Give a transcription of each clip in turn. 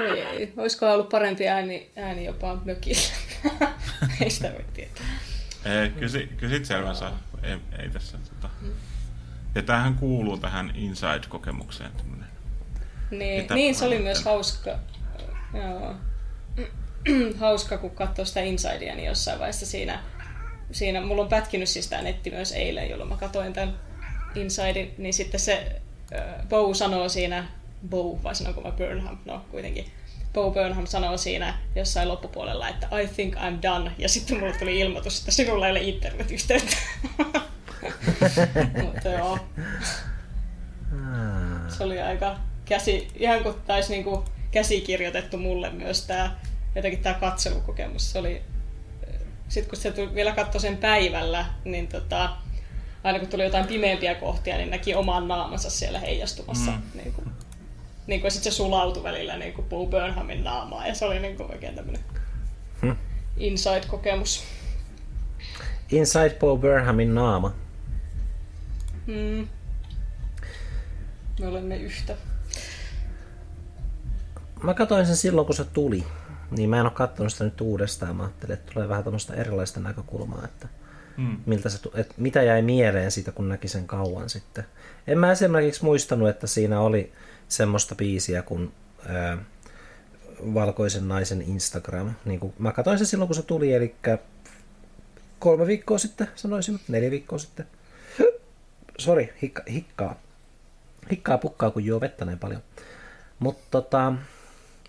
Oi ei. Olisiko ollut parempi ääni, ääni jopa mökillä? ei sitä voi tietää. Ei, kyllä, kyllä sit selvän saa. Ei, ei tässä. Tota. Ja tämähän kuuluu tähän Inside-kokemukseen. Niin, niin, se oli myös hauska. Joo. hauska, kun katsoi sitä Insidea, niin jossain vaiheessa siinä, siinä mulla on pätkinyt siis tämä netti myös eilen, jolloin mä katsoin tämän Insidein, niin sitten se Bow sanoo siinä, Bow vai sanonko mä Burnham, no kuitenkin, Bo Burnham sanoo siinä jossain loppupuolella, että I think I'm done, ja sitten mulle tuli ilmoitus, että sinulla ei ole internetyhteyttä. Mutta joo. Se oli aika käsi, ihan kuin taisi niinku käsikirjoitettu mulle myös tämä jotenkin tämä katselukokemus. Se oli, sitten kun se tuli, vielä katsoi sen päivällä, niin tota, aina kun tuli jotain pimeämpiä kohtia, niin näki oman naamansa siellä heijastumassa. Mm. Niin kuin, niin kuin sit se sulautui välillä niin kuin Bo Burnhamin naamaa, ja se oli niin kuin oikein tämmöinen hmm. inside-kokemus. Inside Bo Burnhamin naama. Hmm. Me olemme yhtä. Mä katsoin sen silloin, kun se tuli. Niin mä en ole katsonut sitä nyt uudestaan. Mä ajattelin, että tulee vähän tämmöistä erilaista näkökulmaa, että, hmm. miltä se, että mitä jäi mieleen siitä, kun näki sen kauan sitten. En mä esimerkiksi muistanut, että siinä oli semmoista biisiä kuin ää, Valkoisen naisen Instagram. Niin kuin mä katsoin sen silloin, kun se tuli, eli kolme viikkoa sitten, sanoisin, neljä viikkoa sitten. Sori, hikka, hikkaa. Hikkaa pukkaa, kun juo vettä näin paljon. Mutta tota,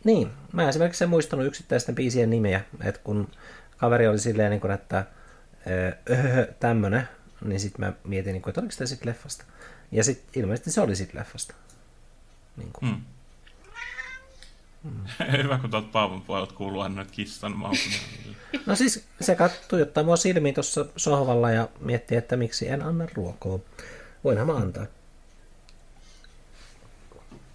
niin, mä esimerkiksi en muistanut yksittäisten biisien nimeä, että kun kaveri oli silleen, niin kuin, että öö, tämmönen, niin sitten mä mietin, niin kuin, että oliko sitä sitten leffasta. Ja sitten ilmeisesti se oli sitten leffasta. Niin kuin. Hmm. Hmm. Hyvä, kun tuolta Paavon puolelta kuuluu aina noita kissan maukuja. no siis se katsoi jotta mua silmiin tuossa sohvalla ja miettii, että miksi en anna ruokaa. Voinhan mä antaa.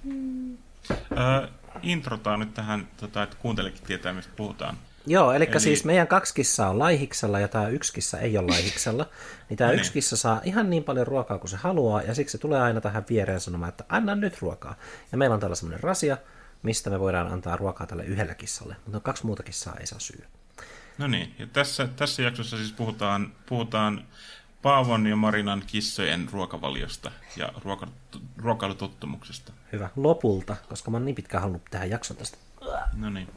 Hmm. Äh, introtaan nyt tähän, tota, että kuuntelekin tietää, mistä puhutaan. Joo, eli, eli siis meidän kaksi kissaa on laihiksella ja tämä yksi kissa ei ole laihiksella. Niin tämä no niin. yksi kissa saa ihan niin paljon ruokaa kuin se haluaa ja siksi se tulee aina tähän viereen sanomaan, että anna nyt ruokaa. Ja meillä on tällä semmoinen rasia, mistä me voidaan antaa ruokaa tälle yhdelle kissalle, mutta kaksi muuta kissaa ei saa syödä. No niin, ja tässä, tässä jaksossa siis puhutaan, puhutaan Paavon ja Marinan kissojen ruokavaliosta ja ruoka, ruokailutottumuksesta. Hyvä. Lopulta, koska mä oon niin pitkään halunnut tehdä jakson tästä. No niin.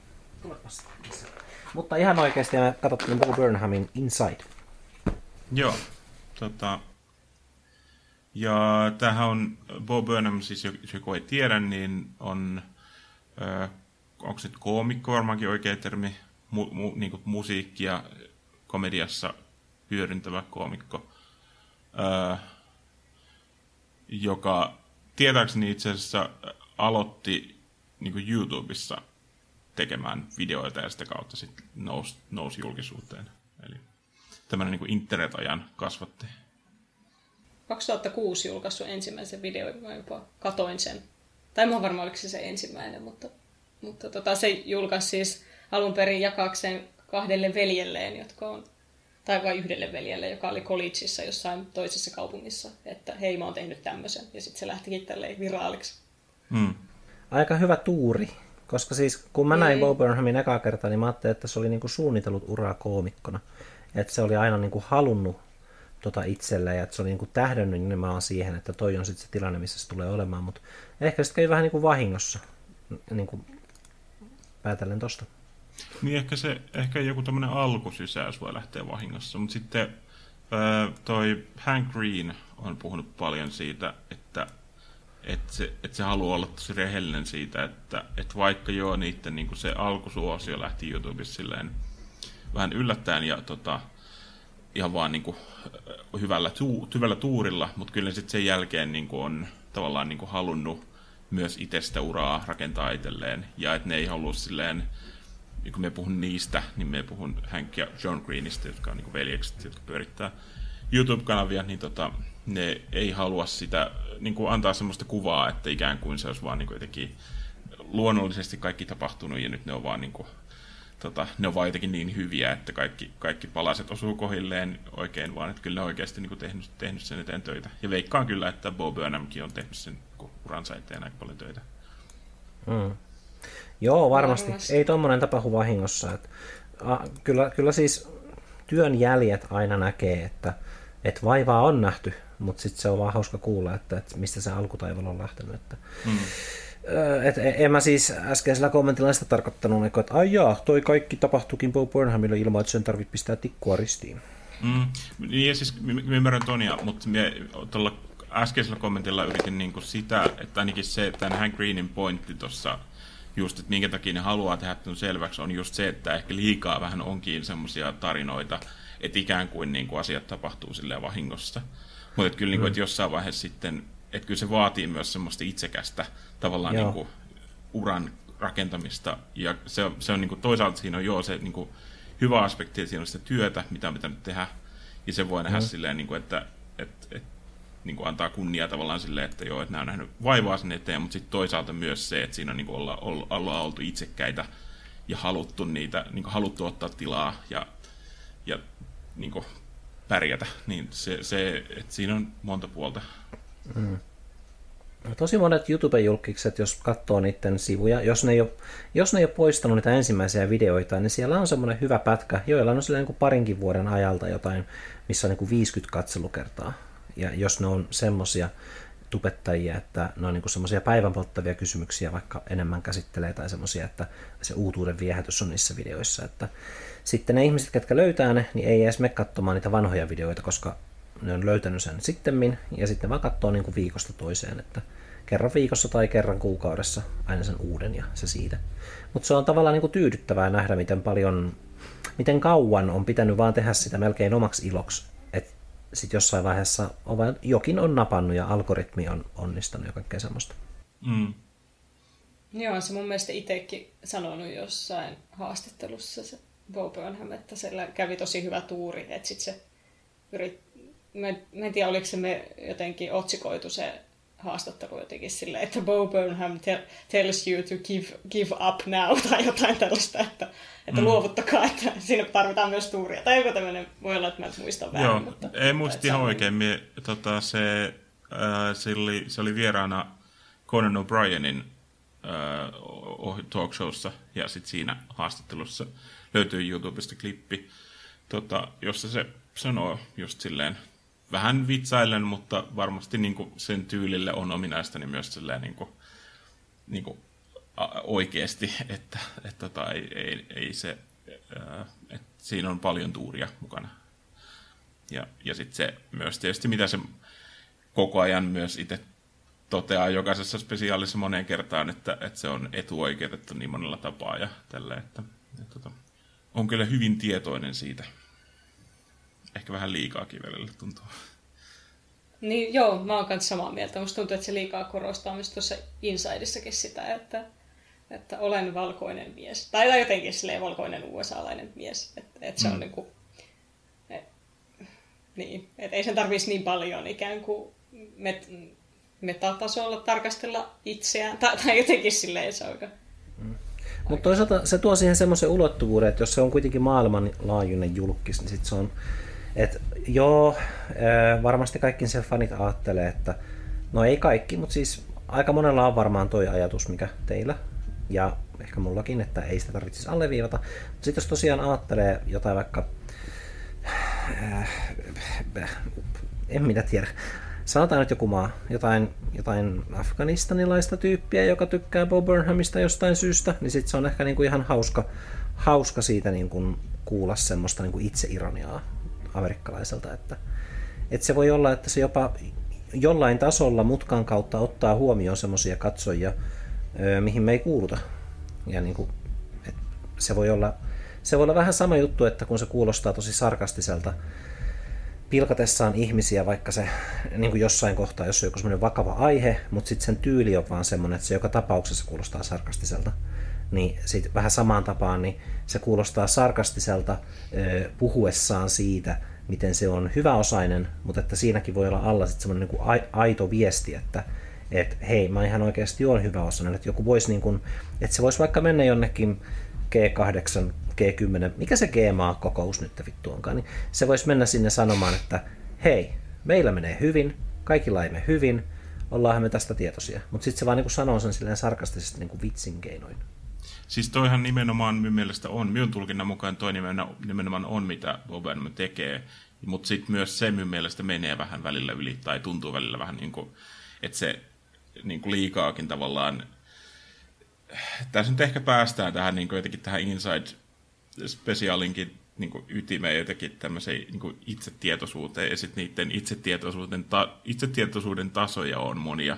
Mutta ihan oikeasti me katsottiin Bo Burnhamin Inside. Joo. Tota, ja tämähän on, Bo Burnham, siis joku ei tiedä, niin on, äh, onko se koomikko varmaankin oikea termi, mu, mu, niin kuin musiikkia komediassa hyödyntävä koomikko, äh, joka tietääkseni itse asiassa aloitti niin kuin YouTubessa tekemään videoita ja sitä kautta sitten nousi, nousi julkisuuteen. Eli tämmöinen niin internet-ajan kasvatti. 2006 julkaissut ensimmäisen videon, mä jopa katoin sen. Tai mä varmaan oliko se se ensimmäinen, mutta, mutta tota, se julkaisi siis alun perin jakakseen kahdelle veljelleen, jotka on, tai vain yhdelle veljelle, joka oli collegeissa jossain toisessa kaupungissa, että hei mä oon tehnyt tämmöisen, ja sitten se lähtikin tälleen viraaliksi. Hmm. Aika hyvä tuuri. Koska siis kun mä näin mm. Bo Burnhamin ekaa kertaa, niin mä ajattelin, että se oli niinku suunnitellut uraa koomikkona. Että se oli aina niinku halunnut tota itselleen ja että se oli niinku tähdännyt nimenomaan siihen, että toi on sitten se tilanne, missä se tulee olemaan. Mutta ehkä sitten kävi vähän niinku vahingossa niinku päätellen tosta. Niin ehkä, se, ehkä joku tämmöinen alkusysäys voi lähteä vahingossa, mutta sitten toi Hank Green on puhunut paljon siitä, että että se, että se haluaa olla tosi rehellinen siitä, että, että vaikka joo, niiden niin se alkusuosio lähti YouTubessa silleen vähän yllättäen ja tota, ihan vaan niin kuin, hyvällä, tu, hyvällä tuurilla, mutta kyllä sitten sen jälkeen niin kuin on tavallaan niin kuin halunnut myös itsestä uraa rakentaa itselleen, ja että ne ei halua silleen, kun me puhun niistä, niin me puhun Hank ja John Greenistä, jotka on niin veljekset, jotka pyörittää YouTube-kanavia, niin tota, ne ei halua sitä niin kuin antaa semmoista kuvaa, että ikään kuin se olisi vaan niin kuin jotenkin luonnollisesti kaikki tapahtunut ja nyt ne on vaan niin kuin, tota, ne on vaan jotenkin niin hyviä, että kaikki, kaikki palaset osuu kohilleen oikein, vaan että kyllä ne oikeasti niin kuin tehnyt, tehnyt sen eteen töitä. Ja veikkaan kyllä, että Bob Burnhamkin on tehnyt sen uransa eteen aika paljon töitä. Mm. Joo, varmasti. varmasti. Ei tuommoinen tapahdu vahingossa. Et, a, kyllä, kyllä siis työn jäljet aina näkee, että, että vaivaa on nähty, mutta sitten se on vaan hauska kuulla, että, että mistä se alkutaival on lähtenyt. Että, mm. Et en mä siis äskeisellä kommentilla sitä tarkoittanut, että ai jaa, toi kaikki tapahtuikin Bo Burnhamille ilman, että sen tarvitsee pistää tikkua ristiin. Mm. Niin ja siis ymmärrän Tonia, mutta tuolla äskeisellä kommentilla yritin niinku sitä, että ainakin se, tämän Hank Greenin pointti tuossa just, että minkä takia ne haluaa tehdä tämän selväksi, on just se, että ehkä liikaa vähän onkin semmoisia tarinoita, että ikään kuin, niin kuin asiat tapahtuu silleen vahingossa. Mutta kyllä niin kuin, että mm. jossain vaiheessa sitten, että kyllä se vaatii myös semmoista itsekästä tavallaan niin kuin, uran rakentamista. Ja se, se on niin kuin, toisaalta siinä on joo se niin kuin, hyvä aspekti, että siinä on sitä työtä, mitä on pitänyt tehdä. Ja se voi nähdä mm. silleen, niin kuin, että, että, että niin kuin antaa kunnia tavallaan silleen, että joo, että nämä on nähnyt vaivaa sen eteen, mutta sitten toisaalta myös se, että siinä on niin kuin olla, olla, olla oltu itsekkäitä ja haluttu niitä, niin kuin haluttu ottaa tilaa ja, ja niin kuin pärjätä, niin se, se, että siinä on monta puolta. Mm. No, tosi monet YouTube-julkikset, jos katsoo niiden sivuja, jos ne, ei ole, jos ne ei ole poistanut niitä ensimmäisiä videoita, niin siellä on semmoinen hyvä pätkä, joilla on niin kuin parinkin vuoden ajalta jotain, missä on niin kuin 50 katselukertaa. Ja jos ne on semmoisia tubettajia, että ne on niin semmoisia päivänpolttavia kysymyksiä vaikka enemmän käsittelee tai semmoisia, että se uutuuden viehätys on niissä videoissa, että sitten ne ihmiset, jotka löytää ne, niin ei edes mene katsomaan niitä vanhoja videoita, koska ne on löytänyt sen sittemmin, ja sitten vaan katsoo niin kuin viikosta toiseen, että kerran viikossa tai kerran kuukaudessa aina sen uuden ja se siitä. Mutta se on tavallaan niin kuin tyydyttävää nähdä, miten paljon, miten kauan on pitänyt vaan tehdä sitä melkein omaksi iloksi, että sitten jossain vaiheessa on vain, jokin on napannut ja algoritmi on onnistanut ja kaikkea semmoista. Mm. Joo, se mun mielestä itsekin sanonut jossain haastattelussa se Bo Burnham, että siellä kävi tosi hyvä tuuri, että sitten se yrit... mä, mä en tiedä, oliko se me jotenkin otsikoitu se haastattelu jotenkin silleen, että Bo Burnham te- tells you to give, give up now tai jotain tällaista, että, että mm. luovuttakaa, että siinä tarvitaan myös tuuria. Tai joku tämmöinen, voi olla, että mä muistan väärin. Joo, mutta, ei muista ihan oikein. Mie, tota, se, äh, se, oli, se oli vieraana Conan O'Brienin äh, talk showssa ja sitten siinä haastattelussa löytyy YouTubesta klippi, tota, jossa se sanoo just silleen, vähän vitsaillen, mutta varmasti niin kuin sen tyylille on ominaista niin myös silleen niin kuin, niin kuin oikeasti, että, että tota, ei, ei, ei se, että siinä on paljon tuuria mukana. Ja, ja sitten se myös tietysti, mitä se koko ajan myös itse toteaa jokaisessa spesiaalissa moneen kertaan, että, että se on etuoikeutettu niin monella tapaa ja tällä, että, että, että on kyllä hyvin tietoinen siitä. Ehkä vähän liikaakin välillä tuntuu. Niin joo, mä oon kanssa samaa mieltä. Musta tuntuu, että se liikaa korostaa myös tuossa Insidissakin sitä, että, että olen valkoinen mies. Tai, tai jotenkin silleen valkoinen USA-lainen mies. Että, että se mm. on niin kuin, et, niin, että ei sen tarvitsisi niin paljon ikään kuin met, metatasolla tarkastella itseään. Tai, tai jotenkin silleen se on mm. Mutta toisaalta se tuo siihen semmoisen ulottuvuuden, että jos se on kuitenkin maailmanlaajuinen julkis, niin sit se on, että joo, varmasti kaikki sen fanit ajattelee, että no ei kaikki, mutta siis aika monella on varmaan toi ajatus, mikä teillä ja ehkä mullakin, että ei sitä tarvitsisi alleviivata. Mutta sitten jos tosiaan ajattelee jotain vaikka, en minä tiedä, sanotaan nyt joku maa, jotain, jotain afganistanilaista tyyppiä, joka tykkää Bob Burnhamista jostain syystä, niin sitten se on ehkä niinku ihan hauska, hauska siitä niinku kuulla semmoista niinku itseironiaa amerikkalaiselta, että, että se voi olla, että se jopa jollain tasolla mutkan kautta ottaa huomioon semmoisia katsojia, mihin me ei kuuluta. Ja niin kuin, että se, voi olla, se voi olla vähän sama juttu, että kun se kuulostaa tosi sarkastiselta, pilkatessaan ihmisiä, vaikka se niin kuin jossain kohtaa, jos on joku semmoinen vakava aihe, mutta sitten sen tyyli on vaan semmoinen, että se joka tapauksessa kuulostaa sarkastiselta. Niin sitten vähän samaan tapaan, niin se kuulostaa sarkastiselta puhuessaan siitä, miten se on hyväosainen, mutta että siinäkin voi olla alla sitten semmoinen niin aito viesti, että et, hei, mä ihan oikeasti oon hyväosainen, että joku voisi niin kuin, että se voisi vaikka mennä jonnekin G8 G10, mikä se G-maa-kokous nyt vittu onkaan, niin se voisi mennä sinne sanomaan, että hei, meillä menee hyvin, kaikilla ei mene hyvin, ollaanhan me tästä tietoisia. Mutta sitten se vaan niin sanoo sen silleen sarkastisesti niin kuin vitsin keinoin. Siis toihan nimenomaan minun mielestä on, minun tulkinnan mukaan toi nimenomaan on, mitä Bob Burnham tekee. Mutta sitten myös se minun mielestä menee vähän välillä yli, tai tuntuu välillä vähän niin kuin, että se niin kuin liikaakin tavallaan. Tässä nyt ehkä päästään tähän niin kuin jotenkin tähän Inside-spesiaalinkin niin kuin ytimeen jotenkin tämmöiseen niin kuin itsetietoisuuteen, ja sitten niiden itsetietoisuuden, ta, itsetietoisuuden tasoja on monia.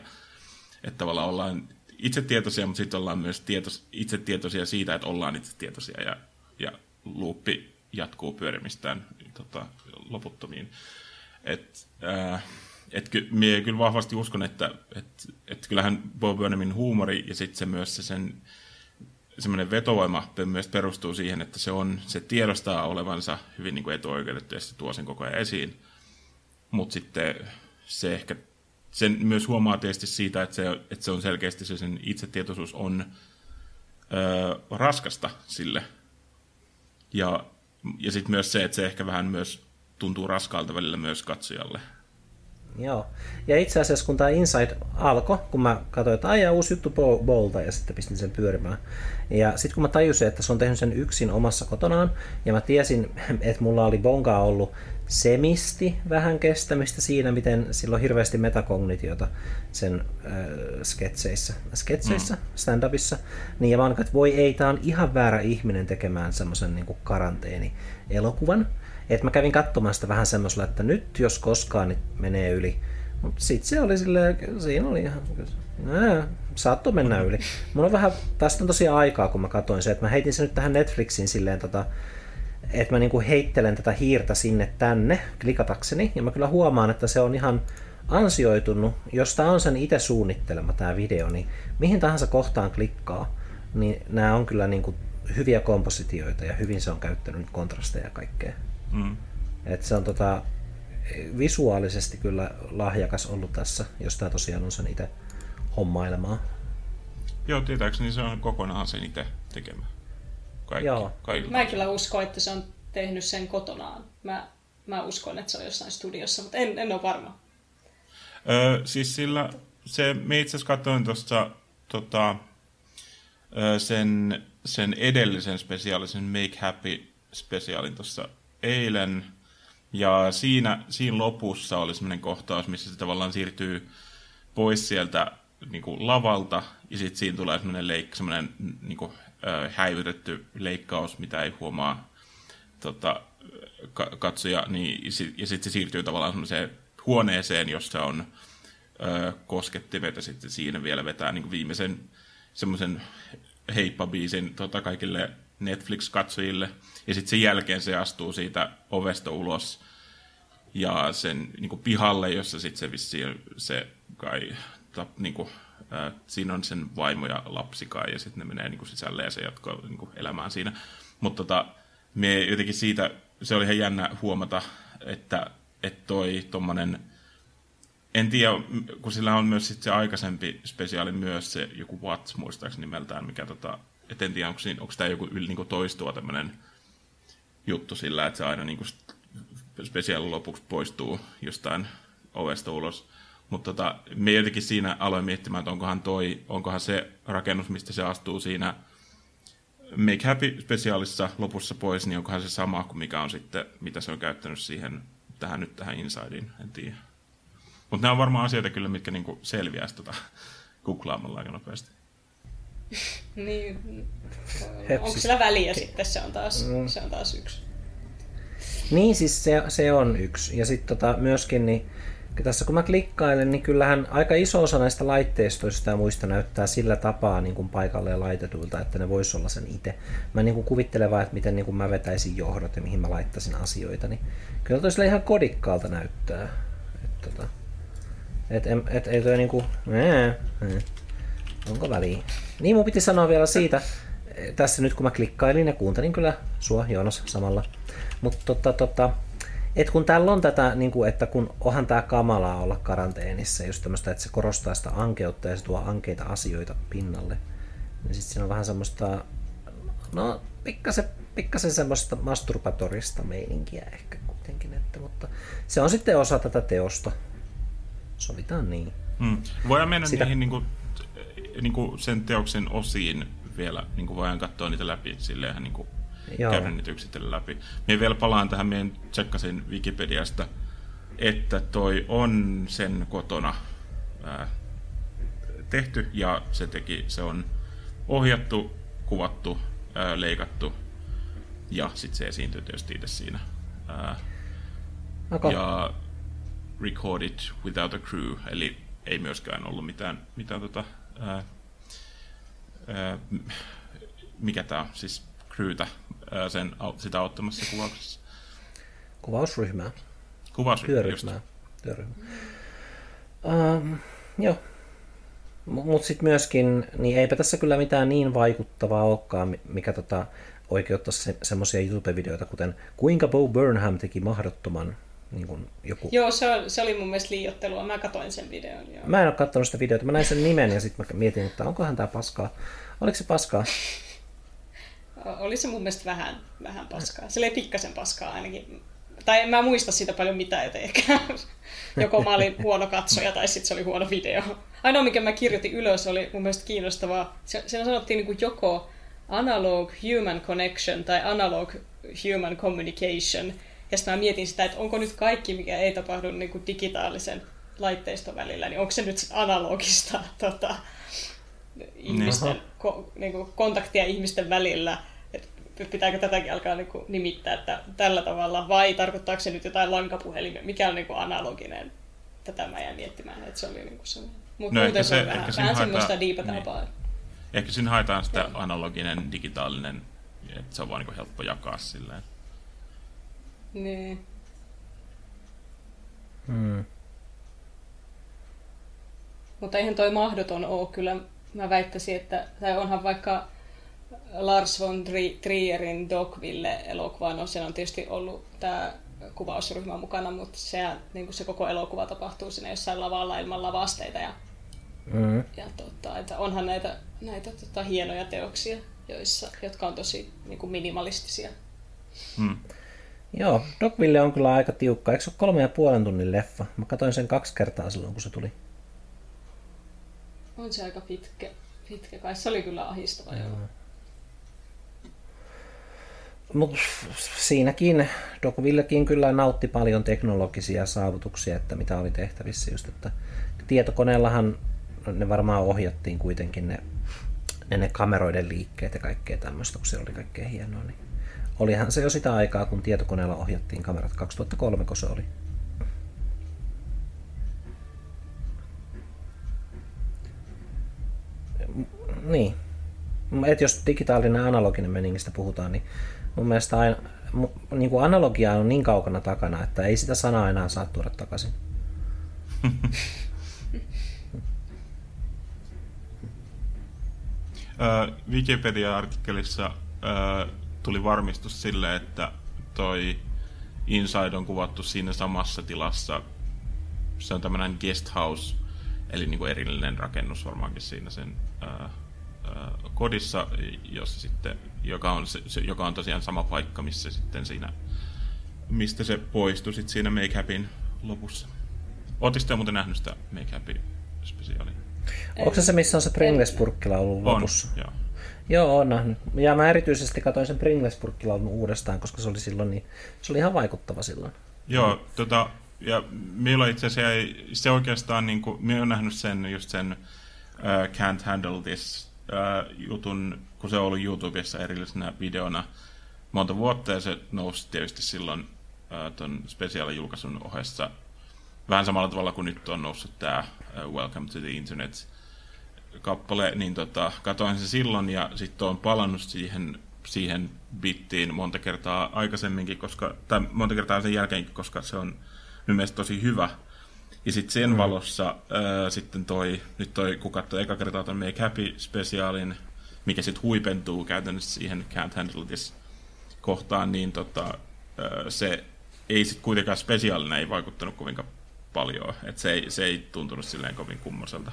Että tavallaan ollaan itsetietoisia, mutta sitten ollaan myös tietos, itsetietoisia siitä, että ollaan itsetietoisia, ja, ja luuppi jatkuu pyörimistään tota, loputtomiin. Et, äh, et ky, mie kyllä vahvasti uskon, että et, et kyllähän Bob Burnhamin huumori ja sitten se myös se sen semmoinen vetovoima myös perustuu siihen, että se, on, se tiedostaa olevansa hyvin niin kuin etuoikeutettu ja se tuo sen koko ajan esiin. Mutta sitten se ehkä, sen myös huomaa tietysti siitä, että se, että se on selkeästi se sen itsetietoisuus on öö, raskasta sille. Ja, ja sitten myös se, että se ehkä vähän myös tuntuu raskaalta välillä myös katsojalle. Joo. Ja itse asiassa kun tämä Inside alkoi, kun mä katsoin, että aijaa uusi juttu Bolta ja sitten pistin sen pyörimään. Ja sitten kun mä tajusin, että se on tehnyt sen yksin omassa kotonaan, ja mä tiesin, että mulla oli bongaa ollut semisti vähän kestämistä siinä, miten sillä on hirveästi metakognitiota sen äh, sketseissä, sketseissä mm. stand-upissa. Niin ja mä että voi ei, tää on ihan väärä ihminen tekemään semmoisen niin karanteeni-elokuvan. Et mä kävin katsomaan sitä vähän semmoisella, että nyt jos koskaan niin menee yli. Mutta sitten se oli silleen, siinä oli ihan, saattoi mennä yli. Mulla on vähän, tästä on tosiaan aikaa, kun mä katsoin se, että mä heitin sen nyt tähän Netflixiin silleen tota, että mä niinku heittelen tätä hiirtä sinne tänne klikatakseni, ja mä kyllä huomaan, että se on ihan ansioitunut, jos tämä on sen itse suunnittelema tämä video, niin mihin tahansa kohtaan klikkaa, niin nämä on kyllä niinku hyviä kompositioita ja hyvin se on käyttänyt kontrasteja ja kaikkea. Mm. Et se on tota, visuaalisesti kyllä lahjakas ollut tässä, jos tämä tosiaan on sen itse hommailemaa. Joo, tietääkseni se on kokonaan sen itse tekemä. Kaikki, Joo. Kaikki. Mä en kyllä usko, että se on tehnyt sen kotonaan. Mä, mä uskon, että se on jossain studiossa, mutta en, en ole varma. Öö, siis sillä, se, me itse asiassa katsoin tuosta tota, sen, sen edellisen spesiaalisen Make Happy spesiaalin tuossa eilen. Ja siinä, siinä lopussa oli semmoinen kohtaus, missä se tavallaan siirtyy pois sieltä niin kuin lavalta, ja sitten siinä tulee semmoinen, leik, semmoinen niin kuin, äh, häivytetty leikkaus, mitä ei huomaa tota, katsoja, niin, ja sitten se siirtyy tavallaan semmoiseen huoneeseen, jossa on äh, koskettimet, ja sitten siinä vielä vetää niin kuin viimeisen semmoisen heippabiisin tota, kaikille Netflix-katsojille, ja sitten sen jälkeen se astuu siitä ovesta ulos ja sen niin kuin pihalle, jossa sitten se vissiin se kai, ta, niin kuin, äh, siinä on sen vaimo ja lapsi kai, ja sitten ne menee niin kuin sisälle ja se jatkaa niin kuin elämään siinä. Mutta tota, me jotenkin siitä, se oli ihan jännä huomata, että, että toi tommonen, en tiedä, kun sillä on myös sit se aikaisempi spesiaali myös, se joku Watts muistaakseni nimeltään, mikä tota, et en tiedä, onko, siinä, onko tämä joku yli niin toistuva tämmöinen juttu sillä, että se aina niin spesiaalin lopuksi poistuu jostain ovesta ulos. Mutta tota, me jotenkin siinä aloin miettimään, että onkohan, toi, onkohan se rakennus, mistä se astuu siinä Make Happy-spesiaalissa lopussa pois, niin onkohan se sama kuin mikä on sitten, mitä se on käyttänyt siihen, tähän nyt tähän Insideen, en tiedä. Mutta nämä on varmaan asioita kyllä, mitkä niinku selviäisi tota, googlaamalla aika nopeasti. niin, onko sillä väliä sitten, se on taas, mm. se on taas yksi. Niin, siis se, se on yksi. Ja sitten tota, myöskin, niin tässä kun mä klikkailen, niin kyllähän aika iso osa näistä laitteistoista ja muista näyttää sillä tapaa niin kuin paikalleen laitetuilta, että ne vois olla sen itse. Mä niin kuin kuvittelen vaan, että miten niin kuin mä vetäisin johdot ja mihin mä laittaisin asioita, niin kyllä toi ihan kodikkaalta näyttää. Et, tota, et, et, et, ei toi niinku, ee, ee. onko väliä? Niin mun piti sanoa vielä siitä, tässä nyt kun mä klikkailin ja kuuntelin kyllä sua Joonas samalla, mutta tota, tota, et kun täällä on tätä, niin kuin, että kun onhan tämä kamalaa olla karanteenissa, just tämmöistä, että se korostaa sitä ankeutta ja se tuo ankeita asioita pinnalle, niin sitten siinä on vähän semmoista, no pikkasen, pikkasen semmoista masturbatorista meininkiä ehkä kuitenkin, että, mutta se on sitten osa tätä teosta. Sovitaan niin. Hmm. Voidaan mennä Sitä... niihin niin kuin, niin kuin sen teoksen osiin vielä, niin kuin voidaan katsoa niitä läpi silleen niin kuin käydä niitä yksitellen läpi. Minä vielä palaan tähän, minä tsekkasin Wikipediasta, että toi on sen kotona ää, tehty ja se teki, se on ohjattu, kuvattu, ää, leikattu ja sitten se esiintyy tietysti itse siinä. Ää, okay. Ja recorded without a crew, eli ei myöskään ollut mitään, mitään tota, ää, ää, mikä tämä siis crewtä ää, sen, sitä auttamassa kuvauksessa. Kuvausryhmää. Kuvausryhmää, Työryhmää. Työryhmää. Um, joo. Mutta sitten myöskin, niin eipä tässä kyllä mitään niin vaikuttavaa olekaan, mikä tota, oikeuttaisi se, semmoisia YouTube-videoita, kuten kuinka Bo Burnham teki mahdottoman niin kuin joku... Joo, se, se oli mun mielestä liiottelua. Mä katsoin sen videon. Joo. Mä en ole katsonut sitä videota. Mä näin sen nimen ja sitten mä mietin, että onkohan tämä paskaa. Oliko se paskaa? Oli se mun mielestä vähän, vähän paskaa. Se oli pikkasen paskaa ainakin. Tai en mä muista siitä paljon mitään, joten ehkä joko mä olin huono katsoja tai sitten se oli huono video. Ainoa, mikä mä kirjoitin ylös, oli mun mielestä kiinnostavaa. Siinä sanottiin niin kuin joko analog human connection tai analog human communication. Ja sitten mä mietin sitä, että onko nyt kaikki, mikä ei tapahdu niin kuin digitaalisen laitteiston välillä, niin onko se nyt analogista tota, ihmisten, ko, niin kuin kontaktia ihmisten välillä, että pitääkö tätäkin alkaa niin kuin nimittää että tällä tavalla, vai tarkoittaako se nyt jotain lankapuhelimia, mikä on niin kuin analoginen, tätä mä jäin miettimään, että se oli niin kuin se. Mutta no, muuten se, on vähän, vähän semmoista diipatapaa. Niin. Ehkä siinä haetaan sitä analoginen, digitaalinen, että se on vaan niin helppo jakaa silleen. Niin. Hmm. Mutta eihän toi mahdoton ole kyllä. Mä väittäisin, että tai onhan vaikka Lars von Trierin Dogville-elokuva, no siellä on tietysti ollut tämä kuvausryhmä mukana, mutta se, niin kuin se koko elokuva tapahtuu siinä jossain lavalla ilman lavasteita. Ja, mm. ja tota, että onhan näitä, näitä tota, hienoja teoksia, joissa, jotka on tosi niin kuin minimalistisia. Mm. Joo, Dogville on kyllä aika tiukka. Eikö se ole kolme ja puolen tunnin leffa? Mä katsoin sen kaksi kertaa silloin, kun se tuli. On se aika pitkä, pitkä kai. Se oli kyllä ahistava. Joo. Mut siinäkin Dogvillekin kyllä nautti paljon teknologisia saavutuksia, että mitä oli tehtävissä just, että tietokoneellahan ne varmaan ohjattiin kuitenkin ne, ne, ne kameroiden liikkeet ja kaikkea tämmöistä, kun se oli kaikkea hienoa. Niin olihan se jo sitä aikaa, kun tietokoneella ohjattiin kamerat. 2003, kun se oli. Niin. Et jos digitaalinen analoginen meningistä puhutaan, niin mun mielestä aina, niin kuin analogia on niin kaukana takana, että ei sitä sanaa enää saa tuoda takaisin. Wikipedia-artikkelissa tuli varmistus sille, että toi Inside on kuvattu siinä samassa tilassa. Se on tämmöinen guest house, eli niin kuin erillinen rakennus varmaankin siinä sen ää, ää, kodissa, jossa sitten, joka, on, se, joka on tosiaan sama paikka, missä sitten siinä, mistä se poistui sitten siinä Make lopussa. Oletteko muuten nähnyt sitä Make Happy spesiaalia? Onko se se, missä on se Pringles-purkkila ollut lopussa? On, joo. Joo, on nähnyt. Ja mä erityisesti katsoin sen pringles uudestaan, koska se oli silloin niin, se oli ihan vaikuttava silloin. Joo, tota, ja meillä itse asiassa ei, se oikeastaan, niin kuin, minä olen nähnyt sen, just sen uh, Can't Handle This uh, jutun, kun se ollut YouTubessa erillisenä videona monta vuotta, ja se nousi tietysti silloin uh, ton spesiaalijulkaisun ohessa vähän samalla tavalla kuin nyt on noussut tämä Welcome to the Internet kappale, niin tota, katoin sen silloin ja sitten on palannut siihen, siihen bittiin monta kertaa aikaisemminkin, koska, tai monta kertaa sen jälkeenkin, koska se on minun mielestä tosi hyvä. Ja sitten sen mm. valossa ää, sitten toi, nyt toi, kun katsoi eka kertaa ton Make Happy-spesiaalin, mikä sitten huipentuu käytännössä siihen Can't Handle This kohtaan, niin tota, ää, se ei sitten kuitenkaan spesiaalina ei vaikuttanut kovinkaan paljon. että se ei, se ei tuntunut silleen kovin kummoselta.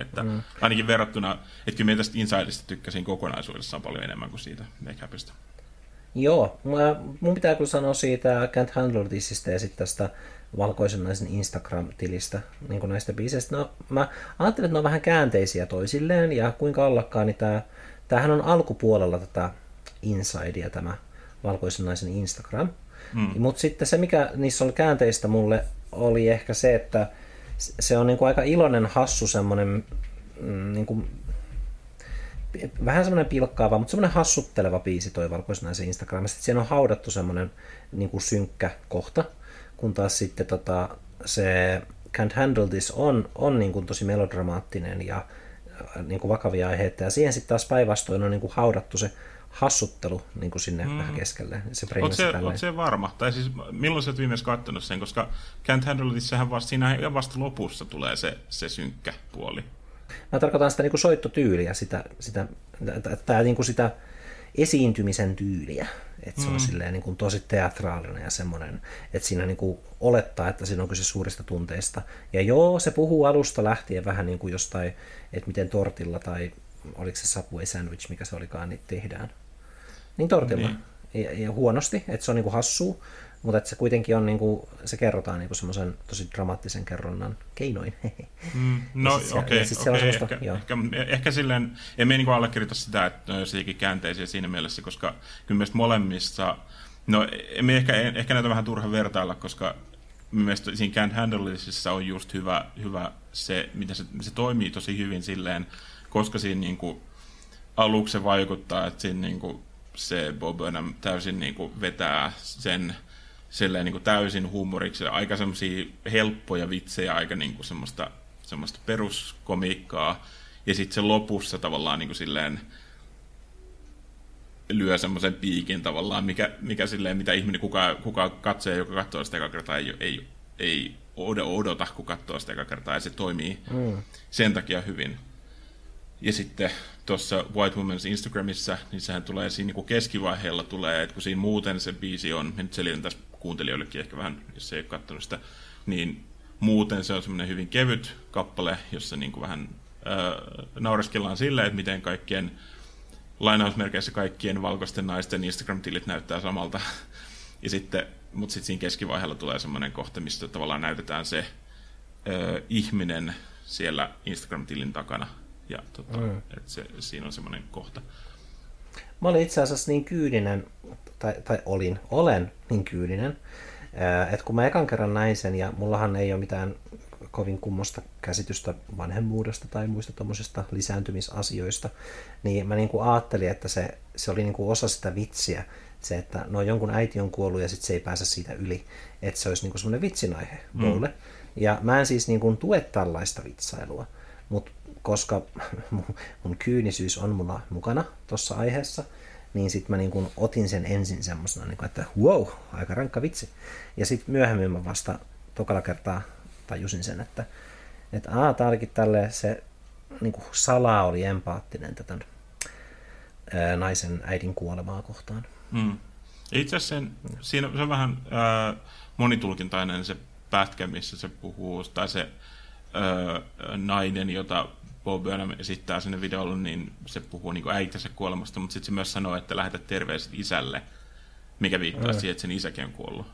Että mm. Ainakin verrattuna, että kyllä tästä Insideista tykkäsin kokonaisuudessaan paljon enemmän kuin siitä Makeupista. Joo, mun pitää kyllä sanoa siitä Can't Handle Thisistä ja sitten tästä Valkoisen naisen Instagram-tilistä niin kuin näistä biiseistä. No, mä ajattelin, että ne on vähän käänteisiä toisilleen ja kuinka ollakaan, niin tämä tämähän on alkupuolella tätä Insidea, tämä valkoisen naisen Instagram. Mm. Mutta sitten se, mikä niissä oli käänteistä mulle, oli ehkä se, että se on niinku aika iloinen, hassu semmoinen mm, niinku, vähän semmoinen pilkkaava, mutta semmoinen hassutteleva biisi toi valkoisnaisen Instagramissa. Siinä on haudattu semmoinen niinku synkkä kohta, kun taas sitten tota, se Can't Handle This on, on niinku tosi melodramaattinen ja äh, niinku vakavia aiheita. Ja siihen sitten taas päinvastoin on niinku haudattu se hassuttelu niin kuin sinne mm. vähän keskelle. Se Oletko se, oot se varma? Tai siis milloin sä oot viimeis katsonut sen? Koska Can't Handle Thissähän vasta, siinä vasta lopussa tulee se, se synkkä puoli. Mä tarkoitan sitä niin kuin soittotyyliä, sitä, sitä, tää, niin kuin sitä esiintymisen tyyliä. Että se on mm. silleen niin kuin tosi teatraalinen ja semmoinen, että siinä niin kuin olettaa, että siinä on kyse suurista tunteista. Ja joo, se puhuu alusta lähtien vähän niin kuin jostain, että miten tortilla tai oliko se Subway sandwich, mikä se olikaan, niin tehdään. Niin tortilla. Niin. Ja, ja huonosti, että se on niinku hassua, mutta että se kuitenkin on, niinku, se kerrotaan niinku semmoisen tosi dramaattisen kerronnan keinoin. Mm, no okei, okay, okay, ehkä, ehkä, ehkä silleen, en me niinku allekirjoita sitä, että on jossakin käänteisiä siinä mielessä, koska kyllä meistä molemmissa, no emme ehkä, ehkä näitä vähän turha vertailla, koska mielestäni siinä Can't Handleisissa on just hyvä, hyvä se, miten se, se toimii tosi hyvin silleen, koska siinä niinku, aluksi se vaikuttaa, että siinä niinku, se Bob Burnham täysin niin kuin vetää sen silleen niin kuin täysin huumoriksi. Aika semmoisia helppoja vitsejä, aika niin kuin semmoista, semmoista peruskomiikkaa. Ja sitten se lopussa tavallaan niin kuin silleen lyö semmoisen piikin tavallaan, mikä, mikä silleen, mitä ihminen, kuka, kuka katsoo, joka katsoo sitä eka kertaa, ei, ei, ei odota, kun katsoo sitä eka kertaa, ja se toimii mm. sen takia hyvin. Ja sitten tuossa White Woman's Instagramissa, niin sehän tulee siinä niin keskivaiheella tulee, että kun siinä muuten se biisi on, nyt selitän tässä kuuntelijoillekin ehkä vähän, jos ei ole katsonut sitä, niin muuten se on semmoinen hyvin kevyt kappale, jossa niin kuin vähän äh, naureskellaan silleen, että miten kaikkien lainausmerkeissä kaikkien valkoisten naisten Instagram-tilit näyttää samalta. Ja sitten, mutta sitten siinä keskivaiheella tulee semmoinen kohta, mistä tavallaan näytetään se äh, ihminen siellä Instagram-tilin takana ja tota, mm. että se, siinä on semmoinen kohta. Mä olin itse asiassa niin kyyninen, tai, tai olin, olen niin kyyninen, että kun mä ekan kerran näin sen, ja mullahan ei ole mitään kovin kummosta käsitystä vanhemmuudesta tai muista tuommoisista lisääntymisasioista, niin mä niin kuin ajattelin, että se, se oli niin kuin osa sitä vitsiä, se, että no jonkun äiti on kuollut ja sitten se ei pääse siitä yli, että se olisi niin kuin semmoinen vitsin aihe mm. Ja mä en siis niin kuin tue tällaista vitsailua, mutta koska mun kyynisyys on mulla mukana tuossa aiheessa, niin sitten mä niin otin sen ensin semmoisena, niin että wow, aika rankka vitsi. Ja sitten myöhemmin mä vasta tokalla kertaa tajusin sen, että, että aa, tää olikin tälleen, se niin salaa oli empaattinen tätä naisen äidin kuolemaa kohtaan. Mm. Itse asiassa sen, siinä se on vähän ää, monitulkintainen se pätkä, missä se puhuu, tai se ää, nainen, jota Bob Burnham esittää sinne videolle, niin se puhuu niin äitinsä kuolemasta, mutta sitten se myös sanoo, että lähetä terveiset isälle, mikä viittaa mm. siihen, että sen isäkin on kuollut.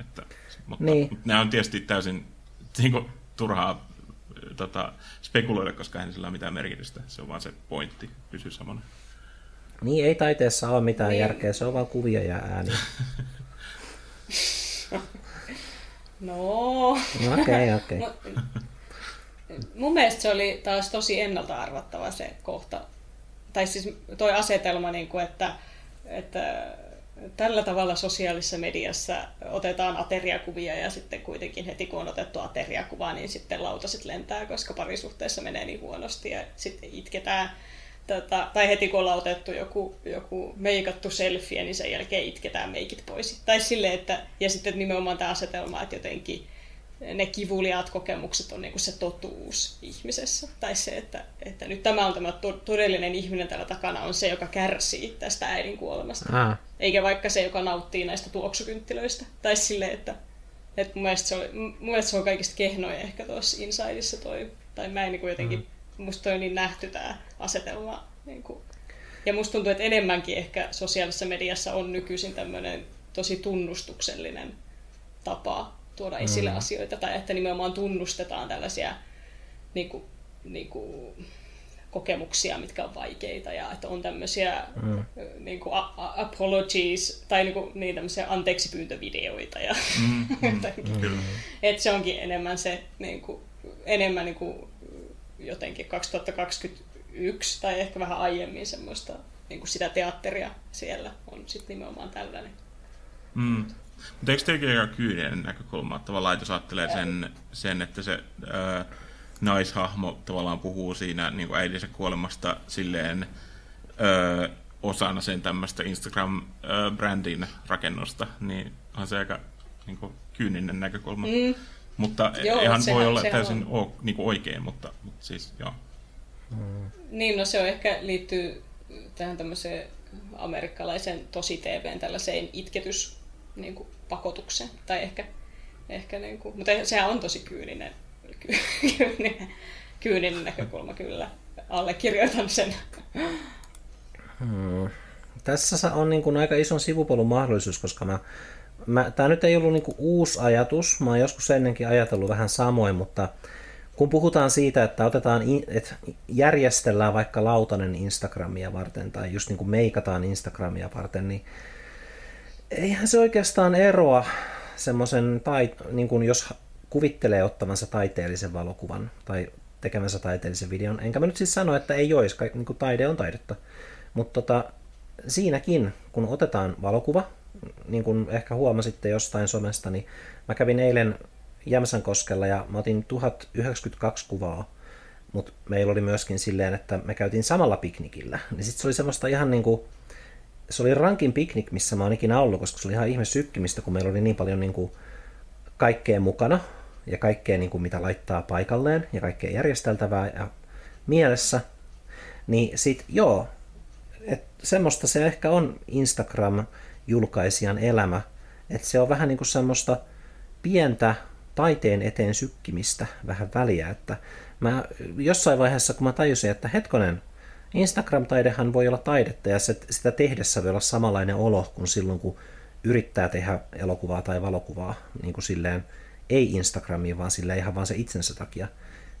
Että, mutta, niin. mutta nämä on tietysti täysin niin kuin, turhaa tota, spekuloida, koska ei sillä ole mitään merkitystä. Se on vaan se pointti, pysyy samana. Niin, ei taiteessa ole mitään niin. järkeä, se on vaan kuvia ja ääniä. no. Okei, okei. Okay, okay mun mielestä se oli taas tosi ennalta arvattava se kohta. Tai siis toi asetelma, niin kuin, että, että tällä tavalla sosiaalisessa mediassa otetaan ateriakuvia ja sitten kuitenkin heti kun on otettu ateriakuvaa, niin sitten lautaset lentää, koska parisuhteessa menee niin huonosti ja sitten itketään. Tota, tai heti kun ollaan otettu joku, joku meikattu selfie, niin sen jälkeen itketään meikit pois. Tai sille, että, ja sitten nimenomaan tämä asetelma, että jotenkin ne kivuliaat kokemukset on niin kuin se totuus ihmisessä. Tai se, että, että nyt tämä on tämä todellinen ihminen täällä takana, on se, joka kärsii tästä äidin kuolemasta. Ah. Eikä vaikka se, joka nauttii näistä tuoksukynttilöistä. Tai sille, että, että mun, mielestä se oli, mun mielestä se on kaikista kehnoja ehkä tuossa Insideissa toi. Tai mä en niin kuin jotenkin, mm. musta toi niin nähty tämä asetelma. Niin kuin. Ja musta tuntuu, että enemmänkin ehkä sosiaalisessa mediassa on nykyisin tämmöinen tosi tunnustuksellinen tapa tuoda esille mm. asioita tai että nimenomaan tunnustetaan tällaisia niin kuin, niin kuin, kokemuksia, mitkä on vaikeita ja että on tämmöisiä mm. niin kuin a- a- apologies tai niin, kuin, niin tämmöisiä anteeksipyyntövideoita. Ja mm, mm, että se onkin enemmän se niin kuin, enemmän niin kuin, jotenkin 2021 tai ehkä vähän aiemmin semmoista niin kuin sitä teatteria siellä on sitten nimenomaan tällainen. Mm. Mutta eikö tekin aika kyyninen näkökulma, että tavallaan jos ajattelee sen, sen että se ää, naishahmo tavallaan puhuu siinä niin kuin äidensä kuolemasta silleen ää, osana sen tämmöistä Instagram-brändin rakennusta, niin on se aika niin kuin, kyyninen näkökulma. Mm. Mutta joo, ihan voi olla täysin on. O, niin kuin oikein, mutta, mutta siis joo. Mm. Niin, no se on ehkä liittyy tähän tämmöiseen amerikkalaisen tosi TVn tällaiseen itketys niin kuin, pakotukseen. Tai ehkä, ehkä niin kuin, mutta sehän on tosi kyyninen, kyyninen, kyyninen näkökulma kyllä. Allekirjoitan sen. Hmm. Tässä on niin kuin aika ison sivupolun mahdollisuus, koska mä, mä, tämä nyt ei ollut niin kuin uusi ajatus. Mä oon joskus ennenkin ajatellut vähän samoin, mutta kun puhutaan siitä, että otetaan, että järjestellään vaikka lautanen Instagramia varten tai just niin kuin meikataan Instagramia varten, niin eihän se oikeastaan eroa semmoisen, tai, niin kuin jos kuvittelee ottavansa taiteellisen valokuvan tai tekemänsä taiteellisen videon. Enkä mä nyt siis sano, että ei olisi, niin kuin taide on taidetta. Mutta tota, siinäkin, kun otetaan valokuva, niin kuin ehkä huomasitte jostain somesta, niin mä kävin eilen Jämsänkoskella ja mä otin 1092 kuvaa, mutta meillä oli myöskin silleen, että me käytiin samalla piknikillä. Niin sitten se oli semmoista ihan niin kuin, se oli rankin piknik, missä mä oon ikinä ollut, koska se oli ihan ihme sykkimistä, kun meillä oli niin paljon niin kuin kaikkea mukana ja kaikkea niin kuin mitä laittaa paikalleen ja kaikkea järjesteltävää ja mielessä. Niin sit joo, että semmoista se ehkä on Instagram-julkaisijan elämä, että se on vähän niin kuin semmoista pientä taiteen eteen sykkimistä vähän väliä, että mä jossain vaiheessa, kun mä tajusin, että hetkonen, Instagram-taidehan voi olla taidetta ja sitä tehdessä voi olla samanlainen olo kuin silloin, kun yrittää tehdä elokuvaa tai valokuvaa niin kuin silleen, ei Instagramiin, vaan silleen ihan vaan se itsensä takia.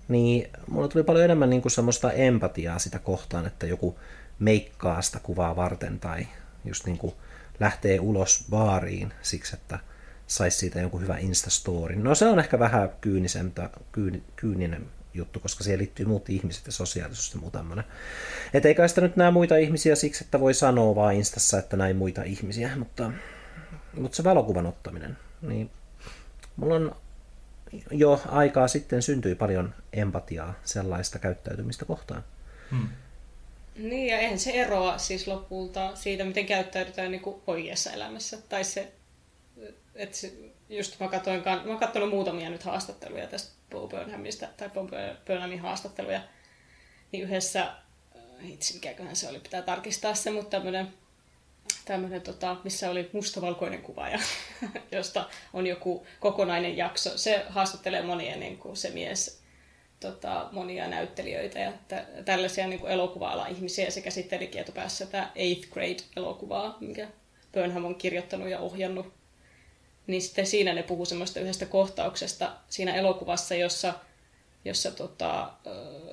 Niin mulla tuli paljon enemmän niin kuin semmoista empatiaa sitä kohtaan, että joku meikkaa sitä kuvaa varten tai just niin kuin lähtee ulos baariin siksi, että saisi siitä jonkun hyvä Instastory. No se on ehkä vähän kyynisemtä, kyyn, kyyninen juttu, koska siihen liittyy muut ihmiset ja sosiaalisuus ja muu tämmöinen. Että eikä sitä nyt näe muita ihmisiä siksi, että voi sanoa vaan Instassa, että näin muita ihmisiä, mutta, mutta se valokuvan ottaminen, niin mulla on jo aikaa sitten syntyi paljon empatiaa sellaista käyttäytymistä kohtaan. Hmm. Niin, ja eihän se eroa siis lopulta siitä, miten käyttäydytään niin kuin oikeassa elämässä. Tai se, että se, just mä katsoin, mä katsonut muutamia nyt haastatteluja tästä Bo Burnhamista, tai Bo Burnhamin haastatteluja, niin yhdessä, äh, itse mikäköhän se oli, pitää tarkistaa se, mutta tämmöinen tämmöinen, tota, missä oli mustavalkoinen kuva, ja, josta on joku kokonainen jakso. Se haastattelee monia, niin kuin se mies, tota, monia näyttelijöitä ja tä, tällaisia niin elokuva ihmisiä. Se käsitteli kietopäässä tätä Eighth Grade-elokuvaa, minkä Burnham on kirjoittanut ja ohjannut. Niin sitten siinä ne puhuu semmoista yhdestä kohtauksesta siinä elokuvassa, jossa, jossa tota,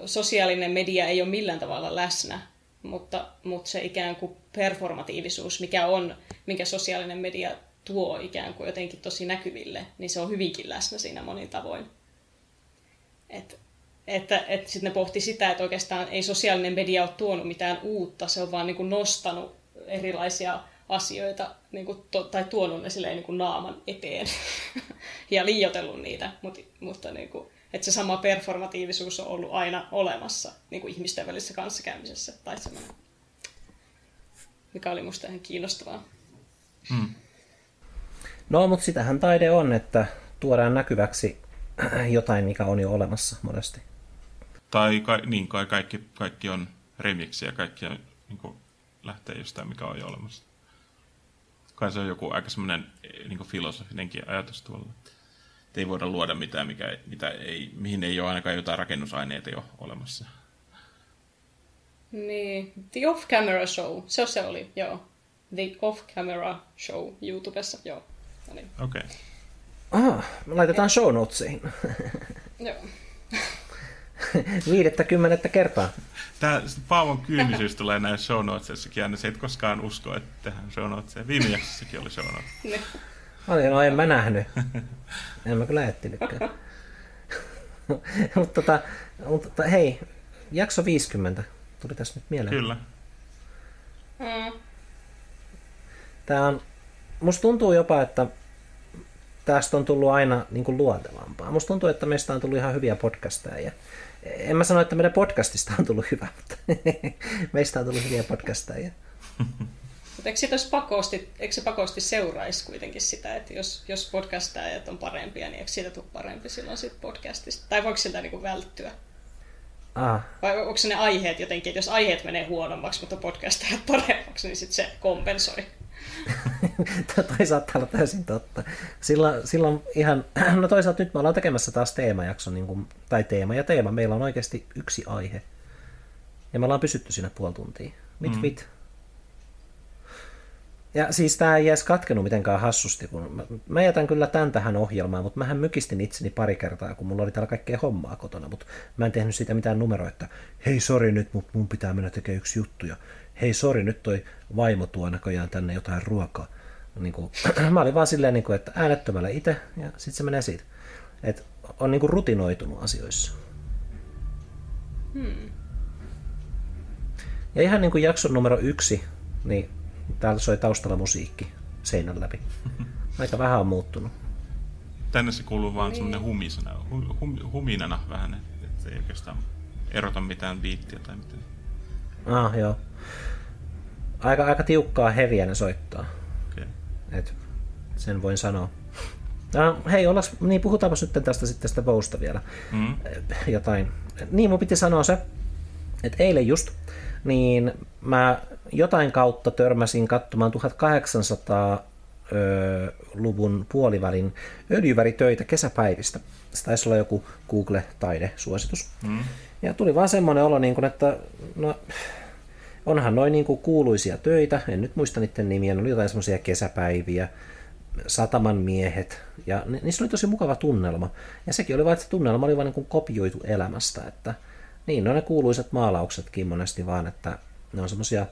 sosiaalinen media ei ole millään tavalla läsnä mutta, mutta se ikään kuin performatiivisuus, mikä on, minkä sosiaalinen media tuo ikään kuin jotenkin tosi näkyville, niin se on hyvinkin läsnä siinä monin tavoin. Et, että että sitten ne pohti sitä, että oikeastaan ei sosiaalinen media ole tuonut mitään uutta, se on vaan niin kuin nostanut erilaisia asioita niin kuin to, tai tuonut ne silleen niin kuin naaman eteen ja liiotellut niitä, mutta, mutta niin kuin, että se sama performatiivisuus on ollut aina olemassa niin kuin ihmisten välisessä kanssakäymisessä tai semmoinen, mikä oli musta ihan kiinnostavaa. Hmm. No, mutta sitähän taide on, että tuodaan näkyväksi jotain, mikä on jo olemassa monesti. Tai ka- niin, kai kaikki, kaikki on remiksiä, kaikki on, niin kuin, lähtee jostain, mikä on jo olemassa. Kai se on joku aika semmoinen niin filosofinenkin ajatus tuolla ei voida luoda mitään, mikä, mitä ei, mihin ei ole ainakaan jotain rakennusaineita jo olemassa. Niin, The Off-Camera Show, se se oli, joo. The Off-Camera Show YouTubessa, joo. No niin. Okei. Okay. Aha, me laitetaan show notesiin. joo. viidettä kymmenettä kertaa. Tämä Paavon kyynisyys tulee näissä show notesissakin aina. Se et koskaan usko, että tehdään show notesia. Viime jaksossakin oli show notes. Oli, no en mä nähnyt. En mä kyllä etsinytkään. mutta, tota, mutta hei, jakso 50 tuli tässä nyt mieleen. Kyllä. Mm. Tää on, musta tuntuu jopa, että tästä on tullut aina niin kuin luontevampaa. Musta tuntuu, että meistä on tullut ihan hyviä podcasteja. En mä sano, että meidän podcastista on tullut hyvä, mutta meistä on tullut hyviä podcasteja. Mutta eikö, pakosti, eikö se pakosti seuraisi kuitenkin sitä, että jos, jos podcastajat on parempia, niin eikö siitä tule parempi silloin sit podcastista? Tai voiko siltä niinku välttyä? Ah. Vai onko se ne aiheet jotenkin, että jos aiheet menee huonommaksi, mutta podcastajat paremmaksi, niin sitten se kompensoi? Toi saattaa olla täysin totta. Silloin, silloin ihan, no toisaalta nyt me ollaan tekemässä taas teemajakso, niin kuin, tai teema ja teema. Meillä on oikeasti yksi aihe. Ja me ollaan pysytty siinä puoli tuntia. Mit mm. mit. Ja siis tämä ei edes katkenut mitenkään hassusti, kun mä, mä jätän kyllä tämän tähän ohjelmaan, mutta mähän mykistin itseni pari kertaa, kun mulla oli täällä kaikkea hommaa kotona, mutta mä en tehnyt siitä mitään numeroa, että hei sori nyt, mun pitää mennä tekemään yksi juttu ja hei sori nyt toi vaimo tuo näköjään tänne jotain ruokaa. Niin kuin, mä olin vaan silleen, niin kuin, että äänettömällä itse ja sitten se menee siitä. Et on niin kuin rutinoitunut asioissa. Hmm. Ja ihan niin kuin jakson numero yksi, niin Täällä soi taustalla musiikki seinän läpi. Aika vähän on muuttunut. Tänne se kuuluu vaan niin. semmoinen humisena, hum, hum, huminana vähän, että se ei oikeastaan erota mitään biittiä tai mitään. Ah, joo. Aika, aika tiukkaa heviä ne soittaa. Okay. Et sen voin sanoa. No, hei, ollas, niin puhutaanpa nyt tästä sitten tästä Bowsta vielä. Mm. Jotain. Niin, mun piti sanoa se, että eilen just, niin mä jotain kautta törmäsin katsomaan 1800-luvun puolivälin öljyväritöitä kesäpäivistä. Se taisi olla joku Google-taidesuositus. Mm. Ja tuli vaan semmoinen olo, niin kuin, että no, onhan noin niin kuuluisia töitä, en nyt muista niiden nimiä, ne oli jotain semmoisia kesäpäiviä, sataman miehet, ja niissä oli tosi mukava tunnelma. Ja sekin oli vain, että se tunnelma oli vain niin kuin kopioitu elämästä, että niin, no ne kuuluisat maalauksetkin monesti vaan, että ne on semmoisia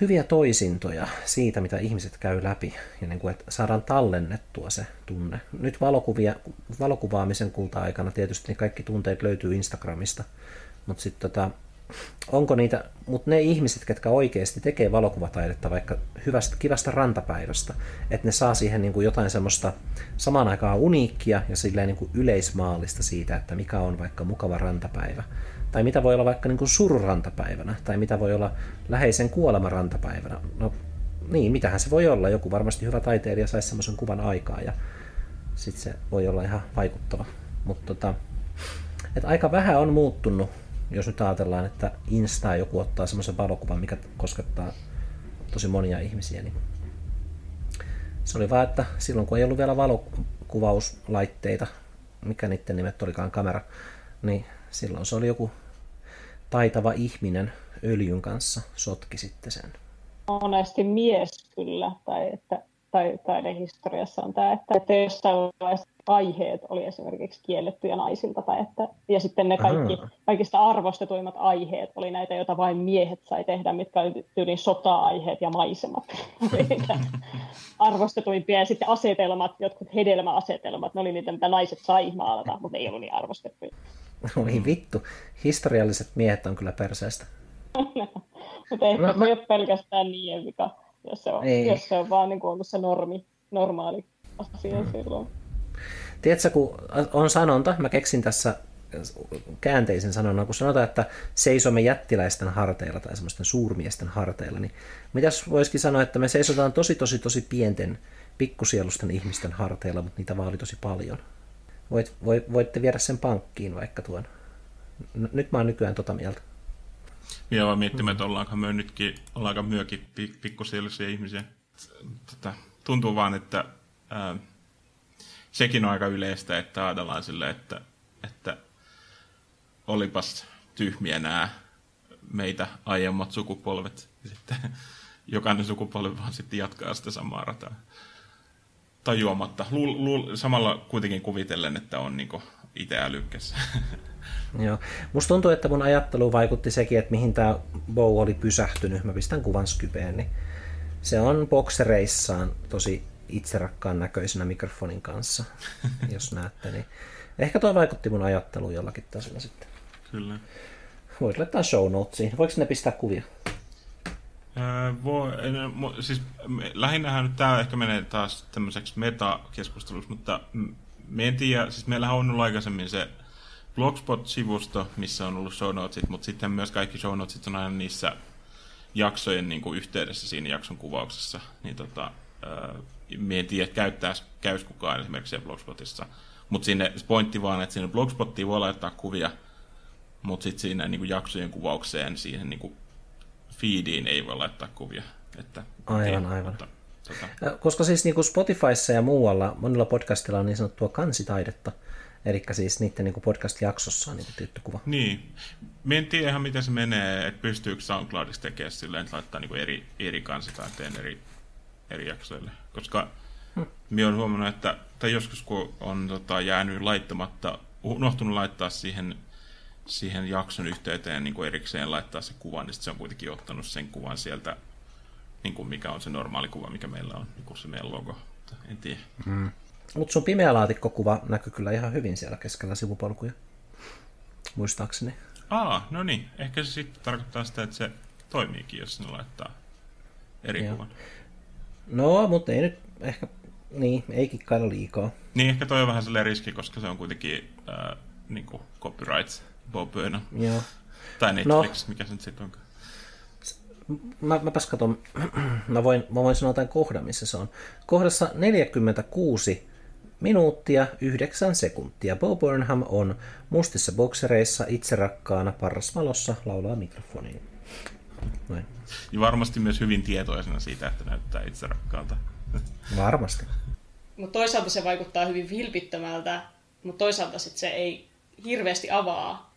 hyviä toisintoja siitä, mitä ihmiset käy läpi, ja niin kuin, että saadaan tallennettua se tunne. Nyt valokuvia, valokuvaamisen kulta-aikana tietysti niin kaikki tunteet löytyy Instagramista, mutta sitten tota, onko niitä, mutta ne ihmiset, ketkä oikeasti tekee valokuvataidetta vaikka hyvästä, kivasta rantapäivästä, että ne saa siihen niin kuin jotain semmoista samaan aikaan uniikkia ja silleen niin kuin yleismaallista siitä, että mikä on vaikka mukava rantapäivä. Tai mitä voi olla vaikka niin kuin tai mitä voi olla läheisen kuolemarantapäivänä. No niin, mitähän se voi olla. Joku varmasti hyvä taiteilija saisi semmoisen kuvan aikaa, ja sitten se voi olla ihan vaikuttava. Mutta tota, aika vähän on muuttunut jos nyt ajatellaan, että Insta joku ottaa semmoisen valokuvan, mikä koskettaa tosi monia ihmisiä, niin se oli vaan, että silloin kun ei ollut vielä valokuvauslaitteita, mikä niiden nimet olikaan kamera, niin silloin se oli joku taitava ihminen öljyn kanssa sotki sitten sen. Monesti mies kyllä, tai että tai taidehistoriassa on tämä, että, että jossain vaiheessa aiheet oli esimerkiksi kiellettyjä naisilta, tai että, ja sitten ne kaikki, kaikista arvostetuimmat aiheet oli näitä, joita vain miehet sai tehdä, mitkä oli tyyliin sota-aiheet ja maisemat. arvostetuimpia, ja sitten asetelmat, jotkut hedelmäasetelmat, ne oli niitä, mitä naiset sai maalata, mutta ei ollut niin arvostettuja. Oi vittu, historialliset miehet on kyllä perseestä. mutta ei no, ole pelkästään niin, mikä jos se on, ei. jos se on vaan niin kuin ollut se normi, normaali asia mm. silloin. Tiedätkö, kun on sanonta, mä keksin tässä käänteisen sanonnan, kun sanotaan, että seisomme jättiläisten harteilla tai semmoisten suurmiesten harteilla, niin mitäs voisikin sanoa, että me seisotaan tosi, tosi, tosi pienten pikkusielusten ihmisten harteilla, mutta niitä vaan oli tosi paljon. Voit, voit, voitte viedä sen pankkiin vaikka tuon. Nyt mä oon nykyään tota mieltä. Minä vaan miettimään, että ollaanko me nytkin, ollaanko myökin pikkusielisiä ihmisiä. Tota, tuntuu vaan, että ää, sekin on aika yleistä, että ajatellaan sille, että, että olipas tyhmiä nämä meitä aiemmat sukupolvet. Sitten jokainen sukupolvi vaan sitten jatkaa sitä samaa rataa tajuamatta. Luul, luul, samalla kuitenkin kuvitellen, että on niinku itse älykkäs. Joo. Musta tuntuu, että mun ajattelu vaikutti sekin, että mihin tämä Bow oli pysähtynyt. Mä pistän kuvan Skypeen, niin se on boksereissaan tosi itserakkaan näköisenä mikrofonin kanssa, jos näette. Niin ehkä toi vaikutti mun ajatteluun jollakin tasolla sitten. Kyllä. Voit laittaa show notesiin. Voiko ne pistää kuvia? Öö, voi, siis lähinnähän nyt tämä ehkä menee taas tämmöiseksi metakeskusteluksi, mutta me en tiedä, siis meillähän on ollut aikaisemmin se Blogspot-sivusto, missä on ollut show notesit, mutta sitten myös kaikki show notesit on aina niissä jaksojen niin kuin yhteydessä siinä jakson kuvauksessa. Niin tota, me en tiedä, käyttää, käys kukaan esimerkiksi Blogspotissa. Mutta sinne pointti vaan, että sinne Blogspottiin voi laittaa kuvia, mutta sitten siinä niin kuin jaksojen kuvaukseen siihen niin kuin feediin ei voi laittaa kuvia. Että, aivan, tiedä, aivan. Mutta, tota... Koska siis niin kuin Spotifyssa ja muualla monilla podcastilla on niin sanottua kansitaidetta, Eli siis niiden niin podcast-jaksossa on niin tietty kuva. Niin. Mä en tiedä ihan miten se menee, että pystyykö SoundCloudissa tekemään silleen, että laittaa niin eri, eri kansitaiteen eri, eri jaksoille. Koska hmm. minä olen huomannut, että tai joskus kun on tota, jäänyt laittamatta, unohtunut laittaa siihen, siihen jakson yhteyteen niin kuin erikseen laittaa se kuva, niin se on kuitenkin ottanut sen kuvan sieltä, niin kuin mikä on se normaali kuva, mikä meillä on, niin kuin se meidän logo. En tiedä. Hmm. Mutta sun pimeä laatikkokuva näkyy kyllä ihan hyvin siellä keskellä sivupolkuja. Muistaakseni. Aa, no niin. Ehkä se sitten tarkoittaa sitä, että se toimiikin, jos ne laittaa eri Joo. kuvan. No, mutta ei nyt ehkä, niin, ei kikkailla liikaa. Niin, ehkä toi on vähän sellainen riski, koska se on kuitenkin äh, niin kuin copyright Bob Joo. Tai Netflix, no, mikä se nyt sitten onkaan. Mä, mäpäs katon, mä voin, mä voin sanoa jotain kohdan, missä se on. Kohdassa 46 Minuuttia, yhdeksän sekuntia. Bo Burnham on mustissa boksereissa itserakkaana parrasvalossa laulaa mikrofoniin. Noin. Ja varmasti myös hyvin tietoisena siitä, että näyttää itserakkaalta. Varmasti. Mutta toisaalta se vaikuttaa hyvin vilpittömältä, mutta toisaalta sit se ei hirveästi avaa,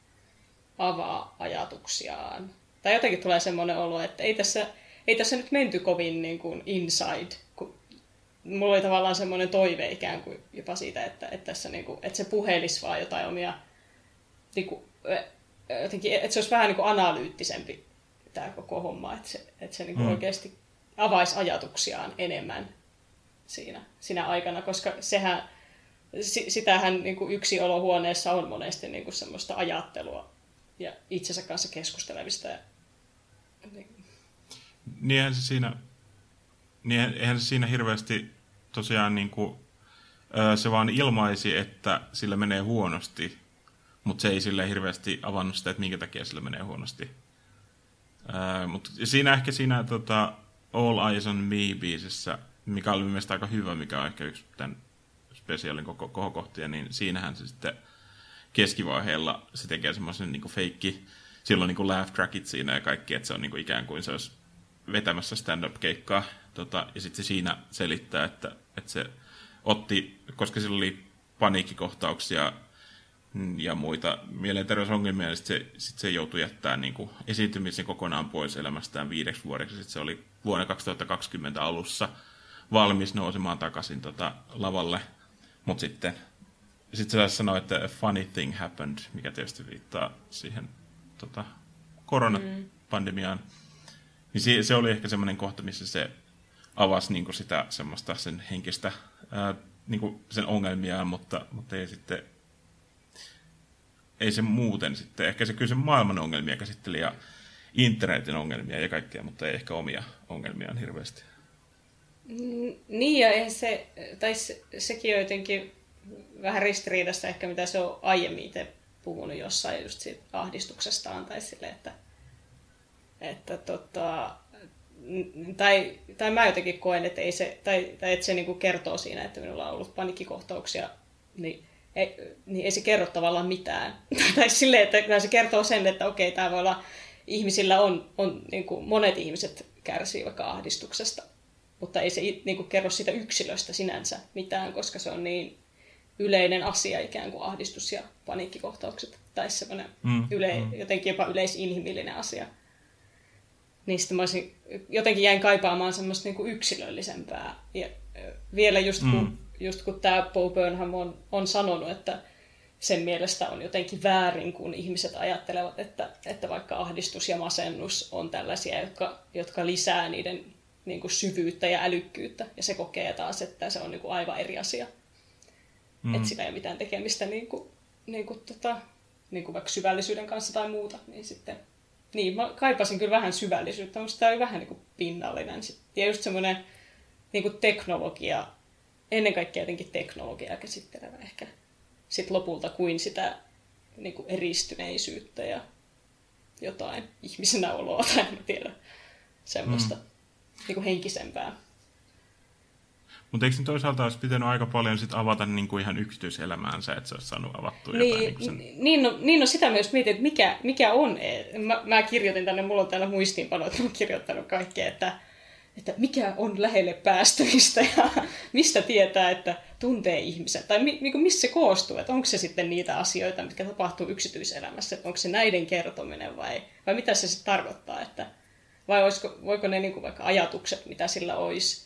avaa ajatuksiaan. Tai jotenkin tulee semmoinen olo, että ei tässä, ei tässä nyt menty kovin niin kuin inside mulla oli tavallaan semmoinen toive ikään kuin jopa siitä, että, että, tässä niinku, että se puhelisi vaan jotain omia, niinku, jotenkin, että se olisi vähän niinku analyyttisempi tämä koko homma, että se, että se niinku mm. oikeasti avaisi ajatuksiaan enemmän siinä, siinä aikana, koska sehän, sitähän niinku yksi olohuoneessa on monesti niinku semmoista ajattelua ja itsensä kanssa keskustelevista. Ja, niin. Niinhän se siinä, niin eihän se siinä hirveästi tosiaan niin kuin, se vaan ilmaisi, että sillä menee huonosti, mutta se ei sille hirveästi avannut sitä, että minkä takia sillä menee huonosti. Mutta siinä ehkä siinä tota, All Eyes on Me-biisissä, mikä oli mielestäni aika hyvä, mikä on ehkä yksi tämän spesiaalin koko kohokohtia, niin siinähän se sitten keskivaiheella se tekee semmoisen niin feikki, silloin niin laugh trackit siinä ja kaikki, että se on niin kuin ikään kuin se olisi vetämässä stand-up-keikkaa. Tota, ja sitten se siinä selittää, että että se otti, koska sillä oli paniikkikohtauksia ja muita mielenterveysongelmia, niin sit se, sit se joutui jättämään niin kuin esiintymisen kokonaan pois elämästään viideksi vuodeksi. Sitten se oli vuonna 2020 alussa valmis nousemaan takaisin tota lavalle, mutta sitten sit se sanoi, että a funny thing happened, mikä tietysti viittaa siihen tota, koronapandemiaan. Mm. Niin se, se oli ehkä semmoinen kohta, missä se avasi niin kuin sitä semmoista sen henkistä ää, niin kuin sen ongelmia, mutta, mutta ei sitten ei se muuten sitten, ehkä se kyllä se maailman ongelmia käsitteli ja internetin ongelmia ja kaikkea, mutta ei ehkä omia ongelmiaan hirveästi. Niin ja eihän se, tai se, sekin on jotenkin vähän ristiriidassa ehkä mitä se on aiemmin itse puhunut jossain just siitä ahdistuksestaan tai sille, että, että tota, tai, tai mä jotenkin koen, että, ei se, tai, tai että se niin kuin kertoo siinä, että minulla on ollut panikkikohtauksia, niin ei, niin ei se kerro tavallaan mitään. tai silleen, että se kertoo sen, että okei, tämä voi olla, ihmisillä on, on niin kuin monet ihmiset kärsii vaikka ahdistuksesta, mutta ei se niin kuin kerro sitä yksilöstä sinänsä mitään, koska se on niin yleinen asia ikään kuin ahdistus ja paniikkikohtaukset, tai semmoinen mm, yle, mm. jotenkin jopa yleisinhimillinen asia niin sitten mä olisin, jotenkin jäin kaipaamaan semmoista niin kuin yksilöllisempää. Ja vielä just kun, mm. just kun tämä Bo Burnham on, on sanonut, että sen mielestä on jotenkin väärin, kun ihmiset ajattelevat, että, että vaikka ahdistus ja masennus on tällaisia, jotka, jotka lisää niiden niin kuin syvyyttä ja älykkyyttä, ja se kokee taas, että se on niin kuin aivan eri asia. Mm. Että sillä ei ole mitään tekemistä niin kuin, niin kuin, tota, niin kuin vaikka syvällisyyden kanssa tai muuta, niin sitten niin, mä kaipasin kyllä vähän syvällisyyttä, mutta tämä oli vähän niin kuin pinnallinen. Ja just semmoinen niin kuin teknologia, ennen kaikkea jotenkin teknologiaa käsittelevä ehkä sit lopulta kuin sitä niin kuin eristyneisyyttä ja jotain ihmisenä oloa tai en tiedä, semmoista mm. niin kuin henkisempää. Mutta eikö toisaalta olisi pitänyt aika paljon sit avata niin kuin ihan yksityiselämäänsä, että se olisi saanut avattua niin, jotain? Niin, sen... niin, no, niin no sitä myös mietin, että mikä, mikä on, mä, mä kirjoitin tänne, mulla on täällä muistiinpano, että mä oon kirjoittanut kaikkea, että, että mikä on lähelle päästämistä ja mistä tietää, että tuntee ihmisen, tai mi, niin missä se koostuu, että onko se sitten niitä asioita, mitkä tapahtuu yksityiselämässä, että onko se näiden kertominen vai, vai mitä se sitten tarkoittaa, että vai olisiko, voiko ne niin kuin vaikka ajatukset, mitä sillä olisi,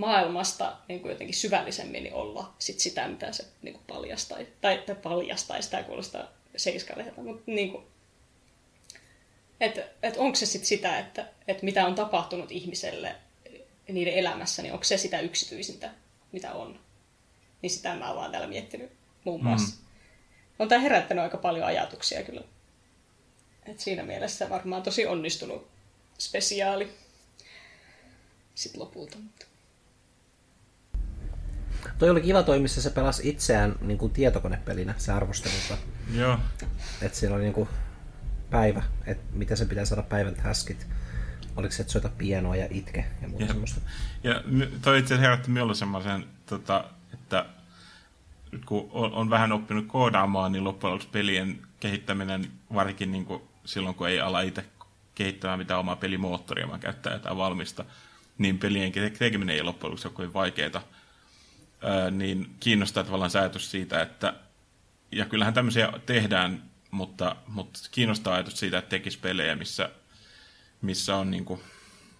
maailmasta niin kuin jotenkin syvällisemmin niin olla sit sitä, mitä se niin kuin paljastai, tai, tai paljastai, sitä kuulostaa seiskalehdeltä, mutta niin kuin, että et onko se sitten sitä, että et mitä on tapahtunut ihmiselle niiden elämässä, niin onko se sitä yksityisintä, mitä on. Niin sitä mä oon vaan täällä miettinyt muun muassa. Mm. On tämä herättänyt aika paljon ajatuksia kyllä. Et siinä mielessä varmaan tosi onnistunut spesiaali sitten lopulta. Mutta. Toi oli kiva toi, missä se pelasi itseään niin kuin tietokonepelinä, se arvostelunsa. Joo. Että siinä oli niin kuin päivä, että mitä se pitää saada päivän taskit. Oliko se, että soita pienoa ja itke ja muuta ja, semmoista. Ja toi itse asiassa herätti minulle semmoisen, tota, että nyt kun on, on, vähän oppinut koodaamaan, niin loppujen lopuksi pelien kehittäminen, varsinkin niin kuin silloin kun ei ala itse kehittämään mitään omaa pelimoottoria, vaan käyttää jotain valmista, niin pelien tekeminen ei loppujen lopuksi ole kovin vaikeaa niin kiinnostaa tavallaan se ajatus siitä, että, ja kyllähän tämmöisiä tehdään, mutta, mutta kiinnostaa ajatus siitä, että tekisi pelejä, missä, missä on niin kuin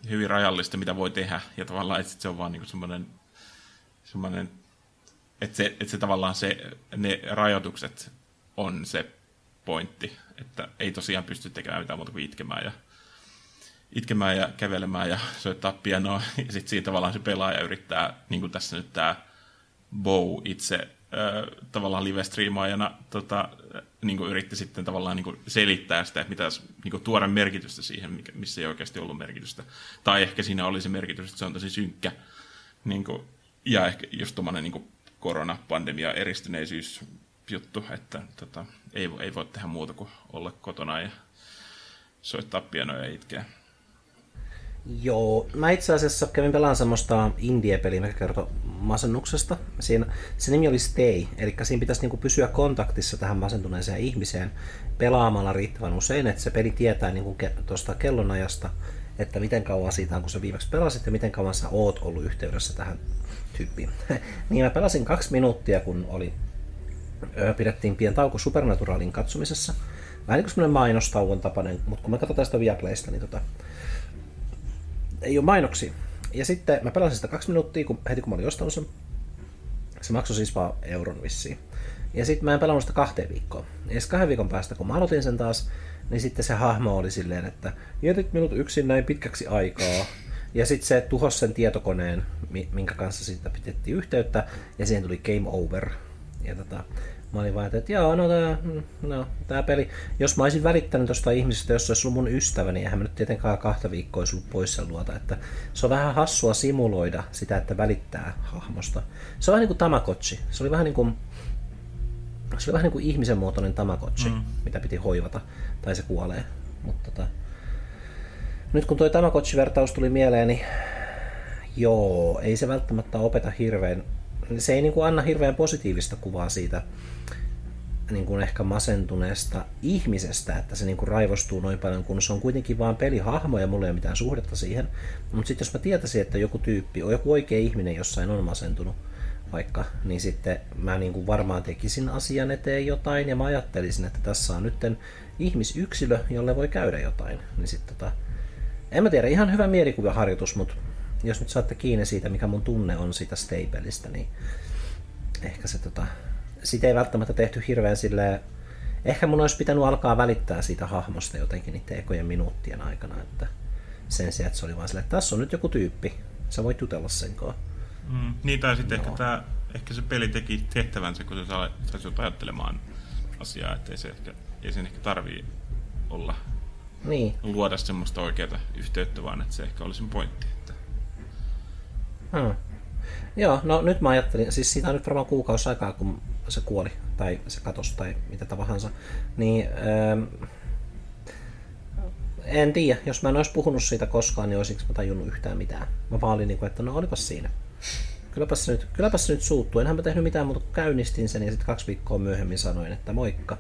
hyvin rajallista, mitä voi tehdä, ja tavallaan, että se on vaan niin semmoinen, semmoinen että se, että se tavallaan se, ne rajoitukset on se pointti, että ei tosiaan pysty tekemään mitään muuta kuin itkemään ja, itkemään ja kävelemään ja soittaa pianoa, ja sitten siinä tavallaan se pelaaja yrittää, niin kuin tässä nyt tämä Bow itse tavallaan live-striimaajana tota, niin yritti sitten tavallaan niin selittää sitä, että mitä niin tuoda merkitystä siihen, mikä, missä ei oikeasti ollut merkitystä. Tai ehkä siinä oli se merkitys, että se on tosi synkkä. Niin kuin, ja ehkä just tuommoinen niin koronapandemia eristyneisyys juttu, että tota, ei, ei voi tehdä muuta kuin olla kotona ja soittaa pianoja ja itkeä. Joo, mä itse asiassa kävin pelaan semmoista indie-peliä, mikä kertoo masennuksesta. Siinä, se nimi oli Stay, eli siinä pitäisi niinku pysyä kontaktissa tähän masentuneeseen ihmiseen pelaamalla riittävän usein, että se peli tietää niinku ke, tuosta kellonajasta, että miten kauan siitä on, kun sä viimeksi pelasit ja miten kauan sä oot ollut yhteydessä tähän tyyppiin. niin mä pelasin kaksi minuuttia, kun oli, pidettiin pien tauko Supernaturalin katsomisessa. Vähän niin kuin semmoinen mainostauon tapainen, mutta kun me katsotaan sitä Viaplaysta, niin tota, ei ole mainoksia. Ja sitten mä pelasin sitä kaksi minuuttia, kun, heti kun mä olin ostanut sen. Se maksoi siis vaan euron vissiin. Ja sitten mä en pelannut sitä kahteen viikkoon. Ja kahden viikon päästä, kun mä aloitin sen taas, niin sitten se hahmo oli silleen, että jätit minut yksin näin pitkäksi aikaa. Ja sitten se tuhosi sen tietokoneen, minkä kanssa siitä pidettiin yhteyttä, ja siihen tuli game over. Ja tota, Mä olin vaan, että joo, no tää, mm, no, tää peli, jos mä olisin välittänyt tuosta ihmisestä, jos se olisi ollut mun ystäväni, niin eihän mä nyt tietenkään kahta viikkoa olisi ollut pois sen luota, että se on vähän hassua simuloida sitä, että välittää hahmosta. Se on vähän niin kuin Tamagotchi. Se oli vähän niin kuin, se oli vähän niin kuin ihmisen muotoinen Tamagotchi, mm. mitä piti hoivata, tai se kuolee. Mutta tota, nyt kun tuo Tamagotchi-vertaus tuli mieleen, niin joo, ei se välttämättä opeta hirveän, se ei niin kuin anna hirveän positiivista kuvaa siitä, niin kuin ehkä masentuneesta ihmisestä, että se niin kuin raivostuu noin paljon, kun se on kuitenkin vain pelihahmo ja mulla ei ole mitään suhdetta siihen. Mutta sitten jos mä tietäisin, että joku tyyppi on joku oikea ihminen jossain on masentunut, vaikka, niin sitten mä niin kuin varmaan tekisin asian eteen jotain ja mä ajattelisin, että tässä on nytten ihmisyksilö, jolle voi käydä jotain. Niin sitten tota, en mä tiedä, ihan hyvä mielikuvaharjoitus, mutta jos nyt saatte kiinni siitä, mikä mun tunne on siitä Stapelista, niin ehkä se tota, sitä ei välttämättä tehty hirveän silleen, ehkä mun olisi pitänyt alkaa välittää siitä hahmosta jotenkin niiden ekojen minuuttien aikana, että sen sijaan, että se oli vaan silleen, että tässä on nyt joku tyyppi, sä voit jutella sen kanssa. Mm, niin, tai sitten ehkä, tää, ehkä se peli teki tehtävänsä, kun se sai, sai ajattelemaan asiaa, että ei, se ehkä, ei sen ehkä tarvii olla niin. luoda semmoista oikeaa yhteyttä, vaan että se ehkä olisi pointti. Hmm. Joo, no nyt mä ajattelin, siis siitä on nyt varmaan kuukausi aikaa, kun se kuoli, tai se katosi, tai mitä tahansa, niin ähm, en tiedä, jos mä en olisi puhunut siitä koskaan, niin olisinko mä tajunnut yhtään mitään. Mä vaan olin niin kuin, että no olipas siinä. Kylläpäs se nyt, kylläpäs se nyt suuttuu. Enhän mä tehnyt mitään, mutta käynnistin sen ja sitten kaksi viikkoa myöhemmin sanoin, että moikka.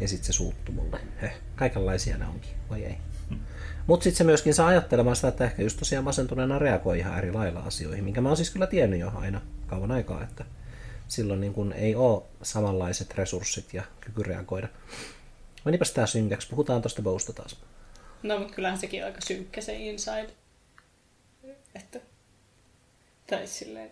Ja sitten se suuttui mulle. Heh, kaikenlaisia ne onkin, voi ei. Mutta sitten se myöskin saa ajattelemaan sitä, että ehkä just tosiaan masentuneena reagoi ihan eri lailla asioihin, minkä mä oon siis kyllä tiennyt jo aina kauan aikaa, että silloin niin kun ei ole samanlaiset resurssit ja kyky reagoida. Menipäs tää synkäksi, puhutaan tuosta Bowsta taas. No, mutta kyllähän sekin on aika synkkä se Inside. Että, tai silleen,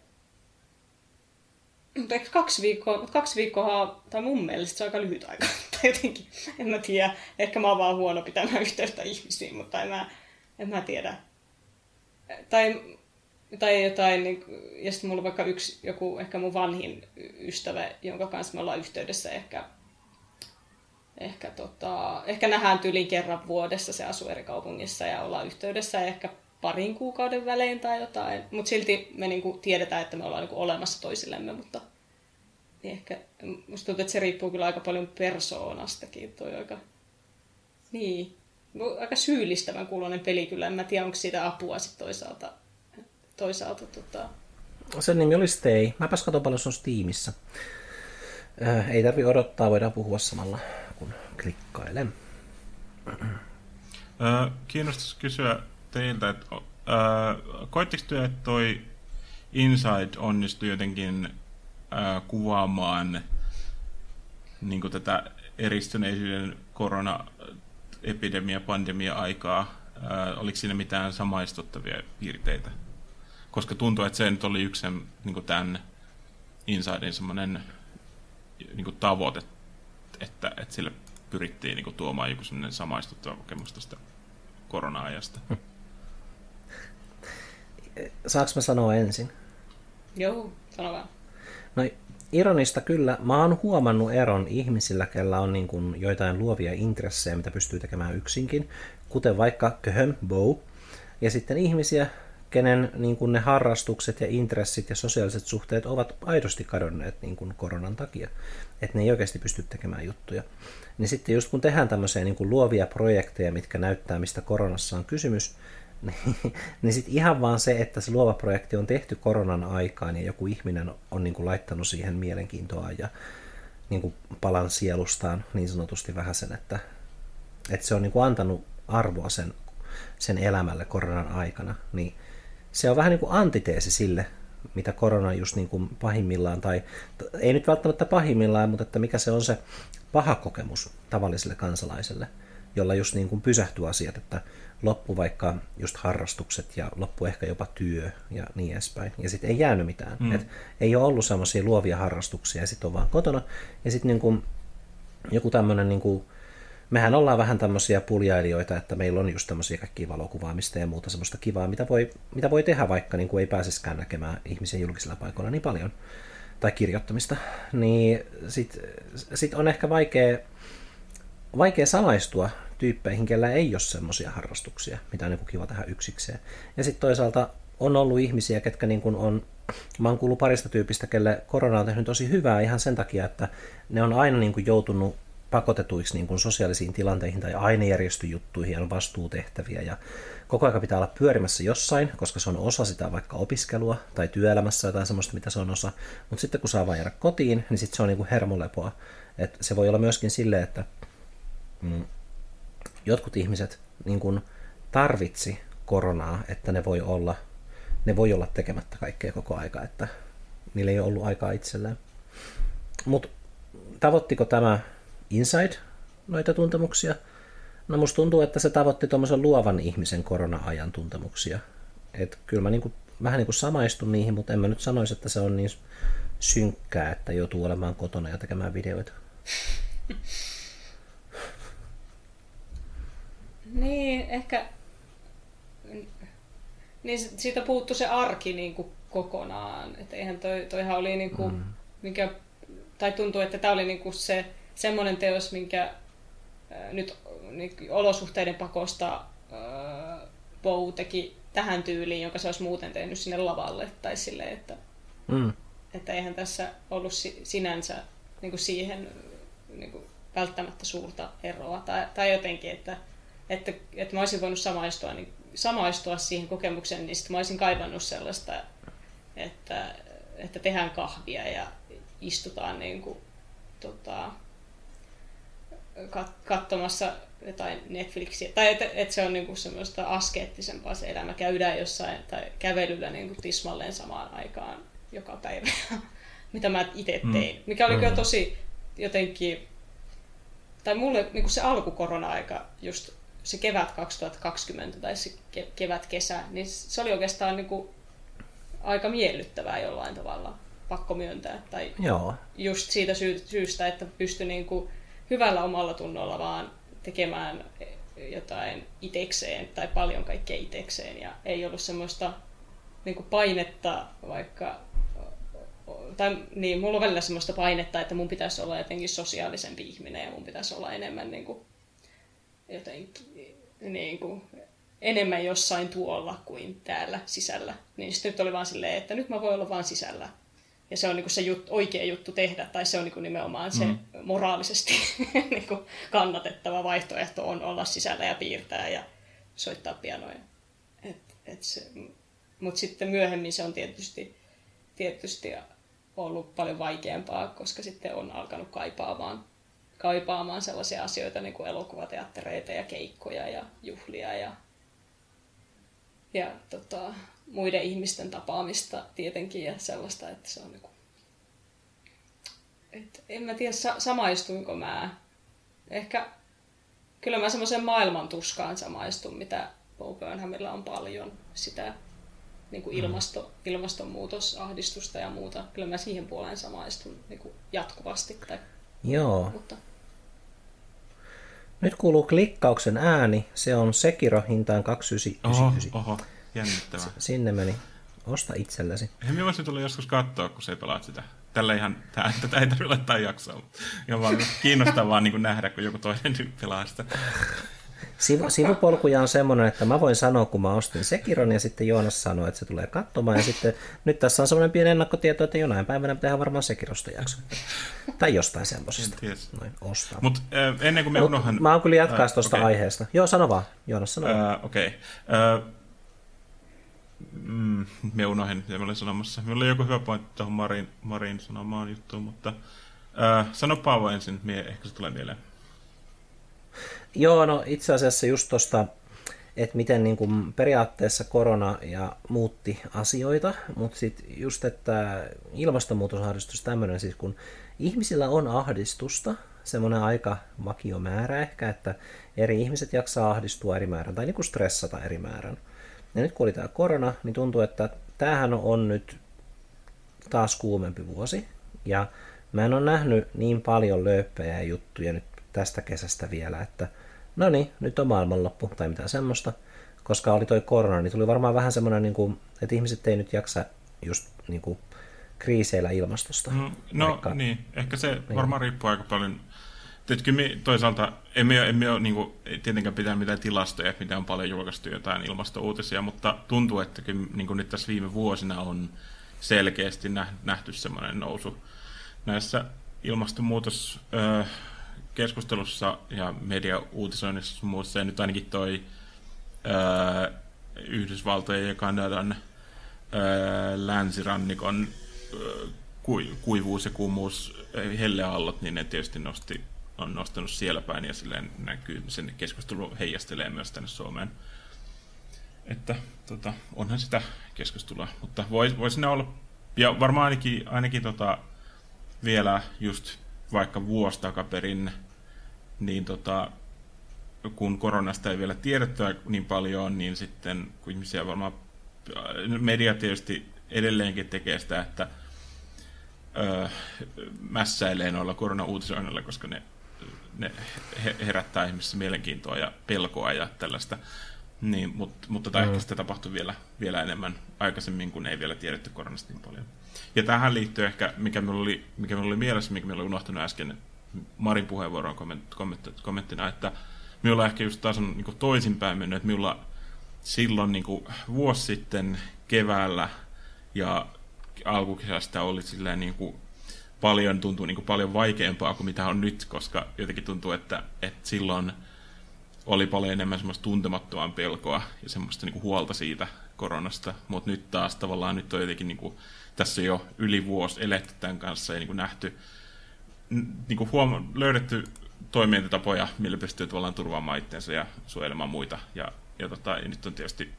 mutta eikö kaksi viikkoa, kaksi viikkoa, tai mun mielestä se on aika lyhyt aika. tai jotenkin, en mä tiedä. Ehkä mä oon vaan huono pitämään yhteyttä ihmisiin, mutta en mä, en mä tiedä. Tai, tai jotain, niin, ja sitten mulla on vaikka yksi, joku ehkä mun vanhin ystävä, jonka kanssa me ollaan yhteydessä ehkä ehkä, tota, ehkä nähdään tyyliin kerran vuodessa, se asuu eri kaupungissa ja ollaan yhteydessä ehkä parin kuukauden välein tai jotain. Mutta silti me niinku tiedetään, että me ollaan niinku olemassa toisillemme, mutta niin ehkä, musta tuntuu, että se riippuu kyllä aika paljon persoonastakin. Toi aika, niin, aika syyllistävän kuulonen peli kyllä. En mä tiedä, onko siitä apua sitten toisaalta. toisaalta tota... Sen nimi oli Stay. Mäpäs katson paljon se on Steamissa. Äh, ei tarvi odottaa, voidaan puhua samalla kun klikkailen. Äh, kiinnostaisi kysyä teiltä, että koitteko työ, että toi Inside onnistui jotenkin äh, kuvaamaan niin tätä eristyneisyyden korona-epidemia, pandemia-aikaa? Äh, oliko siinä mitään samaistuttavia piirteitä? Koska tuntuu, että se nyt oli yksi niin tämän Insidein semmoinen niin tavoite, että, että sille pyrittiin niin tuomaan joku semmoinen samaistuttava kokemus tästä korona-ajasta. Saanko mä sanoa ensin? Joo, sano vaan. No ironista kyllä. Mä oon huomannut eron ihmisillä, kellä on niin kuin joitain luovia intressejä, mitä pystyy tekemään yksinkin, kuten vaikka Köhön Bow, ja sitten ihmisiä, kenen niin kuin ne harrastukset ja intressit ja sosiaaliset suhteet ovat aidosti kadonneet niin kuin koronan takia, että ne ei oikeasti pysty tekemään juttuja. Niin sitten just kun tehdään tämmöisiä niin kuin luovia projekteja, mitkä näyttää, mistä koronassa on kysymys, niin, niin sitten ihan vaan se, että se luova projekti on tehty koronan aikaan ja joku ihminen on niin kuin laittanut siihen mielenkiintoa ja niin kuin palan sielustaan niin sanotusti vähän sen, että, että se on niin kuin antanut arvoa sen, sen elämälle koronan aikana, niin se on vähän niin kuin antiteesi sille, mitä korona just niin kuin pahimmillaan, tai ei nyt välttämättä pahimmillaan, mutta että mikä se on se paha kokemus tavalliselle kansalaiselle, jolla just niin kuin pysähtyy asiat, että loppu vaikka just harrastukset ja loppu ehkä jopa työ ja niin edespäin. Ja sitten ei jäänyt mitään. Mm. Et ei ole ollut semmoisia luovia harrastuksia ja sitten on vaan kotona. Ja sitten niin joku tämmöinen niin kuin, mehän ollaan vähän tämmöisiä puljailijoita, että meillä on just tämmöisiä kaikkia valokuvaamista ja muuta semmoista kivaa, mitä voi, mitä voi tehdä vaikka niin kuin ei pääseskään näkemään ihmisiä julkisilla paikoilla niin paljon, tai kirjoittamista, niin sit, sit on ehkä vaikea, vaikea samaistua tyyppeihin, kellä ei ole semmoisia harrastuksia, mitä on niin kiva tehdä yksikseen. Ja sitten toisaalta on ollut ihmisiä, ketkä niin kuin on, mä oon kuullut parista tyypistä, kelle korona on tehnyt tosi hyvää ihan sen takia, että ne on aina niin kuin joutunut pakotetuiksi niin kuin sosiaalisiin tilanteihin tai ainejärjestöjuttuihin ja on vastuutehtäviä ja koko ajan pitää olla pyörimässä jossain, koska se on osa sitä vaikka opiskelua tai työelämässä jotain semmoista, mitä se on osa. Mutta sitten kun saa vain jäädä kotiin, niin sitten se on niin kuin hermolepoa. Et se voi olla myöskin silleen, että mm, jotkut ihmiset niin kuin tarvitsi koronaa, että ne voi olla ne voi olla tekemättä kaikkea koko aika, että niillä ei ole ollut aikaa itselleen. Mutta tavoittiko tämä Inside noita tuntemuksia. No musta tuntuu, että se tavoitti tuommoisen luovan ihmisen korona-ajan tuntemuksia. Et kyllä mä niinku, vähän niin kuin samaistun niihin, mutta en mä nyt sanoisi, että se on niin synkkää, että joutuu olemaan kotona ja tekemään videoita. niin, ehkä niin siitä puuttu se arki niin kuin kokonaan. Että eihän toi, toihan oli niin kuin, mm. mikä, tai tuntuu, että tämä oli niin kuin se semmoinen teos, minkä ää, nyt niin, olosuhteiden pakosta ää, Bow teki tähän tyyliin, jonka se olisi muuten tehnyt sinne lavalle. Tai sille, että, mm. että eihän tässä ollut si, sinänsä niin kuin siihen niin kuin välttämättä suurta eroa. Tai, tai jotenkin, että, että, että mä olisin voinut samaistua niin samaistua siihen kokemukseen, niin sitten mä olisin kaivannut sellaista, että, että tehdään kahvia ja istutaan niin kuin, tota, kat, katsomassa jotain Netflixiä. Tai että, että se on niin kuin semmoista askeettisempaa se elämä. Käydään jossain tai kävelyllä niin kuin tismalleen samaan aikaan joka päivä, mitä mä itse mm. tein. Mikä oli mm. kyllä tosi jotenkin, tai mulle niin kuin se alkukorona-aika just se kevät 2020 tai se kevät-kesä, niin se oli oikeastaan niin kuin aika miellyttävää jollain tavalla, pakko myöntää. Tai Joo. just siitä syystä, että pystyi niin kuin hyvällä omalla tunnolla vaan tekemään jotain itekseen tai paljon kaikkea itekseen ja ei ollut semmoista niin kuin painetta vaikka tai niin, mulla on välillä semmoista painetta, että mun pitäisi olla jotenkin sosiaalisempi ihminen ja mun pitäisi olla enemmän niin kuin, jotenkin niin kuin, enemmän jossain tuolla kuin täällä sisällä. Niin sitten nyt oli vaan silleen, että nyt mä voin olla vaan sisällä. Ja se on niin kuin se jut, oikea juttu tehdä, tai se on niin kuin nimenomaan se mm. moraalisesti niin kuin kannatettava vaihtoehto on olla sisällä ja piirtää ja soittaa pianoja. Et, et se, mutta sitten myöhemmin se on tietysti, tietysti ollut paljon vaikeampaa, koska sitten on alkanut kaipaamaan kaipaamaan sellaisia asioita niin kuin elokuvateattereita ja keikkoja ja juhlia ja, ja tota, muiden ihmisten tapaamista tietenkin ja sellaista, että se on niin kuin, et en mä tiedä, sa- samaistuinko mä. Ehkä kyllä mä semmoisen maailman tuskaan samaistun, mitä Bo Burnhamilla on paljon sitä niin kuin mm. ilmasto, ilmastonmuutosahdistusta ja muuta. Kyllä mä siihen puoleen samaistun niin kuin jatkuvasti. Tai, Joo. Mutta nyt kuuluu klikkauksen ääni. Se on Sekiro hintaan 2999. Oho, oho. jännittävää. Sinne meni. Osta itsellesi. Hei, minä voisin tulla joskus katsoa, kun se pelaat sitä. Tällä ihan, tää, tätä ei tarvitse laittaa jaksoa, mutta ihan vaan kiinnostavaa niin nähdä, kun joku toinen pelaa sitä. Sivu, sivupolkuja on semmoinen, että mä voin sanoa, kun mä ostin Sekiron, ja sitten Joonas sanoi, että se tulee katsomaan, ja sitten nyt tässä on semmoinen pieni ennakkotieto, että jonain päivänä pitää varmaan Sekirosta jakso. Tai jostain semmoisesta. Noin, ostaa. Mut äh, ennen kuin me unohan... Mä oon kyllä jatkaa äh, tuosta okay. aiheesta. Joo, sano vaan. Joonas, sano. Äh, Okei. Okay. Äh, mm, me unohdin, mitä mä olin sanomassa. Meillä oli joku hyvä pointti tuohon Marin, Marin sanomaan juttuun, mutta äh, sano Paavo ensin, mie, ehkä se tulee mieleen. Joo, no itse asiassa just tuosta, että miten niin kuin periaatteessa korona ja muutti asioita, mutta sitten just, että ilmastonmuutosahdistus tämmöinen siis, kun ihmisillä on ahdistusta, semmoinen aika vakio määrä ehkä, että eri ihmiset jaksaa ahdistua eri määrän tai niin kuin stressata eri määrän. Ja nyt kun oli tämä korona, niin tuntuu, että tämähän on nyt taas kuumempi vuosi. Ja mä en ole nähnyt niin paljon lööppejä juttuja nyt tästä kesästä vielä, että no niin, nyt on maailmanloppu tai mitään semmoista. Koska oli toi korona, niin tuli varmaan vähän semmoinen, niin kuin, että ihmiset ei nyt jaksa just niin kuin, kriiseillä ilmastosta. Mm, no vaikka... niin, ehkä se niin. varmaan riippuu aika paljon. Tietysti me toisaalta emme ole, emme ole niin kuin, tietenkään pitää mitään tilastoja, mitä on paljon julkaistu jotain ilmastouutisia, mutta tuntuu, että kyllä, niin kuin nyt tässä viime vuosina on selkeästi nähty semmoinen nousu näissä ilmastonmuutos keskustelussa ja media-uutisoinnissa muussa, ja nyt ainakin toi ää, Yhdysvaltojen ja Kanadan ää, länsirannikon ää, kuivuus ja kuumuus, helleaallot, niin ne tietysti nosti, on nostanut siellä päin, ja silleen näkyy, sen keskustelu heijastelee myös tänne Suomeen. Että tota, onhan sitä keskustelua, mutta voisi vois ne olla, ja varmaan ainakin, ainakin tota, vielä just vaikka vuosi takaperin, niin tota, kun koronasta ei vielä tiedetty niin paljon, niin sitten kun ihmisiä varmaan, media tietysti edelleenkin tekee sitä, että öö, mässäilee noilla korona-uutisoinnilla, koska ne, ne herättää ihmisissä mielenkiintoa ja pelkoa ja tällaista. Niin, mutta, mutta mm. ehkä sitä tapahtui vielä, vielä enemmän aikaisemmin, kun ei vielä tiedetty koronasta niin paljon. Ja tähän liittyy ehkä, mikä minulla oli, mikä minulla oli mielessä, mikä minulla oli unohtunut äsken Marin puheenvuoron komment, komment, kommenttina, että minulla ehkä just taas on niin toisinpäin mennyt, että minulla silloin niin kuin, vuosi sitten keväällä ja alkukesästä oli silleen niin kuin, paljon, tuntuu niin kuin, paljon vaikeampaa kuin mitä on nyt, koska jotenkin tuntuu, että, että silloin oli paljon enemmän semmoista tuntemattoman pelkoa ja semmoista niin kuin, huolta siitä koronasta, mutta nyt taas tavallaan nyt on jotenkin niin kuin, tässä jo yli vuosi eletty tämän kanssa ja niin kuin nähty, niin kuin huoma- löydetty toimintatapoja, millä pystyy tavallaan turvaamaan itsensä ja suojelemaan muita. Ja, ja, tota, ja nyt on tietysti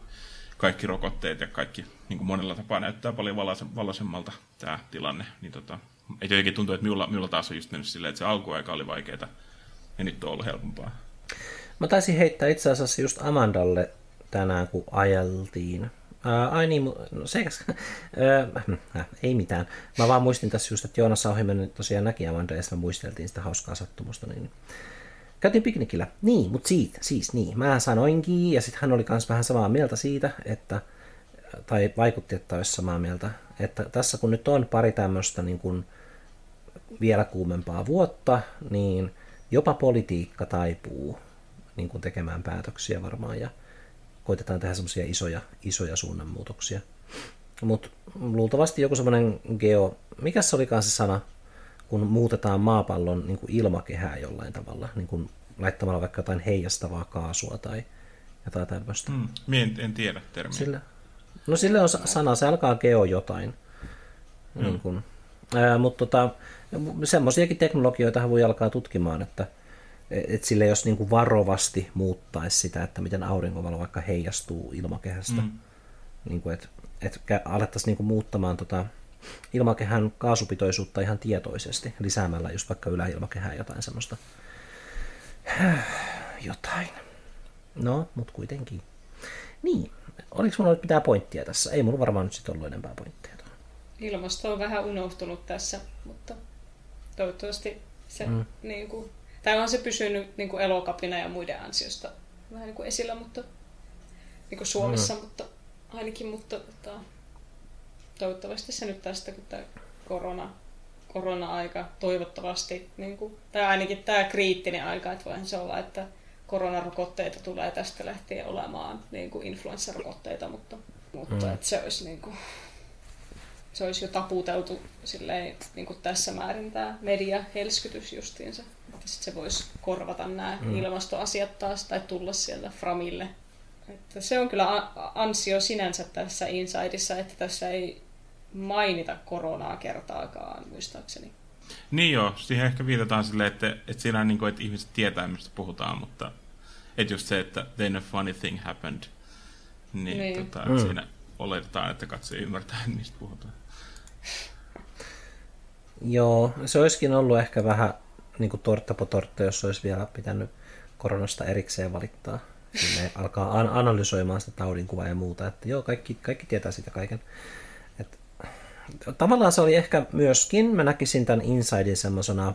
kaikki rokotteet ja kaikki niin kuin monella tapaa näyttää paljon valoisemmalta tämä tilanne. Niin tota, et jotenkin tuntuu, että minulla, minulla taas on just mennyt silleen, että se alkuaika oli vaikeaa ja nyt on ollut helpompaa. Mä taisin heittää itse asiassa just Amandalle tänään, kun ajeltiin Ää, ai niin, no se, äh, ei mitään. Mä vaan muistin tässä just, että Joonas Sauhimen tosiaan näki Amanda ja muisteltiin sitä hauskaa sattumusta. Niin... Käytiin piknikillä. Niin, mutta siitä, siis niin. Mä sanoinkin, ja sitten hän oli myös vähän samaa mieltä siitä, että, tai vaikutti, että olisi samaa mieltä, että tässä kun nyt on pari tämmöistä niin kuin vielä kuumempaa vuotta, niin jopa politiikka taipuu niin kuin tekemään päätöksiä varmaan, ja koitetaan tehdä semmoisia isoja, isoja suunnanmuutoksia. Mutta luultavasti joku semmoinen geo, mikä se olikaan se sana, kun muutetaan maapallon niin kuin ilmakehää jollain tavalla, niin kuin laittamalla vaikka jotain heijastavaa kaasua tai jotain tämmöistä. Mm, en, en tiedä termiä. Sille, no sille on sana, se alkaa geo jotain. Mm. Niin kuin, ää, mutta tota, semmoisiakin teknologioita voi alkaa tutkimaan, että – että sille jos niin kuin varovasti muuttaisi sitä, että miten aurinkovalo vaikka heijastuu ilmakehästä, mm. niin kuin, että, että alettaisiin niin kuin muuttamaan tota ilmakehän kaasupitoisuutta ihan tietoisesti, lisäämällä just vaikka yläilmakehään jotain semmoista jotain. No, mutta kuitenkin. Niin, oliko mulla nyt mitään pointtia tässä? Ei mulla varmaan nyt sitten ollut enempää pointteja. Ilmasto on vähän unohtunut tässä, mutta toivottavasti se mm. niin kuin, tai on se pysynyt niin kuin elokapina ja muiden ansiosta vähän niin kuin esillä, mutta niin kuin Suomessa, mm. mutta ainakin, mutta tota, toivottavasti se nyt tästä, kun tämä korona, korona-aika toivottavasti, niin kuin, tai ainakin tämä kriittinen aika, että voihan se olla, että koronarokotteita tulee tästä lähtien olemaan niin kuin influenssarokotteita, mutta, mutta mm. että se olisi niin kuin, se olisi jo taputeltu silleen, niin kuin tässä määrin tämä media-helskytys justiinsa. Että sit se voisi korvata nämä mm. ilmastoasiat taas tai tulla sieltä Framille. Että se on kyllä ansio sinänsä tässä Insideissa, että tässä ei mainita koronaa kertaakaan, muistaakseni. Niin joo, siihen ehkä viitataan silleen, että, että siinä on niin kuin, että ihmiset tietää, mistä puhutaan, mutta että just se, että then a funny thing happened, niin, niin. Tota, mm. siinä oletetaan, että katsoja ymmärtää, mistä puhutaan. Joo, se olisikin ollut ehkä vähän niin kuin tortta po tortta, jos olisi vielä pitänyt koronasta erikseen valittaa. Ne alkaa an- analysoimaan sitä taudinkuvaa ja muuta, että joo, kaikki, kaikki tietää sitä kaiken. Et, tavallaan se oli ehkä myöskin, mä näkisin tämän Insidein semmoisena,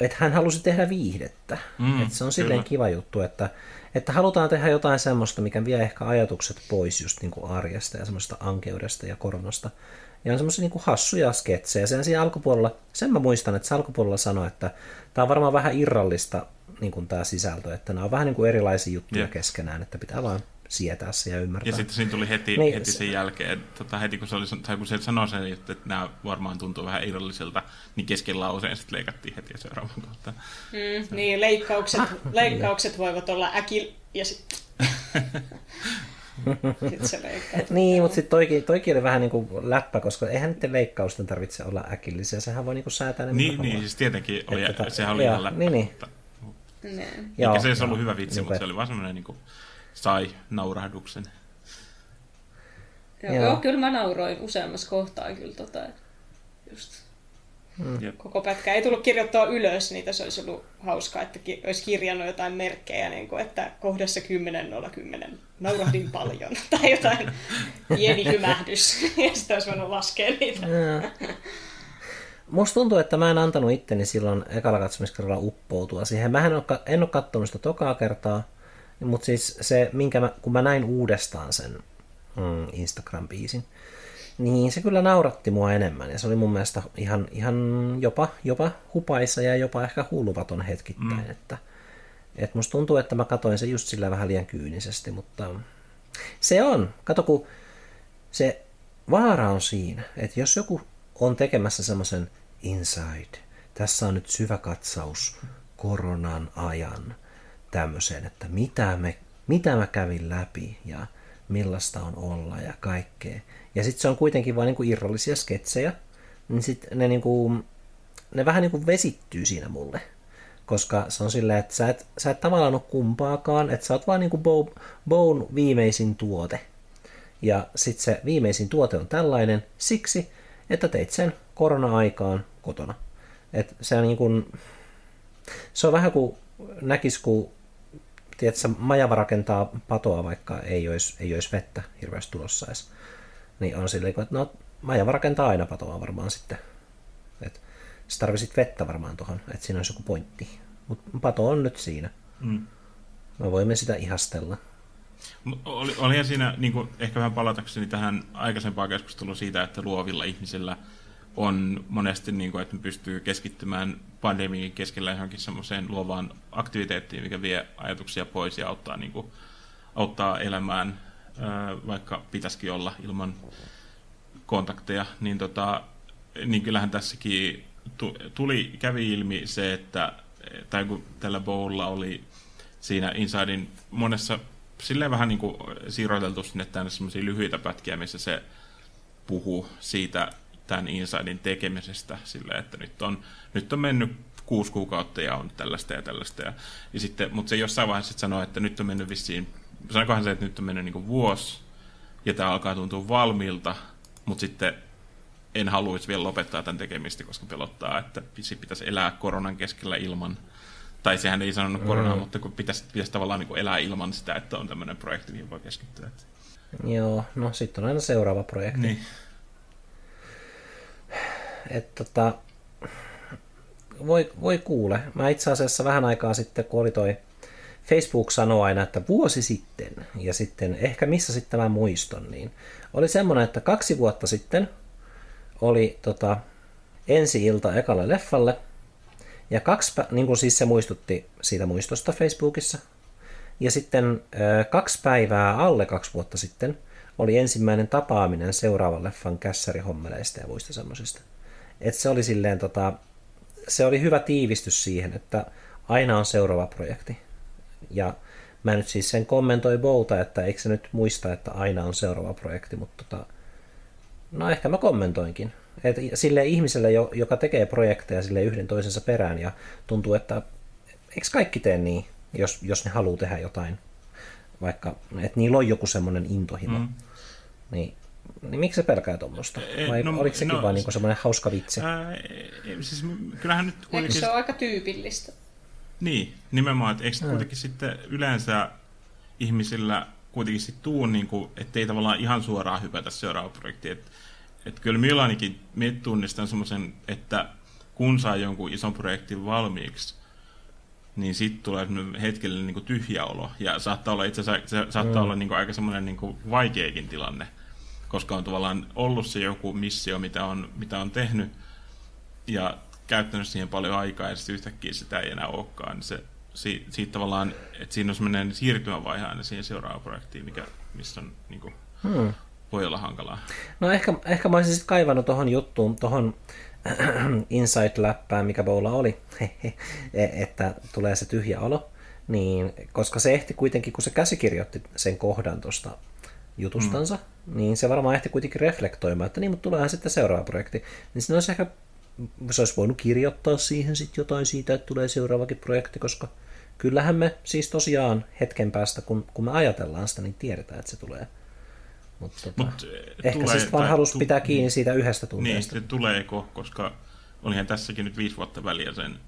että hän halusi tehdä viihdettä. Mm, että se on silleen kyllä. kiva juttu, että, että halutaan tehdä jotain semmoista, mikä vie ehkä ajatukset pois just niin kuin arjesta ja semmoista ankeudesta ja koronasta. Ja on semmoisia niin hassuja sketsejä. Sen siinä alkupuolella, sen mä muistan, että se alkupuolella sanoi, että tämä on varmaan vähän irrallista niin kuin tämä sisältö, että nämä on vähän niin kuin erilaisia juttuja yeah. keskenään, että pitää vaan sietää se ja ymmärtää. Ja sitten siinä tuli heti, niin, heti sen jälkeen, tota, heti kun se, oli, tai kun se sanoi sen, että, että nämä varmaan tuntuu vähän irralliselta, niin kesken lauseen sitten leikattiin heti seuraavan kohtaan. Mm, niin, leikkaukset, ah, leikkaukset voivat olla äkil ja sitten... niin, mutta sitten toikin, toikin oli vähän niin kuin läppä, koska eihän niiden leikkausten tarvitse olla äkillisiä, sehän voi niin kuin säätää ne Niin, niin siis tietenkin oli, että, tota- sehän oli ihan läppä. Niin, niin. Mutta, niin. Eikä se olisi ollut hyvä vitsi, niin, mutta se oli vaan semmoinen niin kuin, sai naurahduksen. Joo, joo. kyllä mä nauroin useammassa kohtaa kyllä tota, just Mm. Koko pätkä ei tullut kirjoittaa ylös, niitä se olisi ollut hauskaa, että ki- olisi kirjannut jotain merkkejä, niin kuin, että kohdassa 10 10 naurahdin paljon, tai jotain pieni hymähdys, ja sitten olisi voinut laskea niitä. musta tuntuu, että mä en antanut itteni silloin ekalla katsomiskerralla uppoutua siihen. Mä en ole, en ole katsonut sitä tokaa kertaa, mutta siis se, minkä mä, kun mä näin uudestaan sen mm, Instagram-biisin, niin se kyllä nauratti mua enemmän. Ja se oli mun mielestä ihan, ihan jopa, jopa hupaissa ja jopa ehkä hulvaton hetkittäin. Mm. Että, että musta tuntuu, että mä katoin se just sillä vähän liian kyynisesti, mutta se on. Kato, kun se vaara on siinä, että jos joku on tekemässä semmoisen inside, tässä on nyt syvä katsaus koronan ajan tämmöiseen, että mitä, me, mitä mä kävin läpi ja millaista on olla ja kaikkea. Ja sitten se on kuitenkin vain niinku irrallisia sketsejä, niin sitten ne, niinku, ne vähän niinku vesittyy siinä mulle. Koska se on silleen, että sä et, sä et tavallaan ole kumpaakaan, että sä oot vaan niinku Bown viimeisin tuote. Ja sitten se viimeisin tuote on tällainen siksi, että teit sen korona-aikaan kotona. Et se, on niin kuin, se on vähän kuin näkis, kun tiedätkö, majava rakentaa patoa, vaikka ei olisi, ei olisi vettä hirveästi tulossa edes. Niin on silleen, että no, majava rakentaa aina patoa varmaan sitten. Et sä tarvisit vettä varmaan tuohon, että siinä olisi joku pointti. Mutta pato on nyt siinä. Mm. Me voimme sitä ihastella. Oli, oli siinä niin kuin, ehkä vähän palatakseni tähän aikaisempaan keskusteluun siitä, että luovilla ihmisillä on monesti, niin kuin, että ne pystyy keskittymään pandemiin keskellä johonkin semmoiseen luovaan aktiviteettiin, mikä vie ajatuksia pois ja auttaa, niin kuin, auttaa elämään, vaikka pitäisikin olla ilman kontakteja, niin, tota, niin kyllähän tässäkin tuli, kävi ilmi se, että tai kun tällä Bowlla oli siinä Insidein monessa silleen vähän niin kuin siirroteltu sinne tänne semmoisia lyhyitä pätkiä, missä se puhuu siitä tämän Insidein tekemisestä silleen, että nyt on, nyt on mennyt kuusi kuukautta ja on tällaista ja tällaista. Ja, ja sitten, mutta se jossain vaiheessa sanoo, että nyt on mennyt vissiin, sanoikohan se, että nyt on mennyt niin vuosi ja tämä alkaa tuntua valmiilta, mutta sitten en haluaisi vielä lopettaa tämän tekemistä, koska pelottaa, että pitäisi elää koronan keskellä ilman tai sehän ei sanonut koronaa, mm. mutta kun pitäisi, pitäisi tavallaan niin elää ilman sitä, että on tämmöinen projekti, mihin voi keskittyä. Joo, no sitten on aina seuraava projekti. Niin. Että tota, voi, voi kuule. Mä itse asiassa vähän aikaa sitten, kun oli toi Facebook sanoi aina, että vuosi sitten, ja sitten ehkä missä sitten mä muiston, niin oli semmoinen, että kaksi vuotta sitten oli tota, ensi ilta ekalle leffalle, ja kaksi, niin kuin siis se muistutti siitä muistosta Facebookissa. Ja sitten kaksi päivää alle kaksi vuotta sitten oli ensimmäinen tapaaminen seuraavan leffan kässärihommeleista ja muista semmoisista. Et se oli silleen, tota, se oli hyvä tiivistys siihen, että aina on seuraava projekti. Ja mä nyt siis sen kommentoi Bouta, että eikö se nyt muista, että aina on seuraava projekti, mutta tota, no ehkä mä kommentoinkin. Et sille ihmiselle, joka tekee projekteja sille yhden toisensa perään ja tuntuu, että eikö kaikki tee niin, jos, jos ne haluaa tehdä jotain, vaikka että niillä on joku semmoinen intohimo, mm. niin, niin miksi se pelkää tuommoista? E, Vai no, oliko sekin no, vain niin semmoinen hauska vitsi? Ää, siis kyllähän nyt kuitenkin... Eikö se ole aika tyypillistä? Niin, nimenomaan, että eikö kuitenkin sitten yleensä ihmisillä kuitenkin sitten tuu, niin kuin, ettei tavallaan ihan suoraan hypätä seuraavaan projektiin, että että kyllä minä ainakin tunnistan semmoisen, että kun saa jonkun ison projektin valmiiksi, niin sitten tulee hetkellinen niin tyhjä olo. Ja saattaa olla itse asiassa se saattaa mm. olla niin kuin aika semmoinen niin vaikeakin tilanne, koska on tavallaan ollut se joku missio, mitä on, mitä on tehnyt, ja käyttänyt siihen paljon aikaa, ja sitten yhtäkkiä sitä ei enää olekaan. Niin se, si, siitä tavallaan, että siinä on semmoinen siirtymävaihe aina siihen seuraavaan projektiin, mikä, missä on niin kuin, hmm voi olla hankalaa. No ehkä, ehkä mä olisin sitten kaivannut tuohon juttuun, tuohon Insight-läppään, mikä Boula oli, e, että tulee se tyhjä olo, niin koska se ehti kuitenkin, kun se käsikirjoitti sen kohdan tuosta jutustansa, mm. niin se varmaan ehti kuitenkin reflektoimaan, että niin, mutta tuleehan sitten seuraava projekti. Niin siinä olisi ehkä, se olisi voinut kirjoittaa siihen sitten jotain siitä, että tulee seuraavakin projekti, koska kyllähän me siis tosiaan hetken päästä, kun, kun me ajatellaan sitä, niin tiedetään, että se tulee. Mutta tota, Mut, eh, ehkä tulee, siis vaan halusi tu- pitää kiinni niin, siitä yhdestä tunteesta. Niin, tuleeko, koska olihan tässäkin nyt viisi vuotta väliä sen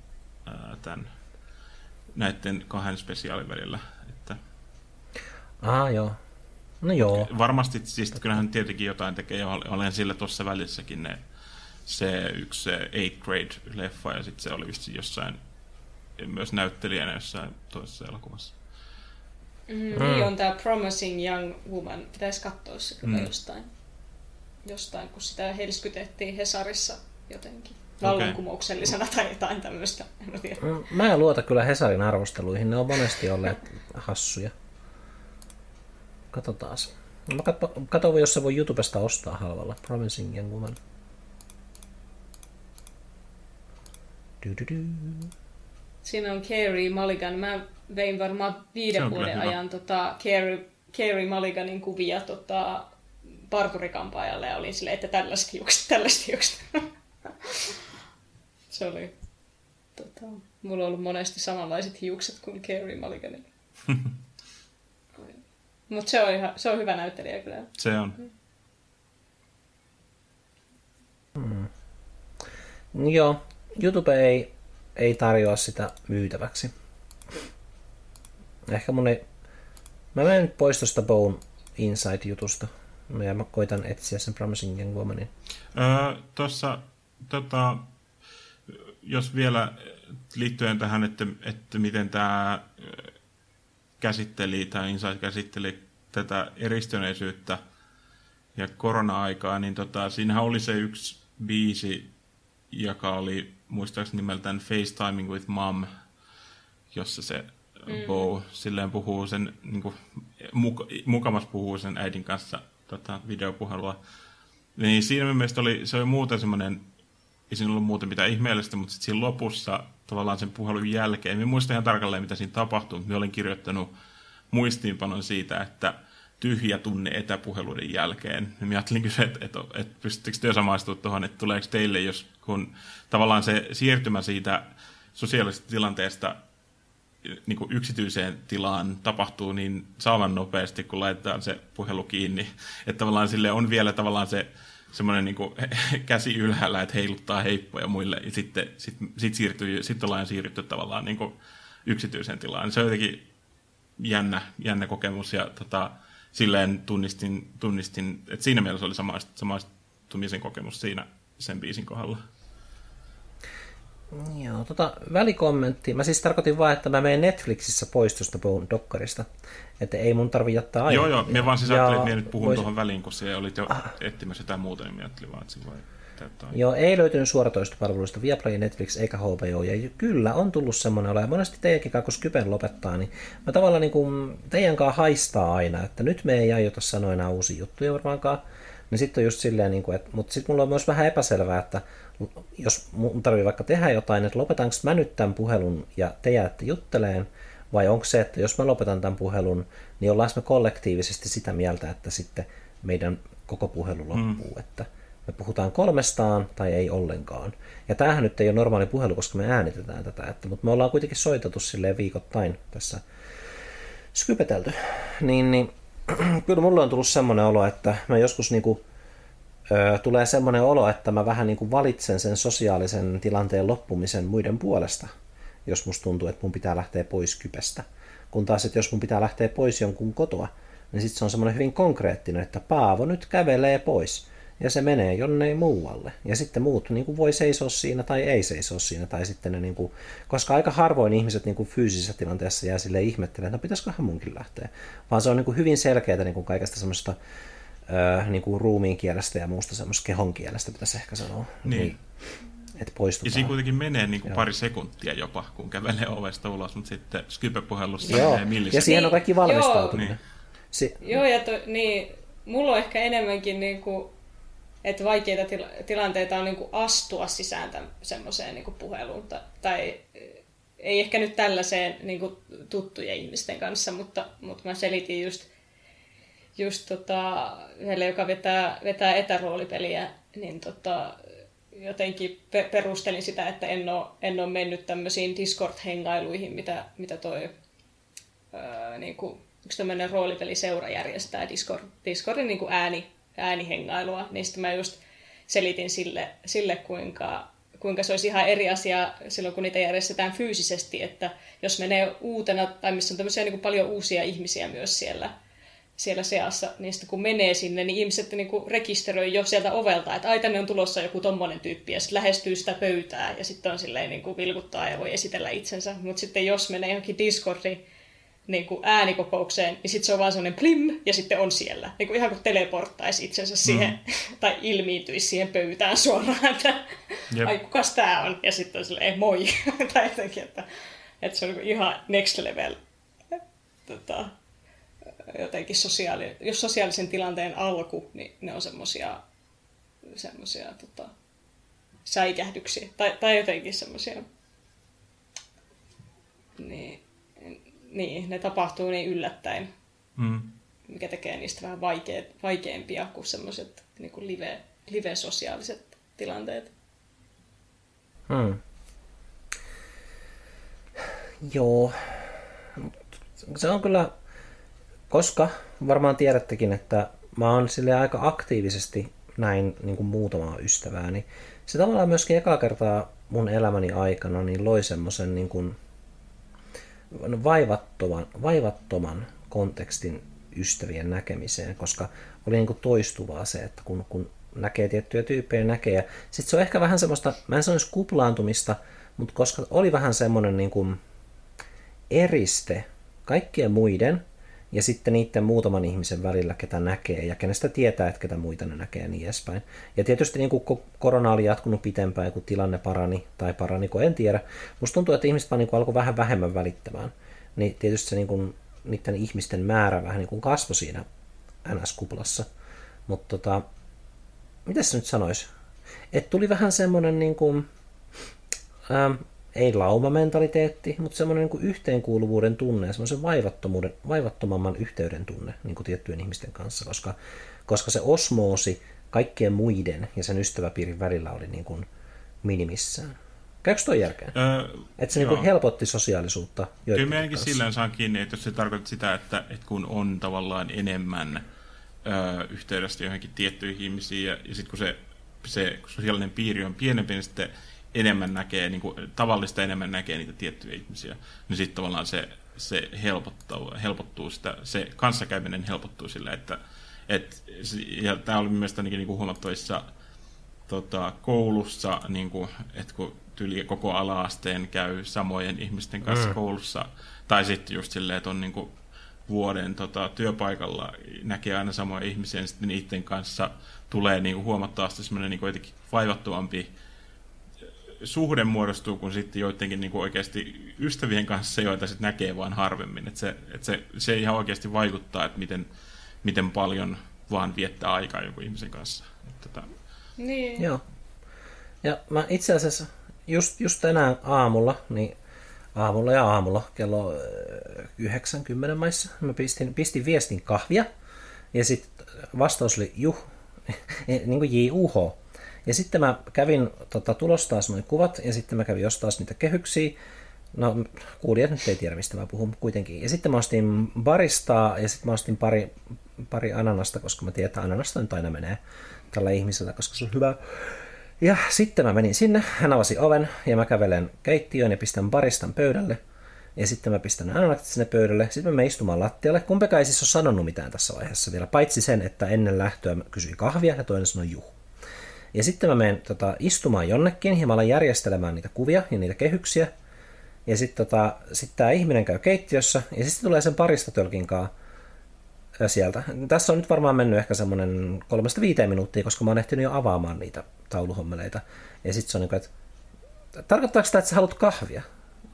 ää, tämän, näiden kahden spesiaalin välillä. Että... Ah, joo. No joo. Varmasti, siis kyllähän tietenkin jotain tekee, ja olen sillä tuossa välissäkin ne se yksi se Eighth Grade-leffa, ja sitten se oli vissiin jossain myös näyttelijänä jossain toisessa elokuvassa. Mm, mm. Niin on tämä Promising Young Woman. Pitäisi katsoa se kyllä mm. jostain, jostain, kun sitä helskytettiin Hesarissa jotenkin vallankumouksellisena okay. tai jotain tämmöistä. En tiedä. Mm, mä en luota kyllä Hesarin arvosteluihin, ne on monesti olleet hassuja. Katsotaan. Mä katson, jos se voi YouTubesta ostaa halvalla. Promising Young Woman. Du-du-du. Siinä on Carey Mulligan. Mä vein varmaan viiden vuoden ajan tota, Carey, Carey Mulliganin kuvia tota, parturikampaajalle ja olin silleen, että tällaiset hiukset, tällaiset hiukset. se oli... Tota, mulla on ollut monesti samanlaiset hiukset kuin Carey Mulliganilla. Mutta se, on ihan, se on hyvä näyttelijä kyllä. Se on. Hmm. Joo, YouTube ei, ei tarjoa sitä myytäväksi. Ehkä mun ei... Mä menen nyt pois tuosta Bone Inside-jutusta. Ja mä koitan etsiä sen Promising Young Womanin. Öö, Tuossa, tota, jos vielä liittyen tähän, että, että miten tämä käsitteli, tai Inside käsitteli tätä eristyneisyyttä ja korona-aikaa, niin tota, siinähän oli se yksi biisi, joka oli muistaakseni nimeltään FaceTiming with Mom, jossa se mm. Bo silleen puhuu sen, niin kuin, muk- mukamas puhuu sen äidin kanssa tota, videopuhelua. Niin siinä mielestä oli, se oli muuten semmoinen, ei siinä ollut muuten mitään ihmeellistä, mutta sitten siinä lopussa tavallaan sen puhelun jälkeen, en muista ihan tarkalleen mitä siinä tapahtui, mutta olin kirjoittanut muistiinpanon siitä, että tyhjä tunne etäpuheluiden jälkeen. Ja minä ajattelin kysyä, että, että, että pystyttekö te samaistumaan tuohon, että tuleeko teille, jos kun tavallaan se siirtymä siitä sosiaalisesta tilanteesta niin kuin yksityiseen tilaan tapahtuu niin saavan nopeasti, kun laitetaan se puhelu kiinni. Että tavallaan sille on vielä tavallaan se semmoinen niin käsi ylhäällä, että heiluttaa heippoja muille, ja sitten sit, sit siirtyy, sit ollaan siirrytty tavallaan niin kuin yksityiseen tilaan. Se on jotenkin jännä, jännä kokemus, ja tota, silleen tunnistin, tunnistin, että siinä mielessä oli samaistumisen kokemus siinä sen biisin kohdalla. Joo, tota, välikommentti. Mä siis tarkoitin vaan, että mä menen Netflixissä pois tuosta Bone Dokkarista. Että ei mun tarvi jättää aikaa. Joo, joo. Mä vaan siis ajattelin, että nyt puhun vois... tuohon väliin, kun siellä olit jo ah. etsimässä jotain muuta, niin mä ajattelin vaan, että se voi täyttää Joo, ei löytynyt suoratoistopalveluista Viaplay, Netflix eikä HBO. Ja kyllä on tullut semmoinen. Ja monesti teidänkin kun Skypen lopettaa, niin mä tavallaan niin kuin teidän kanssa haistaa aina, että nyt me ei aiota sanoa enää uusia juttuja varmaankaan. Niin sitten on just silleen, niin kuin, että, mutta sitten mulla on myös vähän epäselvää, että jos mun tarvii vaikka tehdä jotain, että lopetanko mä nyt tämän puhelun ja te jäätte jutteleen, vai onko se, että jos mä lopetan tämän puhelun, niin ollaan me kollektiivisesti sitä mieltä, että sitten meidän koko puhelu loppuu, mm. että me puhutaan kolmestaan tai ei ollenkaan. Ja tämähän nyt ei ole normaali puhelu, koska me äänitetään tätä, että, mutta me ollaan kuitenkin soitettu silleen viikoittain tässä skypetelty. Niin, niin kyllä mulle on tullut semmoinen olo, että mä joskus niinku tulee semmoinen olo, että mä vähän niin kuin valitsen sen sosiaalisen tilanteen loppumisen muiden puolesta, jos musta tuntuu, että mun pitää lähteä pois kypestä. Kun taas, että jos mun pitää lähteä pois jonkun kotoa, niin sitten se on semmoinen hyvin konkreettinen, että Paavo nyt kävelee pois ja se menee jonnei muualle. Ja sitten muut niin kuin voi seisoa siinä tai ei seisoa siinä. Tai sitten ne, niin kuin, koska aika harvoin ihmiset niin kuin fyysisessä tilanteessa jää sille ihmettelemään, että no pitäisiköhän munkin lähteä. Vaan se on niin kuin hyvin selkeää niin kuin kaikesta semmoista äh, niin kuin ruumiin kielestä ja muusta semmoista kehon kielestä pitäisi ehkä sanoa. Niin. niin että poistutaan. Ja siinä kuitenkin menee niin kuin pari sekuntia jopa, kun kävelee ovesta ulos, mutta sitten Skype-puhelussa Joo. menee millisekuntia. Ja siihen on kaikki valmistautuminen. Joo, si- Joo ja to, niin, mulla on ehkä enemmänkin niin kuin, että vaikeita tila- tilanteita on niin kuin astua sisään semmoiseen niin puheluun. Tai, tai ei ehkä nyt tällaiseen niin kuin tuttujen ihmisten kanssa, mutta, mutta mä selitin just just tota, yhdelle, joka vetää, vetää etäroolipeliä, niin tota, jotenkin pe- perustelin sitä, että en ole, en ole mennyt tämmöisiin Discord-hengailuihin, mitä, mitä toi öö, niin kuin, yksi tämmöinen roolipeliseura järjestää Discord, Discordin niin kuin ääni, äänihengailua, niin sitten mä just selitin sille, sille kuinka, kuinka se olisi ihan eri asia silloin, kun niitä järjestetään fyysisesti, että jos menee uutena, tai missä on tämmöisiä niin kuin paljon uusia ihmisiä myös siellä, siellä seassa, niin sitten kun menee sinne, niin ihmiset niin kuin rekisteröi jo sieltä ovelta, että ai tänne on tulossa joku tommonen tyyppi, ja sitten lähestyy sitä pöytää, ja sitten on silleen niin kuin vilkuttaa ja voi esitellä itsensä. Mutta sitten jos menee johonkin Discordiin, niin kuin äänikokoukseen, niin sitten se on vaan semmoinen plim, ja sitten on siellä. Niin kuin ihan kuin teleporttaisi itsensä siihen, mm. tai ilmiintyisi siihen pöytään suoraan, että Jep. ai kukas tää on, ja sitten on silleen moi, tai jotenkin, että, että se on niin ihan next level tota, jotenkin sosiaali, jos sosiaalisen tilanteen alku, niin ne on semmoisia semmosia, tota, säikähdyksiä, tai, tai jotenkin semmoisia, niin, niin, ne tapahtuu niin yllättäen, mm. mikä tekee niistä vähän vaikeat, vaikeampia kuin semmoiset niin kuin live, live-sosiaaliset tilanteet. Hmm. Joo. Se on kyllä, koska varmaan tiedättekin, että mä oon sille aika aktiivisesti näin niin kuin muutamaa ystävää, niin se tavallaan myöskin ekaa kertaa mun elämäni aikana niin loi semmoisen niin vaivattoman, vaivattoman kontekstin ystävien näkemiseen, koska oli niin kuin toistuvaa se, että kun, kun näkee tiettyjä tyyppejä näkee. Ja sitten se on ehkä vähän semmoista, mä en sanoisi kuplaantumista, mutta koska oli vähän semmoinen niin kuin eriste kaikkien muiden ja sitten niiden muutaman ihmisen välillä, ketä näkee ja kenestä tietää, että ketä muita ne näkee ja niin edespäin. Ja tietysti niin kuin korona oli jatkunut pitempään, kun tilanne parani tai parani, kun en tiedä. Musta tuntuu, että ihmiset vaan niin alkoi vähän vähemmän välittämään. Niin tietysti se niin kuin, niiden ihmisten määrä vähän niin kuin kasvoi siinä NS-kuplassa. Mutta tota, mitä se nyt sanoisi? Että tuli vähän semmoinen niin kuin, ähm, ei laumamentaliteetti, mutta semmoinen niin kuin yhteenkuuluvuuden tunne ja semmoisen vaivattomuuden, vaivattomamman yhteyden tunne niin kuin tiettyjen ihmisten kanssa, koska, koska se osmoosi kaikkien muiden ja sen ystäväpiirin välillä oli niin kuin minimissään. Käykö tuo järkeä? Öö, että se niin kuin helpotti sosiaalisuutta. Kyllä meidänkin silleen saa kiinni, että jos se tarkoittaa sitä, että, että kun on tavallaan enemmän öö, yhteydestä johonkin tiettyihin ihmisiin ja, ja sitten kun se, se sosiaalinen piiri on pienempi, niin sitten enemmän näkee, niin kuin, tavallista enemmän näkee niitä tiettyjä ihmisiä, niin sitten tavallaan se, se helpottuu, helpottuu sitä, se kanssakäyminen helpottuu sillä, että et, ja tämä oli mielestäni niin kuin huomattavissa tota, koulussa, niin kuin, että kun tyli koko ala-asteen käy samojen ihmisten kanssa mm. koulussa, tai sitten just silleen, että on niin kuin, vuoden tota, työpaikalla näkee aina samoja ihmisiä, ja sitten niiden kanssa tulee niin kuin, huomattavasti semmoinen niin kuin, vaivattuampi suhde muodostuu kun sitten joidenkin niin kuin oikeasti ystävien kanssa, joita sitten näkee vaan harvemmin. Et se, et se, se ihan oikeasti vaikuttaa, että miten, miten paljon vaan viettää aikaa joku ihmisen kanssa. Et, tota... Niin. Joo. Ja mä itse asiassa just, just tänään aamulla, niin aamulla ja aamulla kello 90 maissa mä pistin, pistin viestin kahvia ja sitten vastaus oli juh, niin kuin J-U-H. Ja sitten mä kävin tota, tulostaa noin kuvat, ja sitten mä kävin ostaa niitä kehyksiä. No, kuulijat nyt ei tiedä, mistä mä puhun kuitenkin. Ja sitten mä ostin baristaa, ja sitten mä ostin pari, pari ananasta, koska mä tiedän, että ananasta nyt aina menee tällä ihmisellä, koska se on hyvä. Ja sitten mä menin sinne, hän avasi oven, ja mä kävelen keittiöön ja pistän baristan pöydälle. Ja sitten mä pistän ananakset sinne pöydälle. Sitten mä istumaan lattialle. Kumpikaan ei siis ole sanonut mitään tässä vaiheessa vielä, paitsi sen, että ennen lähtöä mä kysyin kahvia ja toinen sanoi juh. Ja sitten mä menen tota, istumaan jonnekin ja mä alan järjestelemään niitä kuvia ja niitä kehyksiä. Ja sitten tota, sit tämä ihminen käy keittiössä ja sitten tulee sen parista tölkinkaa sieltä. Tässä on nyt varmaan mennyt ehkä semmoinen kolmesta viiteen minuuttia, koska mä oon ehtinyt jo avaamaan niitä tauluhommeleita. Ja sitten se on niin kuin, että tarkoittaako sitä, että sä haluat kahvia?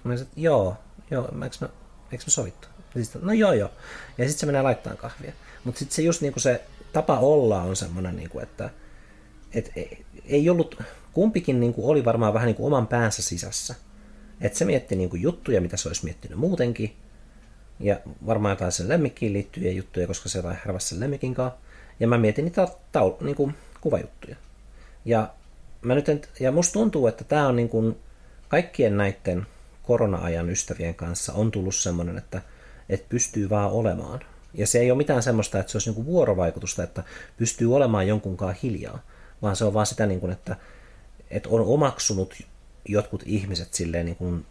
Mä sanoin, joo, joo, eikö me, eikö me sovittu? Ja sit, no joo, joo. Ja sitten se menee laittaa kahvia. Mutta sitten se just niin kuin se tapa olla on semmoinen, niin kuin, että – et ei ollut, kumpikin niin kuin oli varmaan vähän niin kuin oman päänsä sisässä. Että se mietti niin kuin juttuja, mitä se olisi miettinyt muutenkin. Ja varmaan jotain sen lemmikkiin liittyviä juttuja, koska se jotain härvässä sen lemmikin kanssa. Ja mä mietin niitä taul- niin kuin kuvajuttuja. Ja, mä nyt en, ja musta tuntuu, että tämä on niin kuin kaikkien näiden korona-ajan ystävien kanssa on tullut semmoinen, että, että pystyy vaan olemaan. Ja se ei ole mitään semmoista, että se olisi niin kuin vuorovaikutusta, että pystyy olemaan jonkunkaan hiljaa vaan se on vaan sitä, niin kuin, että, että on omaksunut jotkut ihmiset silleen niin kuin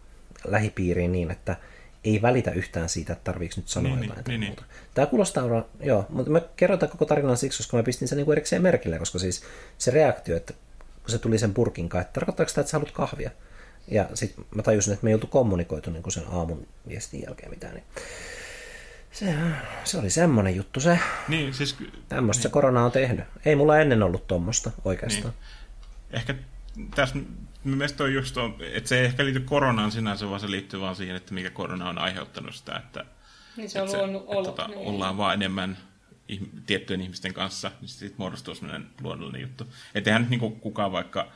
lähipiiriin niin, että ei välitä yhtään siitä, että tarviiko nyt sanoa Niin, jotain. niin, tai niin, muuta. Tämä kuulostaa, joo, mutta mä kerron tämän koko tarinan siksi, koska mä pistin sen niin kuin erikseen merkille, koska siis se reaktio, että kun se tuli sen purkin kanssa, että tarkoittaako sitä, että sä haluat kahvia? Ja sitten mä tajusin, että me ei oltu kommunikoitu niin kuin sen aamun viestin jälkeen mitään. Niin se, se oli semmoinen juttu se. Niin, siis Tämmöistä se korona on tehnyt. Ei mulla ennen ollut tuommoista oikeastaan. ehkä tässä mielestäni on just, on, että se ei ehkä liity koronaan sinänsä, vaan se liittyy vaan siihen, että mikä korona on aiheuttanut sitä, että, Niin se on että, luonut että, olo. tota, niin. ollaan vaan enemmän ihm- tiettyjen ihmisten kanssa, niin sitten muodostuu sellainen luonnollinen juttu. Että eihän nyt niinku kukaan vaikka,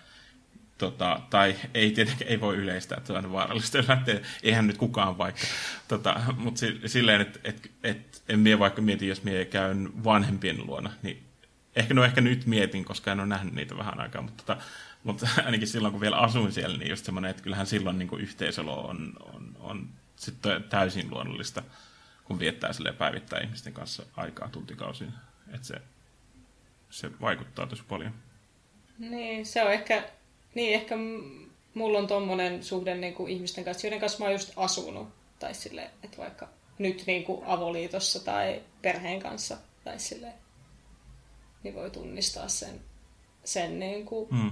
tota, tai ei tietenkään ei voi yleistää, että se on vaarallista, jos lähtee, eihän nyt kukaan vaikka, tota, mutta si- silleen, että et, et, en mie vaikka mieti, jos mie käyn vanhempien luona, niin ehkä no ehkä nyt mietin, koska en ole nähnyt niitä vähän aikaa, mutta, tota, mutta ainakin silloin, kun vielä asuin siellä, niin just semmoinen, että kyllähän silloin niin kuin yhteiselo on, on, on sitten täysin luonnollista, kun viettää sille päivittäin ihmisten kanssa aikaa tuntikausiin. Että se, se vaikuttaa tosi paljon. Niin, se on ehkä, niin ehkä mulla on tommonen suhde niin kuin ihmisten kanssa, joiden kanssa mä oon just asunut. Tai sille, että vaikka nyt niin kuin avoliitossa tai perheen kanssa tai sille, niin voi tunnistaa sen, sen niin kuin, Mm.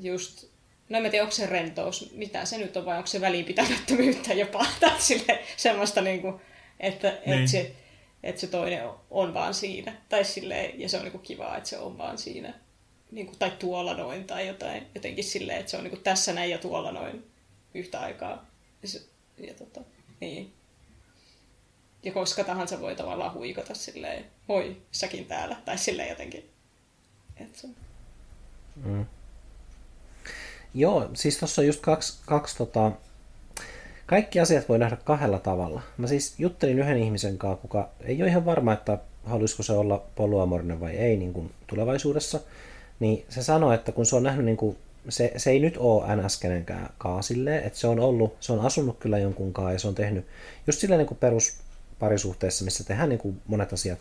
just, no en tiedä, onko se rentous, mitä se nyt on, vai onko se välinpitämättömyyttä jopa, tai sille, semmoista, niin kuin, että, niin. Että, se, että se toinen on, on vaan siinä, tai sille, ja se on niin kuin kivaa, että se on vaan siinä, niin kuin, tai tuolla noin, tai jotain, jotenkin silleen, että se on niin kuin tässä näin ja tuolla noin yhtä aikaa. Ja, se, ja tota, niin. Ja koska tahansa voi tavallaan huikata silleen, moi, säkin täällä, tai silleen jotenkin. Että se, Mm. Joo, siis tuossa on just kaksi, kaksi tota, kaikki asiat voi nähdä kahdella tavalla. Mä siis juttelin yhden ihmisen kanssa, kuka ei ole ihan varma, että haluaisiko se olla polyamorinen vai ei niin kuin tulevaisuudessa. Niin se sanoi, että kun se on nähnyt, niin kuin, se, se ei nyt ole ns kenenkään kaa silleen, että se on ollut, se on asunut kyllä jonkun kaa ja se on tehnyt just silleen niin perusparisuhteessa, missä tehdään niin kuin monet asiat.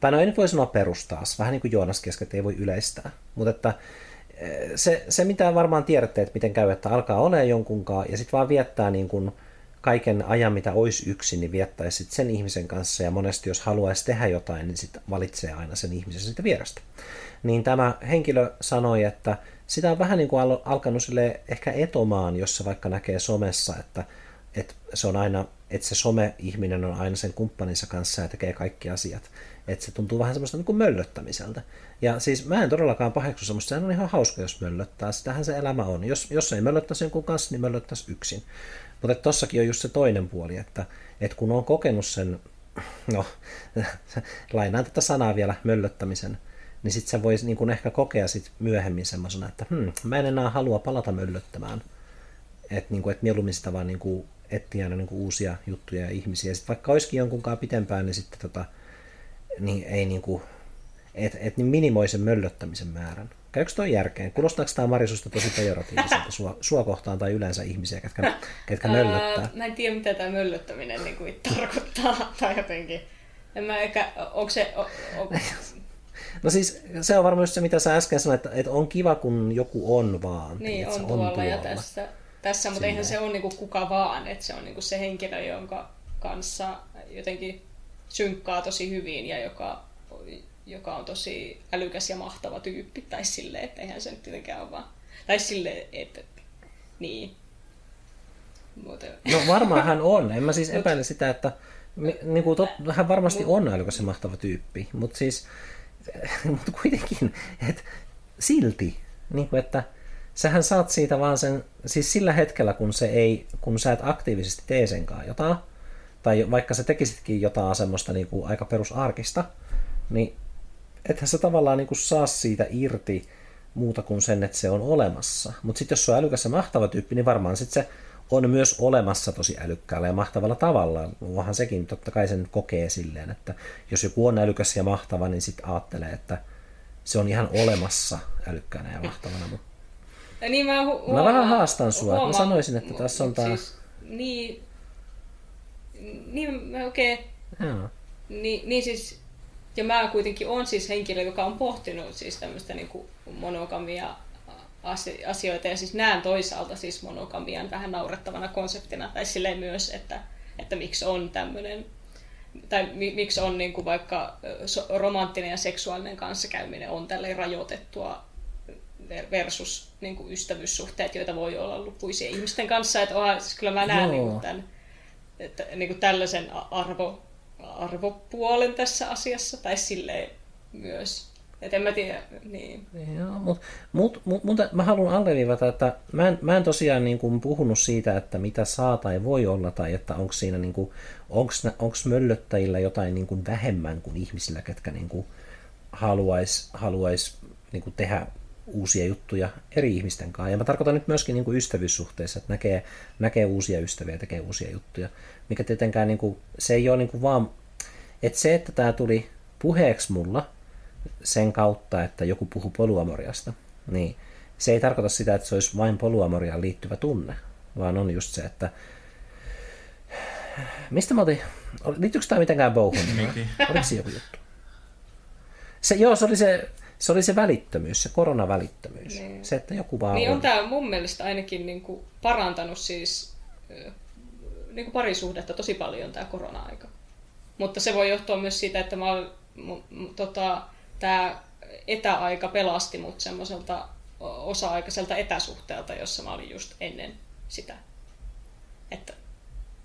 Tai no ei nyt voi sanoa perustaas, vähän niin kuin Joonas kesken, että ei voi yleistää. Mutta että se, se, mitä varmaan tiedätte, että miten käy, että alkaa olemaan jonkunkaan ja sitten vaan viettää niin kuin kaiken ajan, mitä olisi yksin, niin viettäisi sen ihmisen kanssa ja monesti jos haluaisi tehdä jotain, niin sitten valitsee aina sen ihmisen siitä vierestä. Niin tämä henkilö sanoi, että sitä on vähän niin kuin al- alkanut sille ehkä etomaan, jos se vaikka näkee somessa, että, että se on aina, että se some-ihminen on aina sen kumppaninsa kanssa ja tekee kaikki asiat. Että se tuntuu vähän semmoista niin kuin möllöttämiseltä. Ja siis mä en todellakaan paheksu semmoista, sehän on ihan hauska, jos möllöttää. Sitähän se elämä on. Jos, jos ei möllöttäisi jonkun kanssa, niin möllöttäisi yksin. Mutta tossakin on just se toinen puoli, että, että kun on kokenut sen, no lainaan tätä sanaa vielä, möllöttämisen, niin sitten se voisi niin kuin ehkä kokea sit myöhemmin semmoisena, että hmm, mä en enää halua palata möllöttämään. Että niin kuin, et mieluummin sitä vaan niin kuin etsiä aina niin kuin uusia juttuja ja ihmisiä. Sitten vaikka olisikin jonkunkaan pitempään, niin sitten tota, niin ei niin kuin, et, et niin minimoi sen möllöttämisen määrän. Käykö toi järkeen? Kuulostaako tämä Marisusta tosi pejoratiiviselta sua, sua kohtaan tai yleensä ihmisiä, ketkä, ketkä möllöttää? Ää, mä en tiedä, mitä tämä möllöttäminen niin kuin, tarkoittaa, tai jotenkin. En mä ehkä, onko se... O, o, No siis se on varmaan just se, mitä sä äsken sanoit, että, että on kiva, kun joku on vaan. niin, että on se tuolla, ja tässä, tässä mutta eihän se ole niin kuin kuka vaan, että se on niin kuin se henkilö, jonka kanssa jotenkin synkkaa tosi hyvin ja joka, joka on tosi älykäs ja mahtava tyyppi, tai silleen, että eihän se nyt tietenkään ole vaan... Tai silleen, että... Niin. Mutta, No varmaan hän on. En mä siis epäile sitä, että niin kuin tot, hän varmasti on älykäs ja mahtava tyyppi, mutta siis mutta kuitenkin, että silti, niin kuin, että sähän saat siitä vaan sen, siis sillä hetkellä, kun, se ei, kun sä et aktiivisesti tee senkaan jotain, tai vaikka sä tekisitkin jotain semmoista niin kuin aika perusarkista, niin ethän sä tavallaan niin kuin saa siitä irti muuta kuin sen, että se on olemassa. Mutta sitten jos se on älykäs ja mahtava tyyppi, niin varmaan sitten se on myös olemassa tosi älykkäällä ja mahtavalla tavalla. Onhan sekin totta kai sen kokee silleen, että jos joku on älykäs ja mahtava, niin sitten ajattelee, että se on ihan olemassa älykkäänä ja mahtavana. Mutta Ja niin mä, hu- Mä vähän haastan sua, että mä sanoisin, että tässä on tää- Siis, niin, niin mä oikein... joo. Niin, niin siis, ja mä kuitenkin on siis henkilö, joka on pohtinut siis tämmöistä niin monogamia asioita. Ja siis näen toisaalta siis monogamian vähän naurettavana konseptina, tai silleen myös, että, että miksi on tämmöinen tai miksi on niin kuin vaikka romanttinen ja seksuaalinen kanssakäyminen on tälle rajoitettua versus niin kuin ystävyyssuhteet, joita voi olla lukuisia ihmisten kanssa. Että onhan, siis kyllä mä näen niin kuin tämän, että, niin kuin tällaisen arvo, arvopuolen tässä asiassa, tai silleen myös. Et en mä tiedä, niin. Joo, mutta mut, mut, mut, mä haluan alleviivata, että mä en, mä en tosiaan niin kuin puhunut siitä, että mitä saa tai voi olla, tai että onko siinä niin kuin, onks, möllöttäjillä jotain niin kuin vähemmän kuin ihmisillä, ketkä niin kuin haluais, haluais niin kuin tehdä uusia juttuja eri ihmisten kanssa. Ja mä tarkoitan nyt myöskin niin kuin ystävyyssuhteissa, että näkee, näkee uusia ystäviä ja tekee uusia juttuja. Mikä tietenkään niin kuin, se ei ole niin kuin vaan, että se, että tämä tuli puheeksi mulla sen kautta, että joku puhuu poluamoriasta, niin se ei tarkoita sitä, että se olisi vain poluamoriaan liittyvä tunne, vaan on just se, että mistä mä otin, liittyykö tämä mitenkään bouhun? Oliko se joku juttu? Se, joo, se oli se se oli se välittömyys, se koronavälittömyys. Niin. Se, että joku vaan Niin on, on tämä mun mielestä ainakin niin kuin parantanut siis niin kuin parisuhdetta tosi paljon tämä korona-aika. Mutta se voi johtua myös siitä, että mä olen, tota, tämä etäaika pelasti mut semmoiselta osa-aikaiselta etäsuhteelta, jossa mä olin just ennen sitä. Että,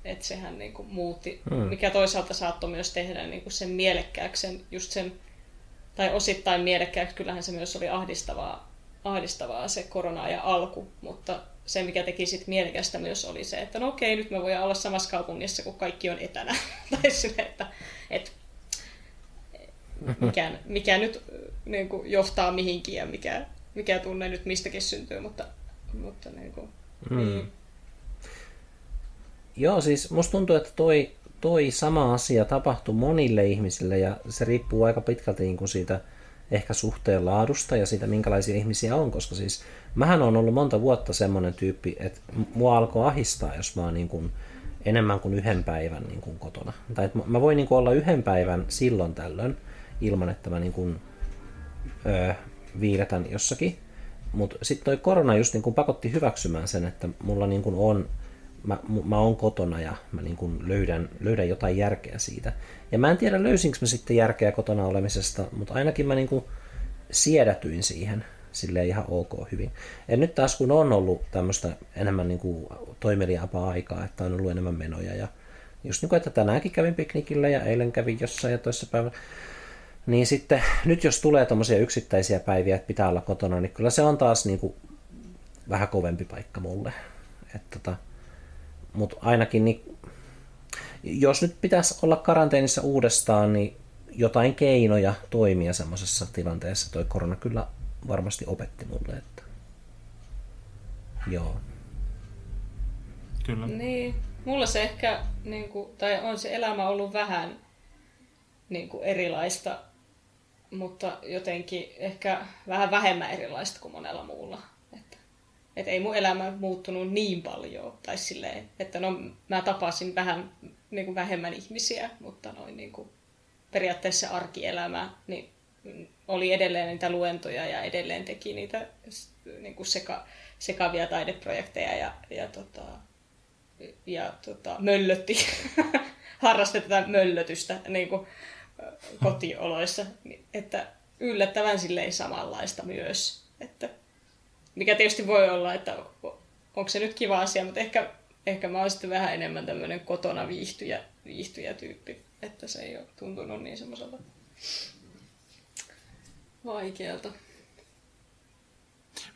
että sehän niin kuin muutti, hmm. mikä toisaalta saattoi myös tehdä niin kuin sen mielekkääksi, just sen tai osittain mielekkääksi, kyllähän se myös oli ahdistavaa, ahdistavaa se korona ja alku, mutta se, mikä teki sitten mielekästä myös oli se, että no okei, nyt me voidaan olla samassa kaupungissa, kun kaikki on etänä. tai sille, että, että mikä, mikä nyt niin kuin, johtaa mihinkin ja mikä, mikä tunne nyt mistäkin syntyy, mutta, mutta niin kuin, mm. niin. Joo, siis musta tuntuu, että toi toi sama asia tapahtui monille ihmisille ja se riippuu aika pitkälti niin kuin siitä ehkä suhteen laadusta ja siitä minkälaisia ihmisiä on, koska siis mähän on ollut monta vuotta semmoinen tyyppi, että mua alkoi ahistaa, jos mä oon niin kuin enemmän kuin yhden päivän niin kuin kotona. Tai että mä voin niin kuin olla yhden päivän silloin tällöin ilman, että mä niin kuin, öö, viiletän jossakin. Mutta sitten toi korona just niin kuin pakotti hyväksymään sen, että mulla niin kuin on mä, mä oon kotona ja mä niin kuin löydän, löydän jotain järkeä siitä. Ja mä en tiedä löysinkö mä sitten järkeä kotona olemisesta, mutta ainakin mä niin kuin siedätyin siihen sille ihan ok hyvin. Ja nyt taas kun on ollut tämmöistä enemmän niin kuin toimeliaampaa aikaa, että on ollut enemmän menoja ja just niin kuin, että tänäänkin kävin piknikillä ja eilen kävin jossain ja toisessa päivänä, niin sitten nyt jos tulee tämmöisiä yksittäisiä päiviä, että pitää olla kotona, niin kyllä se on taas niin kuin vähän kovempi paikka mulle. Että tota, mutta ainakin niin, jos nyt pitäisi olla karanteenissa uudestaan, niin jotain keinoja toimia semmoisessa tilanteessa toi korona kyllä varmasti opetti mulle, että joo. Kyllä. Niin, mulla se ehkä, niin kuin, tai on se elämä ollut vähän niin kuin erilaista, mutta jotenkin ehkä vähän vähemmän erilaista kuin monella muulla. Että ei mun elämä muuttunut niin paljon. Tai silleen, että no mä tapasin vähän niin kuin vähemmän ihmisiä, mutta noin niin kuin periaatteessa arkielämä niin oli edelleen niitä luentoja ja edelleen teki niitä niin kuin seka, sekavia taideprojekteja ja, ja, tota, ja tota, möllötti, harrasti tätä möllötystä niin kuin kotioloissa. Että yllättävän silleen samanlaista myös. Että mikä tietysti voi olla, että onko se nyt kiva asia, mutta ehkä, ehkä mä sitten vähän enemmän tämmöinen kotona viihtyjä, viihtyjä tyyppi, että se ei ole tuntunut niin semmoiselta vaikealta.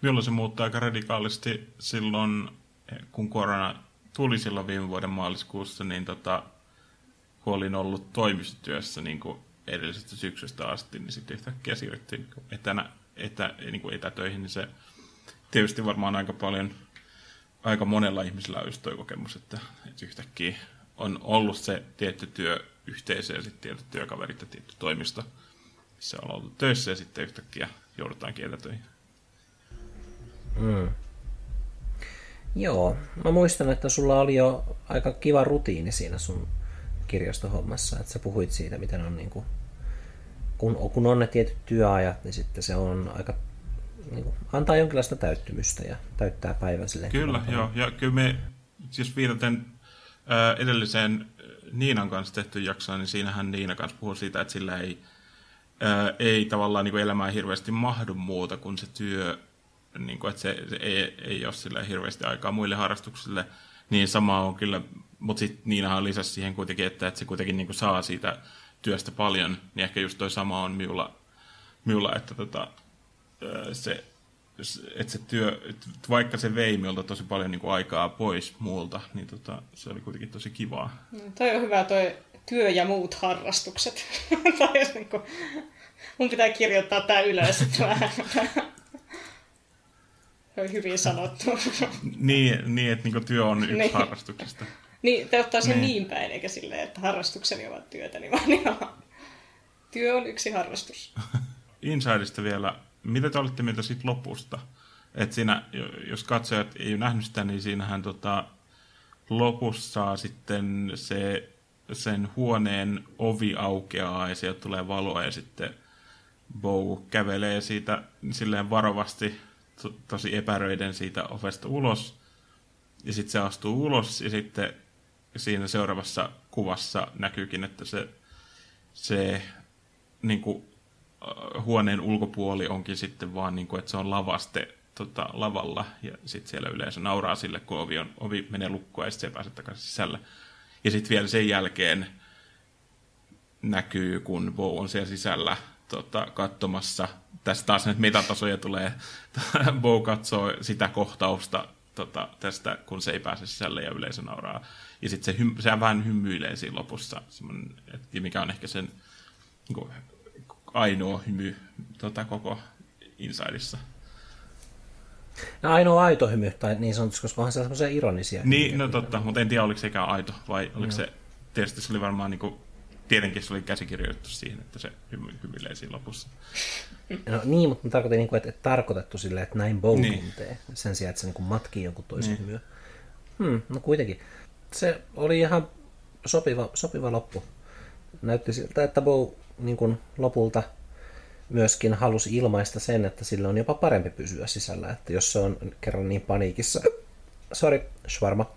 Minulla se muuttaa aika radikaalisti silloin, kun korona tuli silloin viime vuoden maaliskuussa, niin tota, kun olin ollut toimistotyössä niin kuin edellisestä syksystä asti, niin sitten yhtäkkiä siirryttiin etänä, etä, niin kuin etätöihin, niin se tietysti varmaan aika paljon, aika monella ihmisellä on just toi kokemus, että, että yhtäkkiä on ollut se tietty työyhteisö ja sitten tietty työkaverit ja tietty toimisto, missä on ollut töissä ja sitten yhtäkkiä joudutaan kietätöihin. Mm. Joo, mä muistan, että sulla oli jo aika kiva rutiini siinä sun kirjastohommassa, että sä puhuit siitä, miten on niin kuin, kun, kun on ne tietyt työajat, niin sitten se on aika niin kuin, antaa jonkinlaista täyttymystä ja täyttää päivän sille. Kyllä, joo. Ja kyllä me, siis viitaten ää, edelliseen Niinan kanssa tehty jaksoon, niin siinähän Niina kanssa puhuu siitä, että sillä ei, ää, ei tavallaan niin kuin elämään hirveästi mahdu muuta kuin se työ, niin kuin, että se, se ei, ei ole sillä hirveästi aikaa muille harrastuksille, niin sama on kyllä, mutta sitten Niinahan lisäsi siihen kuitenkin, että, että se kuitenkin niin kuin saa siitä työstä paljon, niin ehkä just toi sama on minulla, minulla että tota, se, että se työ, että vaikka se vei minulta tosi paljon niin kuin aikaa pois muulta, niin tota, se oli kuitenkin tosi kivaa. Mm, toi on hyvä toi työ ja muut harrastukset. tai niin kuin, mun pitää kirjoittaa tämä ylös, hyvin sanottu. niin, niin, että niin työ on yksi niin. harrastuksista. Niin, te ottaa sen niin. niin päin, eikä silleen, että harrastukseni ovat työtä, niin vaan ihan... Työ on yksi harrastus. Insideista vielä mitä te olitte mieltä siitä lopusta? Et siinä, jos katsojat ei ole nähnyt sitä, niin siinähän tota, lopussa sitten se, sen huoneen ovi aukeaa ja sieltä tulee valoa ja sitten Bow kävelee siitä silleen varovasti to, tosi epäröiden siitä ovesta ulos. Ja sitten se astuu ulos ja sitten siinä seuraavassa kuvassa näkyykin, että se, se niin kuin huoneen ulkopuoli onkin sitten vaan, niin kuin, että se on lavaste tota, lavalla ja sitten siellä yleensä nauraa sille, kun ovi, on, ovi menee lukkoon ja sitten se ei pääse takaisin sisälle. Ja sitten vielä sen jälkeen näkyy, kun Bo on siellä sisällä tota, katsomassa. Tässä taas nyt metatasoja tulee. Bo katsoo sitä kohtausta tota, tästä, kun se ei pääse sisälle ja yleisö nauraa. Ja sitten se, hym- se vähän hymyilee siinä lopussa, mikä on ehkä sen niin kuin, ainoa hymy tota, koko Insideissa. No ainoa aito hymy, tai niin sanotusti, koska onhan se semmoisia ironisia. Niin, no totta, mutta en tiedä oliko sekään aito, vai oliko no. se, tietysti se oli varmaan niin kuin, tietenkin se oli käsikirjoitettu siihen, että se hymy, hymyilee siinä lopussa. No niin, mutta mä tarkoitin, niin kuin, että, että tarkoitettu silleen, että näin Bow niin. tuntee, sen sijaan, että se niin kuin matkii jonkun toisen niin. hymyä. Hmm, no kuitenkin. Se oli ihan sopiva, sopiva loppu. Näytti siltä, että Bow niin kuin lopulta myöskin halusi ilmaista sen, että sillä on jopa parempi pysyä sisällä, että jos se on kerran niin paniikissa, sorry, Schwarma,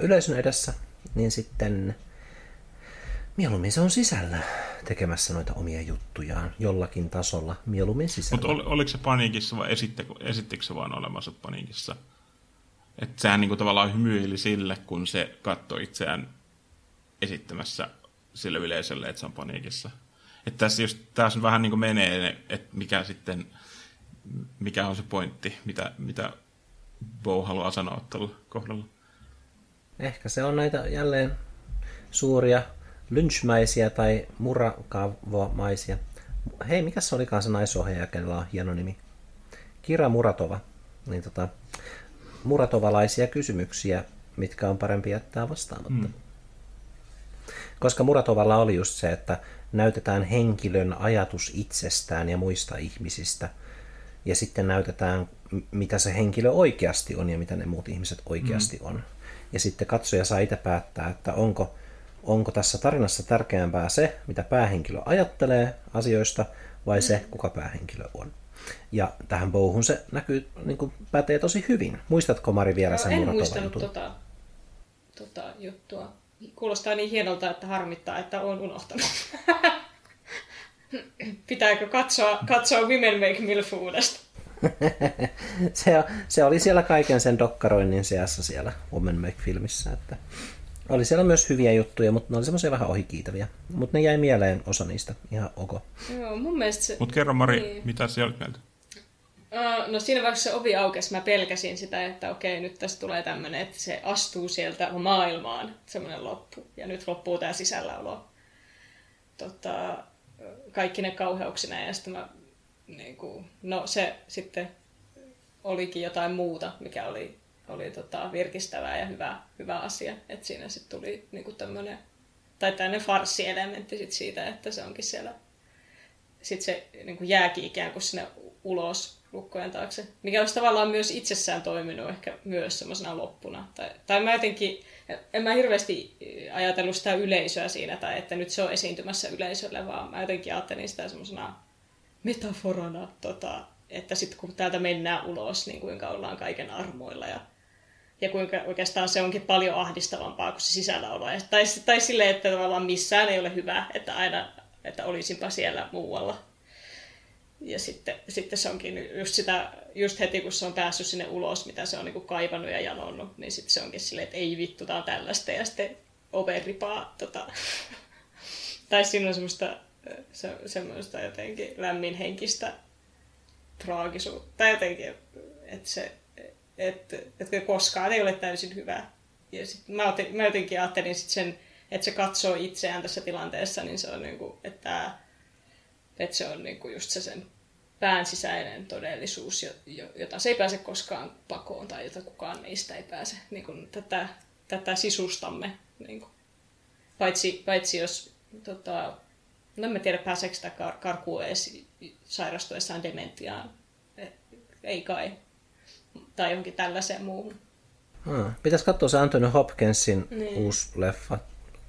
yleisön edessä, niin sitten mieluummin se on sisällä tekemässä noita omia juttujaan jollakin tasolla, mieluummin sisällä. Mutta ol, oliko se paniikissa vai esittikö se vaan olemassa paniikissa? Että sehän niin kuin tavallaan hymyili sille, kun se katsoi itseään esittämässä sille yleisölle, että se on paniikissa. Että tässä just tässä vähän niin kuin menee, että mikä sitten, mikä on se pointti, mitä, mitä Bo haluaa sanoa tällä kohdalla. Ehkä se on näitä jälleen suuria lynchmäisiä tai murakavomaisia. Hei, mikä se olikaan se naisohjaaja, kenellä on hieno nimi? Kira Muratova. Niin tota, muratovalaisia kysymyksiä, mitkä on parempi jättää vastaamatta. Mm. Koska Muratovalla oli just se, että näytetään henkilön ajatus itsestään ja muista ihmisistä, ja sitten näytetään, mitä se henkilö oikeasti on ja mitä ne muut ihmiset oikeasti mm. on. Ja sitten katsoja saa itse päättää, että onko, onko tässä tarinassa tärkeämpää se, mitä päähenkilö ajattelee asioista, vai se, mm. kuka päähenkilö on. Ja tähän bouhun se näkyy, niin kuin pätee tosi hyvin. Muistatko Mari vielä no, sen En muistanut tota, tota juttua kuulostaa niin hienolta, että harmittaa, että olen unohtanut. Pitääkö katsoa, katsoa Women Make Milf uudesta? se, se, oli siellä kaiken sen dokkaroinnin seassa siellä Women Make-filmissä. Että oli siellä myös hyviä juttuja, mutta ne oli semmoisia vähän ohikiitäviä. Mutta ne jäi mieleen osa niistä ihan ok. Joo, mun mielestä se... Mutta kerro Mari, niin. mitä siellä mieltä? no siinä vaiheessa se ovi aukesi, mä pelkäsin sitä, että okei, nyt tästä tulee tämmöinen, että se astuu sieltä maailmaan, semmoinen loppu. Ja nyt loppuu tämä sisälläolo. Tota, kaikki ne kauheuksina ja sitten mä, niin kuin, no se sitten olikin jotain muuta, mikä oli, oli tota, virkistävää ja hyvä, hyvä asia. Että siinä sitten tuli niin kuin tämmöinen, tai tämmöinen farssielementti sit siitä, että se onkin siellä, sitten se niin kuin jääkin ikään kuin sinne ulos lukkojen taakse, mikä olisi tavallaan myös itsessään toiminut ehkä myös semmoisena loppuna. Tai, tai mä jotenkin, en mä hirveästi ajatellut sitä yleisöä siinä, tai että nyt se on esiintymässä yleisölle, vaan mä jotenkin ajattelin sitä semmoisena metaforana tota, että sitten kun täältä mennään ulos, niin kuinka ollaan kaiken armoilla ja, ja kuinka oikeastaan se onkin paljon ahdistavampaa kuin se sisälläolo. Tai, tai silleen, että tavallaan missään ei ole hyvä, että aina, että olisinpa siellä muualla. Ja sitten, sitten se onkin just sitä, just heti kun se on päässyt sinne ulos, mitä se on niin kaivannut ja janonnut, niin sitten se onkin silleen, että ei vittu, tää on tällaista. Ja sitten overripaa, tota, tai siinä on semmoista, se, semmoista jotenkin lämminhenkistä traagisuutta. Tai jotenkin, että se, että, että koskaan ei ole täysin hyvä. Ja sit mä, otin, mä jotenkin ajattelin sit sen, että se katsoo itseään tässä tilanteessa, niin se on niin kuin, että, että se on niin kuin just se sen pään sisäinen todellisuus, jota se ei pääse koskaan pakoon tai jota kukaan meistä ei pääse niin kuin tätä, tätä sisustamme. Niin kuin. Paitsi, paitsi jos, tota, no en tiedä pääseekö sitä kar- karkuun edes sairastuessaan dementiaan. Ei kai. Tai johonkin tällaiseen muuhun. Hmm. Pitäisi katsoa se Anthony Hopkinsin niin. uusi leffa.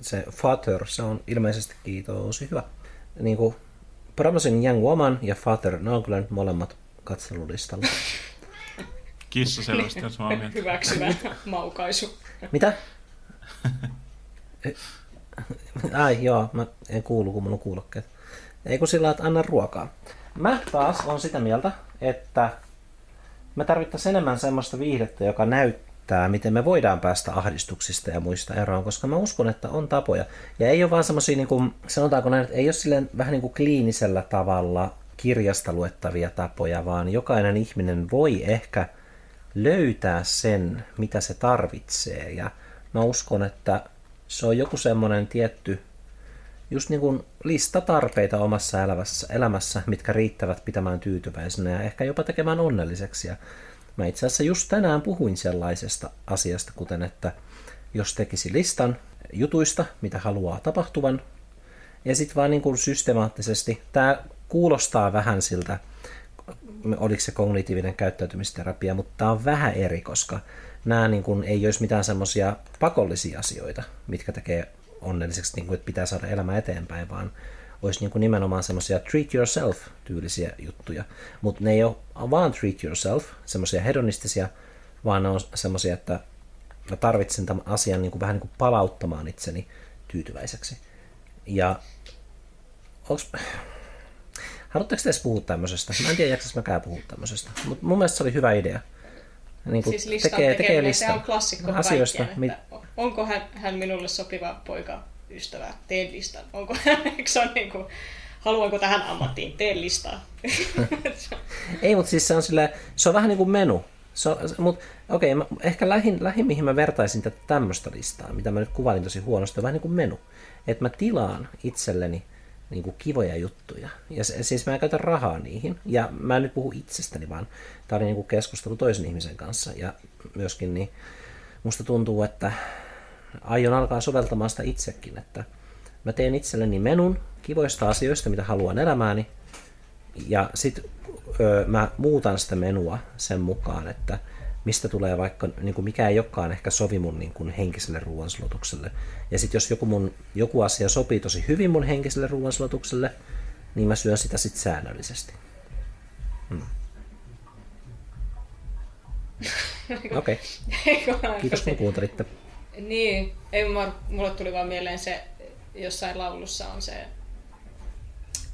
Se Father, se on ilmeisesti tosi hyvä. Niin kuin Promising Young Woman ja Father, ne on kyllä nyt molemmat katselulistalla. Kissa selvästi on samaa mieltä. Hyväksyvä maukaisu. Mitä? Ai joo, mä en kuulu, kun mulla on kuulokkeet. Ei kun sillä, että anna ruokaa. Mä taas on sitä mieltä, että me tarvittaisiin enemmän semmoista viihdettä, joka näyttää, miten me voidaan päästä ahdistuksista ja muista eroon, koska mä uskon, että on tapoja. Ja ei ole vaan semmoisia, niin sanotaanko näin, että ei ole silleen vähän niin kuin kliinisellä tavalla kirjasta luettavia tapoja, vaan jokainen ihminen voi ehkä löytää sen, mitä se tarvitsee. Ja mä uskon, että se on joku semmoinen tietty just niin kuin lista tarpeita omassa elämässä, elämässä, mitkä riittävät pitämään tyytyväisenä ja ehkä jopa tekemään onnelliseksi. Ja mä itse asiassa just tänään puhuin sellaisesta asiasta, kuten että jos tekisi listan jutuista, mitä haluaa tapahtuvan, ja sitten vaan niin kuin systemaattisesti, tämä kuulostaa vähän siltä, oliko se kognitiivinen käyttäytymisterapia, mutta tämä on vähän eri, koska nämä niin kuin ei olisi mitään semmoisia pakollisia asioita, mitkä tekee onnelliseksi, niin kuin, että pitää saada elämä eteenpäin, vaan olisi niin kuin nimenomaan semmoisia treat yourself-tyylisiä juttuja. Mutta ne ei ole vaan treat yourself, semmoisia hedonistisia, vaan ne on semmoisia, että mä tarvitsen tämän asian niin kuin vähän niin kuin palauttamaan itseni tyytyväiseksi. Ja onks... Haluatteko te edes puhua tämmöisestä? Mä en tiedä, jaksas mäkään puhua tämmöisestä. Mutta mun mielestä se oli hyvä idea. Niin kuin siis tekee, tekee listan. Se on klassikko asioista. Kaikkeen, että onko hän, hän minulle sopiva poika, ystävä, teen listan. Onko hän, se on niin kuin, haluanko tähän ammattiin, teen listaa. Ei, mutta siis se on, sille, se on vähän niin kuin menu. Mutta okei, okay, ehkä lähin, lähin, mihin mä vertaisin tätä tämmöistä listaa, mitä mä nyt kuvailin tosi huonosti, on vähän niin kuin menu. Että mä tilaan itselleni niin kuin kivoja juttuja. Ja se, siis mä en käytä rahaa niihin. Ja mä en nyt puhu itsestäni, vaan tämä oli niin kuin keskustelu toisen ihmisen kanssa. Ja myöskin niin musta tuntuu, että aion alkaa soveltamaan sitä itsekin, että mä teen itselleni menun kivoista asioista, mitä haluan elämääni, ja sitten mä muutan sitä menua sen mukaan, että mistä tulee vaikka, niin kuin mikä ei olekaan ehkä sovi mun niin kuin henkiselle ruoansulutukselle. Ja sitten jos joku, mun, joku asia sopii tosi hyvin mun henkiselle ruoansulutukselle, niin mä syön sitä sitten säännöllisesti. Hmm. Okei. Okay. Kiitos kun kuuntelitte. Niin, ei mulle tuli vaan mieleen se, jossain laulussa on se,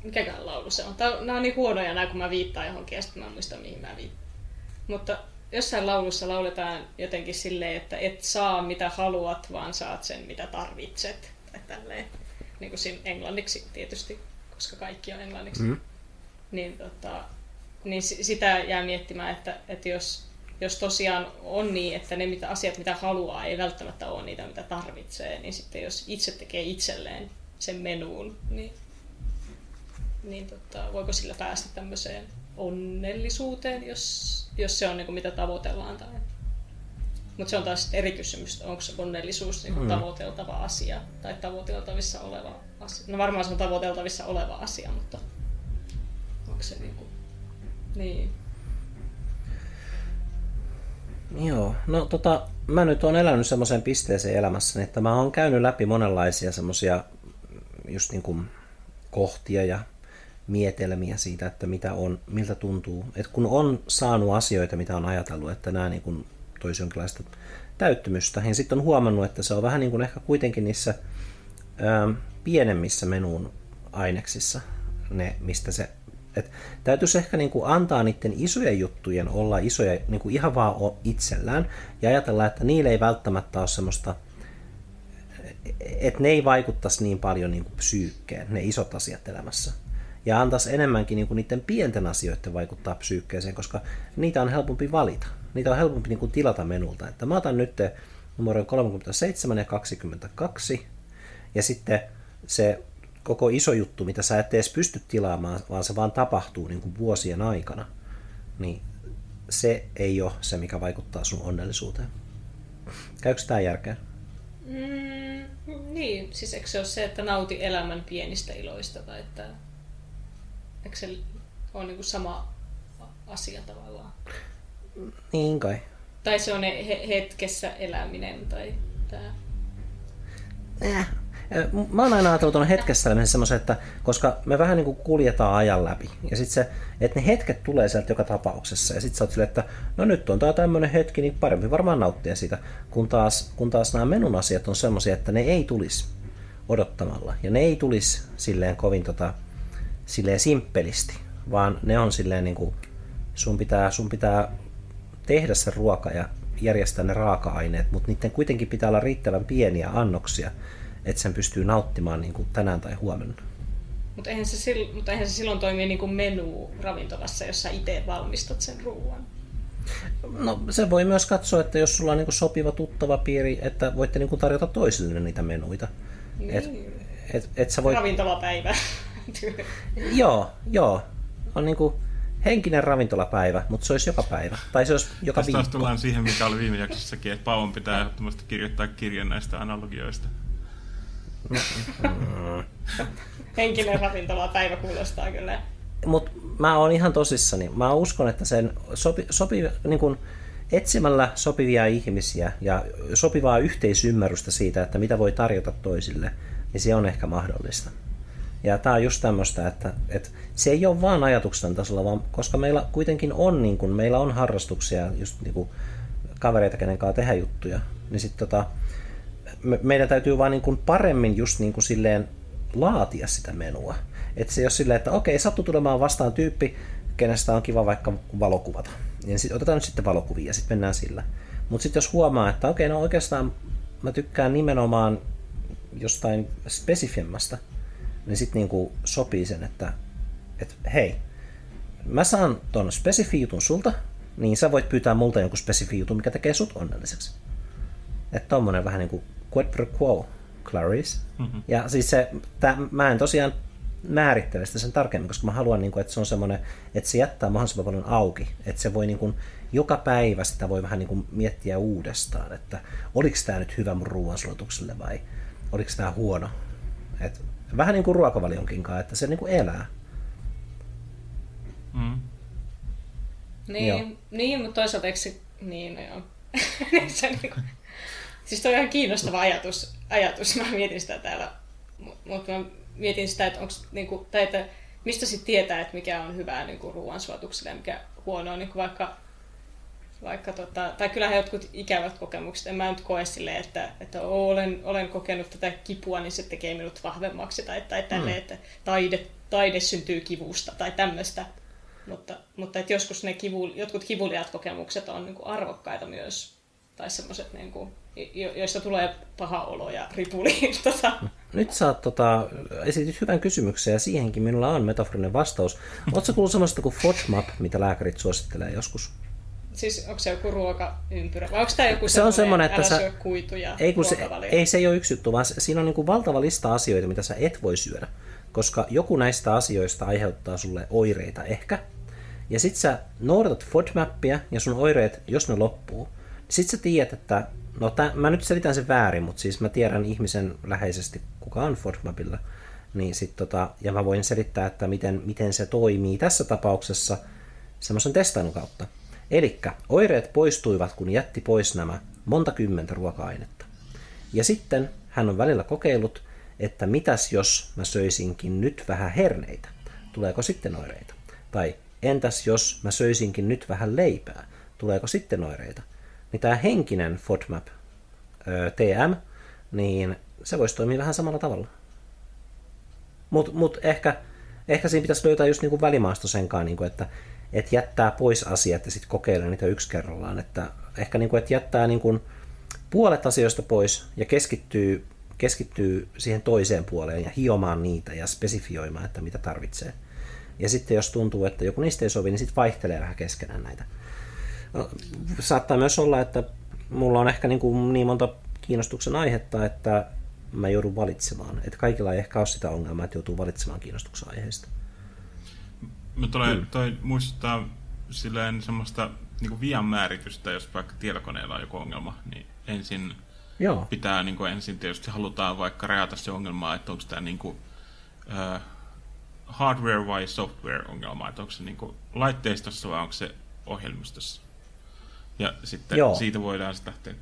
mikäkään laulu se on. Tää, nämä on niin huonoja nämä, kun mä viittaan johonkin ja sitten mä muistan mihin mä viittaan. Mutta jossain laulussa lauletaan jotenkin silleen, että et saa mitä haluat, vaan saat sen mitä tarvitset. Tai tälleen. Niin kuin siinä englanniksi tietysti, koska kaikki on englanniksi. Mm. Niin, tota, niin sitä jää miettimään, että, että jos jos tosiaan on niin, että ne mitä, asiat, mitä haluaa, ei välttämättä ole niitä, mitä tarvitsee, niin sitten jos itse tekee itselleen sen menuun, niin, niin tota, voiko sillä päästä tämmöiseen onnellisuuteen, jos, jos se on niin kuin, mitä tavoitellaan. Tai... Mutta se on taas eri kysymys, onko se onnellisuus niin kuin, mm. tavoiteltava asia tai tavoiteltavissa oleva asia. No varmaan se on tavoiteltavissa oleva asia, mutta onko se niin kuin... Niin. Joo, no tota, mä nyt oon elänyt semmoiseen pisteeseen elämässäni, että mä oon käynyt läpi monenlaisia semmoisia just niin kuin kohtia ja mietelmiä siitä, että mitä on, miltä tuntuu. Et kun on saanut asioita, mitä on ajatellut, että nämä niin kuin toisi jonkinlaista täyttymystä, niin sitten on huomannut, että se on vähän niin kuin ehkä kuitenkin niissä ää, pienemmissä menuun aineksissa, ne, mistä se et täytyisi ehkä niin kuin antaa niiden isojen juttujen olla isoja niin kuin ihan vaan itsellään ja ajatella, että niille ei välttämättä ole semmoista, että ne ei vaikuttaisi niin paljon niin kuin psyykkeen, ne isot asiat elämässä. Ja antaisi enemmänkin niin kuin niiden pienten asioiden vaikuttaa psyykkeeseen, koska niitä on helpompi valita. Niitä on helpompi niin kuin tilata menulta. Että mä otan nyt numero 37 ja 22, ja sitten se koko iso juttu, mitä sä et edes pysty tilaamaan, vaan se vaan tapahtuu niin kuin vuosien aikana, niin se ei ole se, mikä vaikuttaa sun onnellisuuteen. Käykö tämä järkeen? Mm, niin, siis eikö se ole se, että nauti elämän pienistä iloista, tai että eikö se ole niin kuin sama asia tavallaan? Niin kai. Tai se on hetkessä eläminen, tai tämä... Äh, Mä oon aina ajatellut tuon hetkessä semmoisen, että koska me vähän niin kuin kuljetaan ajan läpi, ja sitten se, että ne hetket tulee sieltä joka tapauksessa, ja sitten sä oot silleen, että no nyt on tää tämmöinen hetki, niin parempi varmaan nauttia siitä, kun taas, kun taas nämä menun asiat on semmoisia, että ne ei tulisi odottamalla, ja ne ei tulisi silleen kovin tota, silleen simppelisti, vaan ne on silleen niin kuin, sun pitää, sun pitää tehdä se ruoka ja järjestää ne raaka-aineet, mutta niiden kuitenkin pitää olla riittävän pieniä annoksia, että sen pystyy nauttimaan niin kuin tänään tai huomenna. Mutta eihän, se sil- mutta eihän se silloin toimi niin kuin menu ravintolassa, jossa itse valmistat sen ruoan. No se voi myös katsoa, että jos sulla on niin kuin sopiva tuttava piiri, että voitte niin kuin tarjota toisille niitä menuita. Niin. Et, et, et sä voit... Ravintolapäivä. joo, joo. On niin kuin henkinen ravintolapäivä, mutta se olisi joka päivä. Tai se olisi joka Tästä viikko. tullaan siihen, mikä oli viime jaksossakin, että Paavon pitää ehdottomasti kirjoittaa kirjan näistä analogioista. Henkinen ravintolapäivä kuulostaa kyllä. Mutta mä oon ihan tosissani. Mä uskon, että sen sopi, sopi, niin kun etsimällä sopivia ihmisiä ja sopivaa yhteisymmärrystä siitä, että mitä voi tarjota toisille, niin se on ehkä mahdollista. Ja tämä on just tämmöistä, että, että se ei ole vaan ajatuksen tasolla, vaan koska meillä kuitenkin on, niin kun, meillä on harrastuksia, just niin kuin kavereita, kenen kanssa tehdä juttuja, niin sitten tota, me, meidän täytyy vaan niin kuin paremmin just niin kuin silleen laatia sitä menua. Että se ei ole silleen, että okei, sattu tulemaan vastaan tyyppi, kenestä on kiva vaikka valokuvata. Niin sit, otetaan nyt sitten valokuvia ja sitten mennään sillä. Mutta sitten jos huomaa, että okei, no oikeastaan mä tykkään nimenomaan jostain spesifimmästä, niin sitten niinku sopii sen, että, että hei, mä saan ton spesifi jutun sulta, niin sä voit pyytää multa jonkun spesifi jutun, mikä tekee sut onnelliseksi. Että tommonen vähän niinku quid pro quo, Clarice. Mm-hmm. Ja siis se, tää, mä en tosiaan määrittele sitä sen tarkemmin, koska mä haluan, niin kuin, että se on semmoinen, että se jättää mahdollisimman paljon auki. Että se voi niin kuin, joka päivä sitä voi vähän niin kuin, miettiä uudestaan, että oliko tämä nyt hyvä mun ruoansulutukselle vai oliko tämä huono. Et, vähän niin kuin ruokavalionkin kanssa, että se niin kuin elää. Mm. Niin, niin, mutta toisaalta eikö se, niin, no joo. se niin kuin, Siis toi on ihan kiinnostava ajatus. ajatus. Mä mietin sitä täällä, mutta mä mietin sitä, että, onks, niinku, tai että mistä sitten tietää, että mikä on hyvää niinku, ruoansuotukselle ja mikä huono on. Niinku vaikka, vaikka tota, tai kyllähän jotkut ikävät kokemukset, en mä nyt koe silleen, että, että olen, olen kokenut tätä kipua, niin se tekee minut vahvemmaksi, tai, tai tälleen, mm. että taide, taide syntyy kivusta, tai tämmöistä. Mutta, mutta että joskus ne kivu, jotkut kivuliat kokemukset on niin kuin arvokkaita myös, tai semmoiset niin kuin, joista tulee paha olo ja ripuli. Tota. Nyt sä tota, esitit hyvän kysymyksen ja siihenkin minulla on metaforinen vastaus. Oletko kuullut sellaista kuin FODMAP, mitä lääkärit suosittelee joskus? Siis onko se joku ruokaympyrä vai onko tämä joku se on semmoinen, että sä, kuituja ei, kun se, ei se ei ole yksi juttu, vaan siinä on niin kuin valtava lista asioita, mitä sä et voi syödä. Koska joku näistä asioista aiheuttaa sulle oireita ehkä. Ja sit sä noudatat FODMAPia ja sun oireet, jos ne loppuu, sit sä tiedät, että No tä, mä nyt selitän sen väärin, mutta siis mä tiedän ihmisen läheisesti, kuka on FODMAPilla. Niin sit tota, ja mä voin selittää, että miten, miten se toimii tässä tapauksessa semmoisen testailun kautta. Eli oireet poistuivat, kun jätti pois nämä monta kymmentä ruoka-ainetta. Ja sitten hän on välillä kokeillut, että mitäs jos mä söisinkin nyt vähän herneitä. tuleeko sitten oireita? Tai entäs jos mä söisinkin nyt vähän leipää, tuleeko sitten oireita? Niin tämä henkinen FODMAP TM, niin se voisi toimia vähän samalla tavalla. Mutta mut ehkä, ehkä siinä pitäisi löytää just niinku välimaasto senkaan, niinku, että et jättää pois asiat ja sitten kokeilee niitä yksi kerrallaan. Että ehkä niinku, että jättää niinku puolet asioista pois ja keskittyy, keskittyy siihen toiseen puoleen ja hiomaan niitä ja spesifioimaan, että mitä tarvitsee. Ja sitten jos tuntuu, että joku niistä ei sovi, niin sitten vaihtelee vähän keskenään näitä. Saattaa myös olla, että mulla on ehkä niin, kuin niin monta kiinnostuksen aihetta, että mä joudun valitsemaan. Että kaikilla ei ehkä ole sitä ongelmaa, että joutuu valitsemaan kiinnostuksen aiheesta. Mä tulee, hmm. toi muistuttaa silleen semmoista niin vian määritystä, jos vaikka tietokoneella on joku ongelma, niin ensin Joo. pitää niin kuin ensin tietysti halutaan vaikka rajata se ongelma, että onko tämä niin kuin, uh, hardware vai software ongelma, että onko se niin kuin laitteistossa vai onko se ohjelmistossa. Ja sitten Joo. siitä voidaan sitten lähteä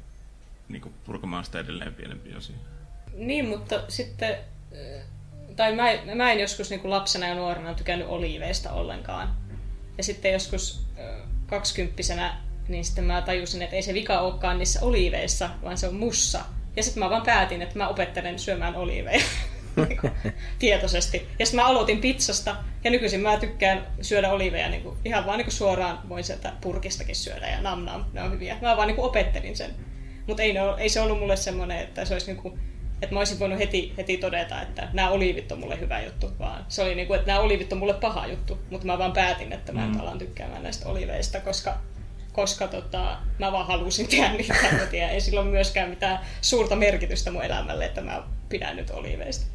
niin kuin purkamaan sitä edelleen pienempiä osia. Niin, mutta sitten, tai mä, mä en joskus niin kuin lapsena ja nuorena tykännyt oliiveista ollenkaan. Ja sitten joskus kaksikymppisenä, niin sitten mä tajusin, että ei se vika olekaan niissä oliiveissa, vaan se on mussa. Ja sitten mä vaan päätin, että mä opettelen syömään oliiveja. tietoisesti. Ja sitten mä aloitin pizzasta, ja nykyisin mä tykkään syödä oliveja niin kuin, ihan vaan niin kuin suoraan, voin sieltä purkistakin syödä, ja nam nam, ne on hyviä. Mä vaan niin kuin opettelin sen. Mutta ei, ei se ollut mulle semmoinen, että se olisi niin kuin, että mä olisin voinut heti, heti todeta, että nämä oliivit on mulle hyvä juttu, vaan se oli niin kuin, että nämä oliivit on mulle paha juttu, mutta mä vaan päätin, että mä en mm. alan tykkäämään näistä oliveista, koska koska tota, mä vaan halusin tehdä niitä. Ei sillä ole myöskään mitään suurta merkitystä mun elämälle, että mä pidän nyt oliiveista.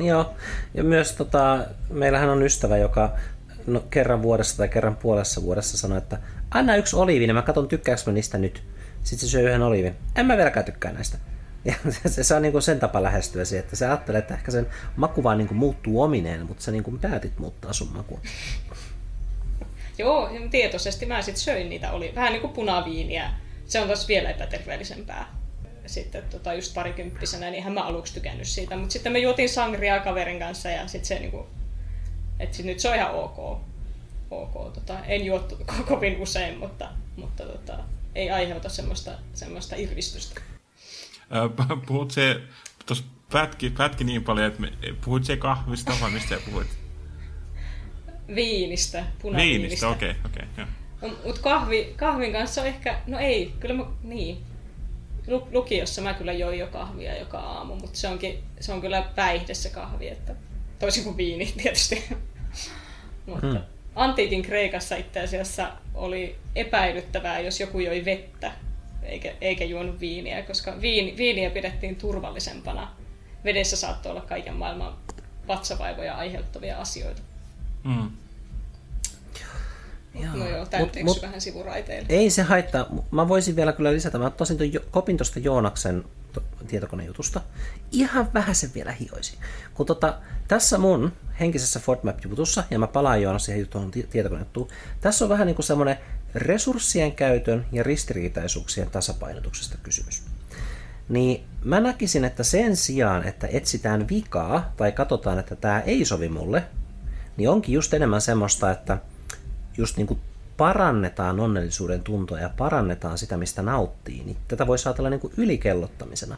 Joo, ja myös tota, meillähän on ystävä, joka no, kerran vuodessa tai kerran puolessa vuodessa sanoi, että anna yksi oliivi, niin mä katson tykkääkö mä niistä nyt. Sitten se syö yhden oliivin. En mä vieläkään tykkää näistä. Ja se, se on niin kuin sen tapa lähestyä siihen, että se ajattelee, että ehkä sen maku vaan niin kuin muuttuu omineen, mutta sä niin kuin päätit muuttaa sun makua. Joo, tietoisesti mä sitten söin niitä, oli vähän niin kuin punaviiniä. Se on taas vielä epäterveellisempää sitten tota, just parikymppisenä, niin mä aluksi tykännyt siitä. Mutta sitten me juotiin sangria kaverin kanssa ja sitten se niinku, että sit nyt se on ihan ok. ok tota, en juottu kovin usein, mutta, mutta tota, ei aiheuta semmoista, semmoista irvistystä. Puhut se, tuossa pätki, pätki niin paljon, että me, puhut se kahvista vai mistä puhuit? Viinistä, punaviinistä. Viinistä, okei, okay, okei. Okay, Mutta kahvi, kahvin kanssa on ehkä, no ei, kyllä mä, niin, lukiossa mä kyllä join jo kahvia joka aamu, mutta se, onkin, se on kyllä päihde se kahvi, että toisin kuin viini tietysti. mutta hmm. antiikin Kreikassa itse asiassa oli epäilyttävää, jos joku joi vettä eikä, eikä juonut viiniä, koska viini, viiniä pidettiin turvallisempana. Vedessä saattoi olla kaiken maailman vatsavaivoja aiheuttavia asioita. Hmm. Tämä mut, mut, vähän sivuraiteille. Ei se haittaa. Mä voisin vielä kyllä lisätä. Mä tosin tuon kopin tuosta Joonaksen tietokonejutusta. Ihan vähän sen vielä hioisin. Kun tota, tässä mun henkisessä FortMap-jutussa, ja mä palaan Joonas siihen tuohon tietokonejuttuun, tässä on vähän niin kuin semmoinen resurssien käytön ja ristiriitaisuuksien tasapainotuksesta kysymys. Niin mä näkisin, että sen sijaan, että etsitään vikaa tai katsotaan, että tämä ei sovi mulle, niin onkin just enemmän semmoista, että – just niin kuin parannetaan onnellisuuden tuntoa ja parannetaan sitä, mistä nauttii, niin tätä voisi ajatella niin kuin ylikellottamisena.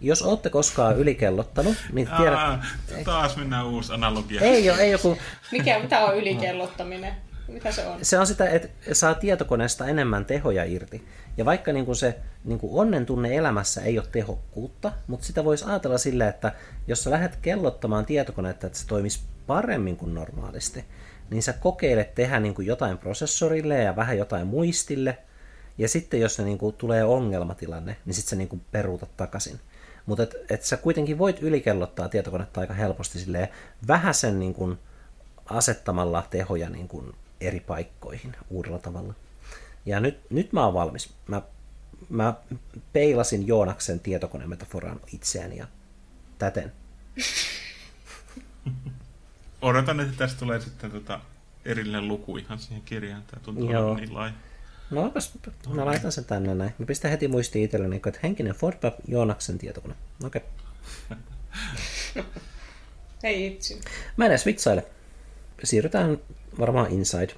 Jos olette koskaan ylikellottanut, niin tiedät... Aa, taas mennään uusi analogia. Ei ole, ei joku... Mikä, mitä on ylikellottaminen? Mitä se on? Se on sitä, että saa tietokoneesta enemmän tehoja irti. Ja vaikka niin kuin se niin kuin onnen tunne elämässä ei ole tehokkuutta, mutta sitä voisi ajatella sillä, että jos sä lähdet kellottamaan tietokonetta, että se toimisi paremmin kuin normaalisti, niin sä kokeilet tehdä niin kuin jotain prosessorille ja vähän jotain muistille, ja sitten jos se niin kuin tulee ongelmatilanne, niin sitten sä niin kuin peruutat takaisin. Mutta et, et sä kuitenkin voit ylikellottaa tietokonetta aika helposti silleen vähän sen niin kuin asettamalla tehoja niin kuin eri paikkoihin uudella tavalla. Ja nyt, nyt mä oon valmis. Mä, mä peilasin Joonaksen tietokonemetaforan itseäni ja täten. odotan, että tästä tulee sitten tota erillinen luku ihan siihen kirjaan. Tämä tuntuu Joo. niin laaja. No opas, mä laitan sen tänne näin. Mä pistän heti muistiin itselleni, että henkinen Fordpap Joonaksen tietokone. Okei. Okay. Ei itse. Mä en edes vitsaile. siirrytään varmaan Inside.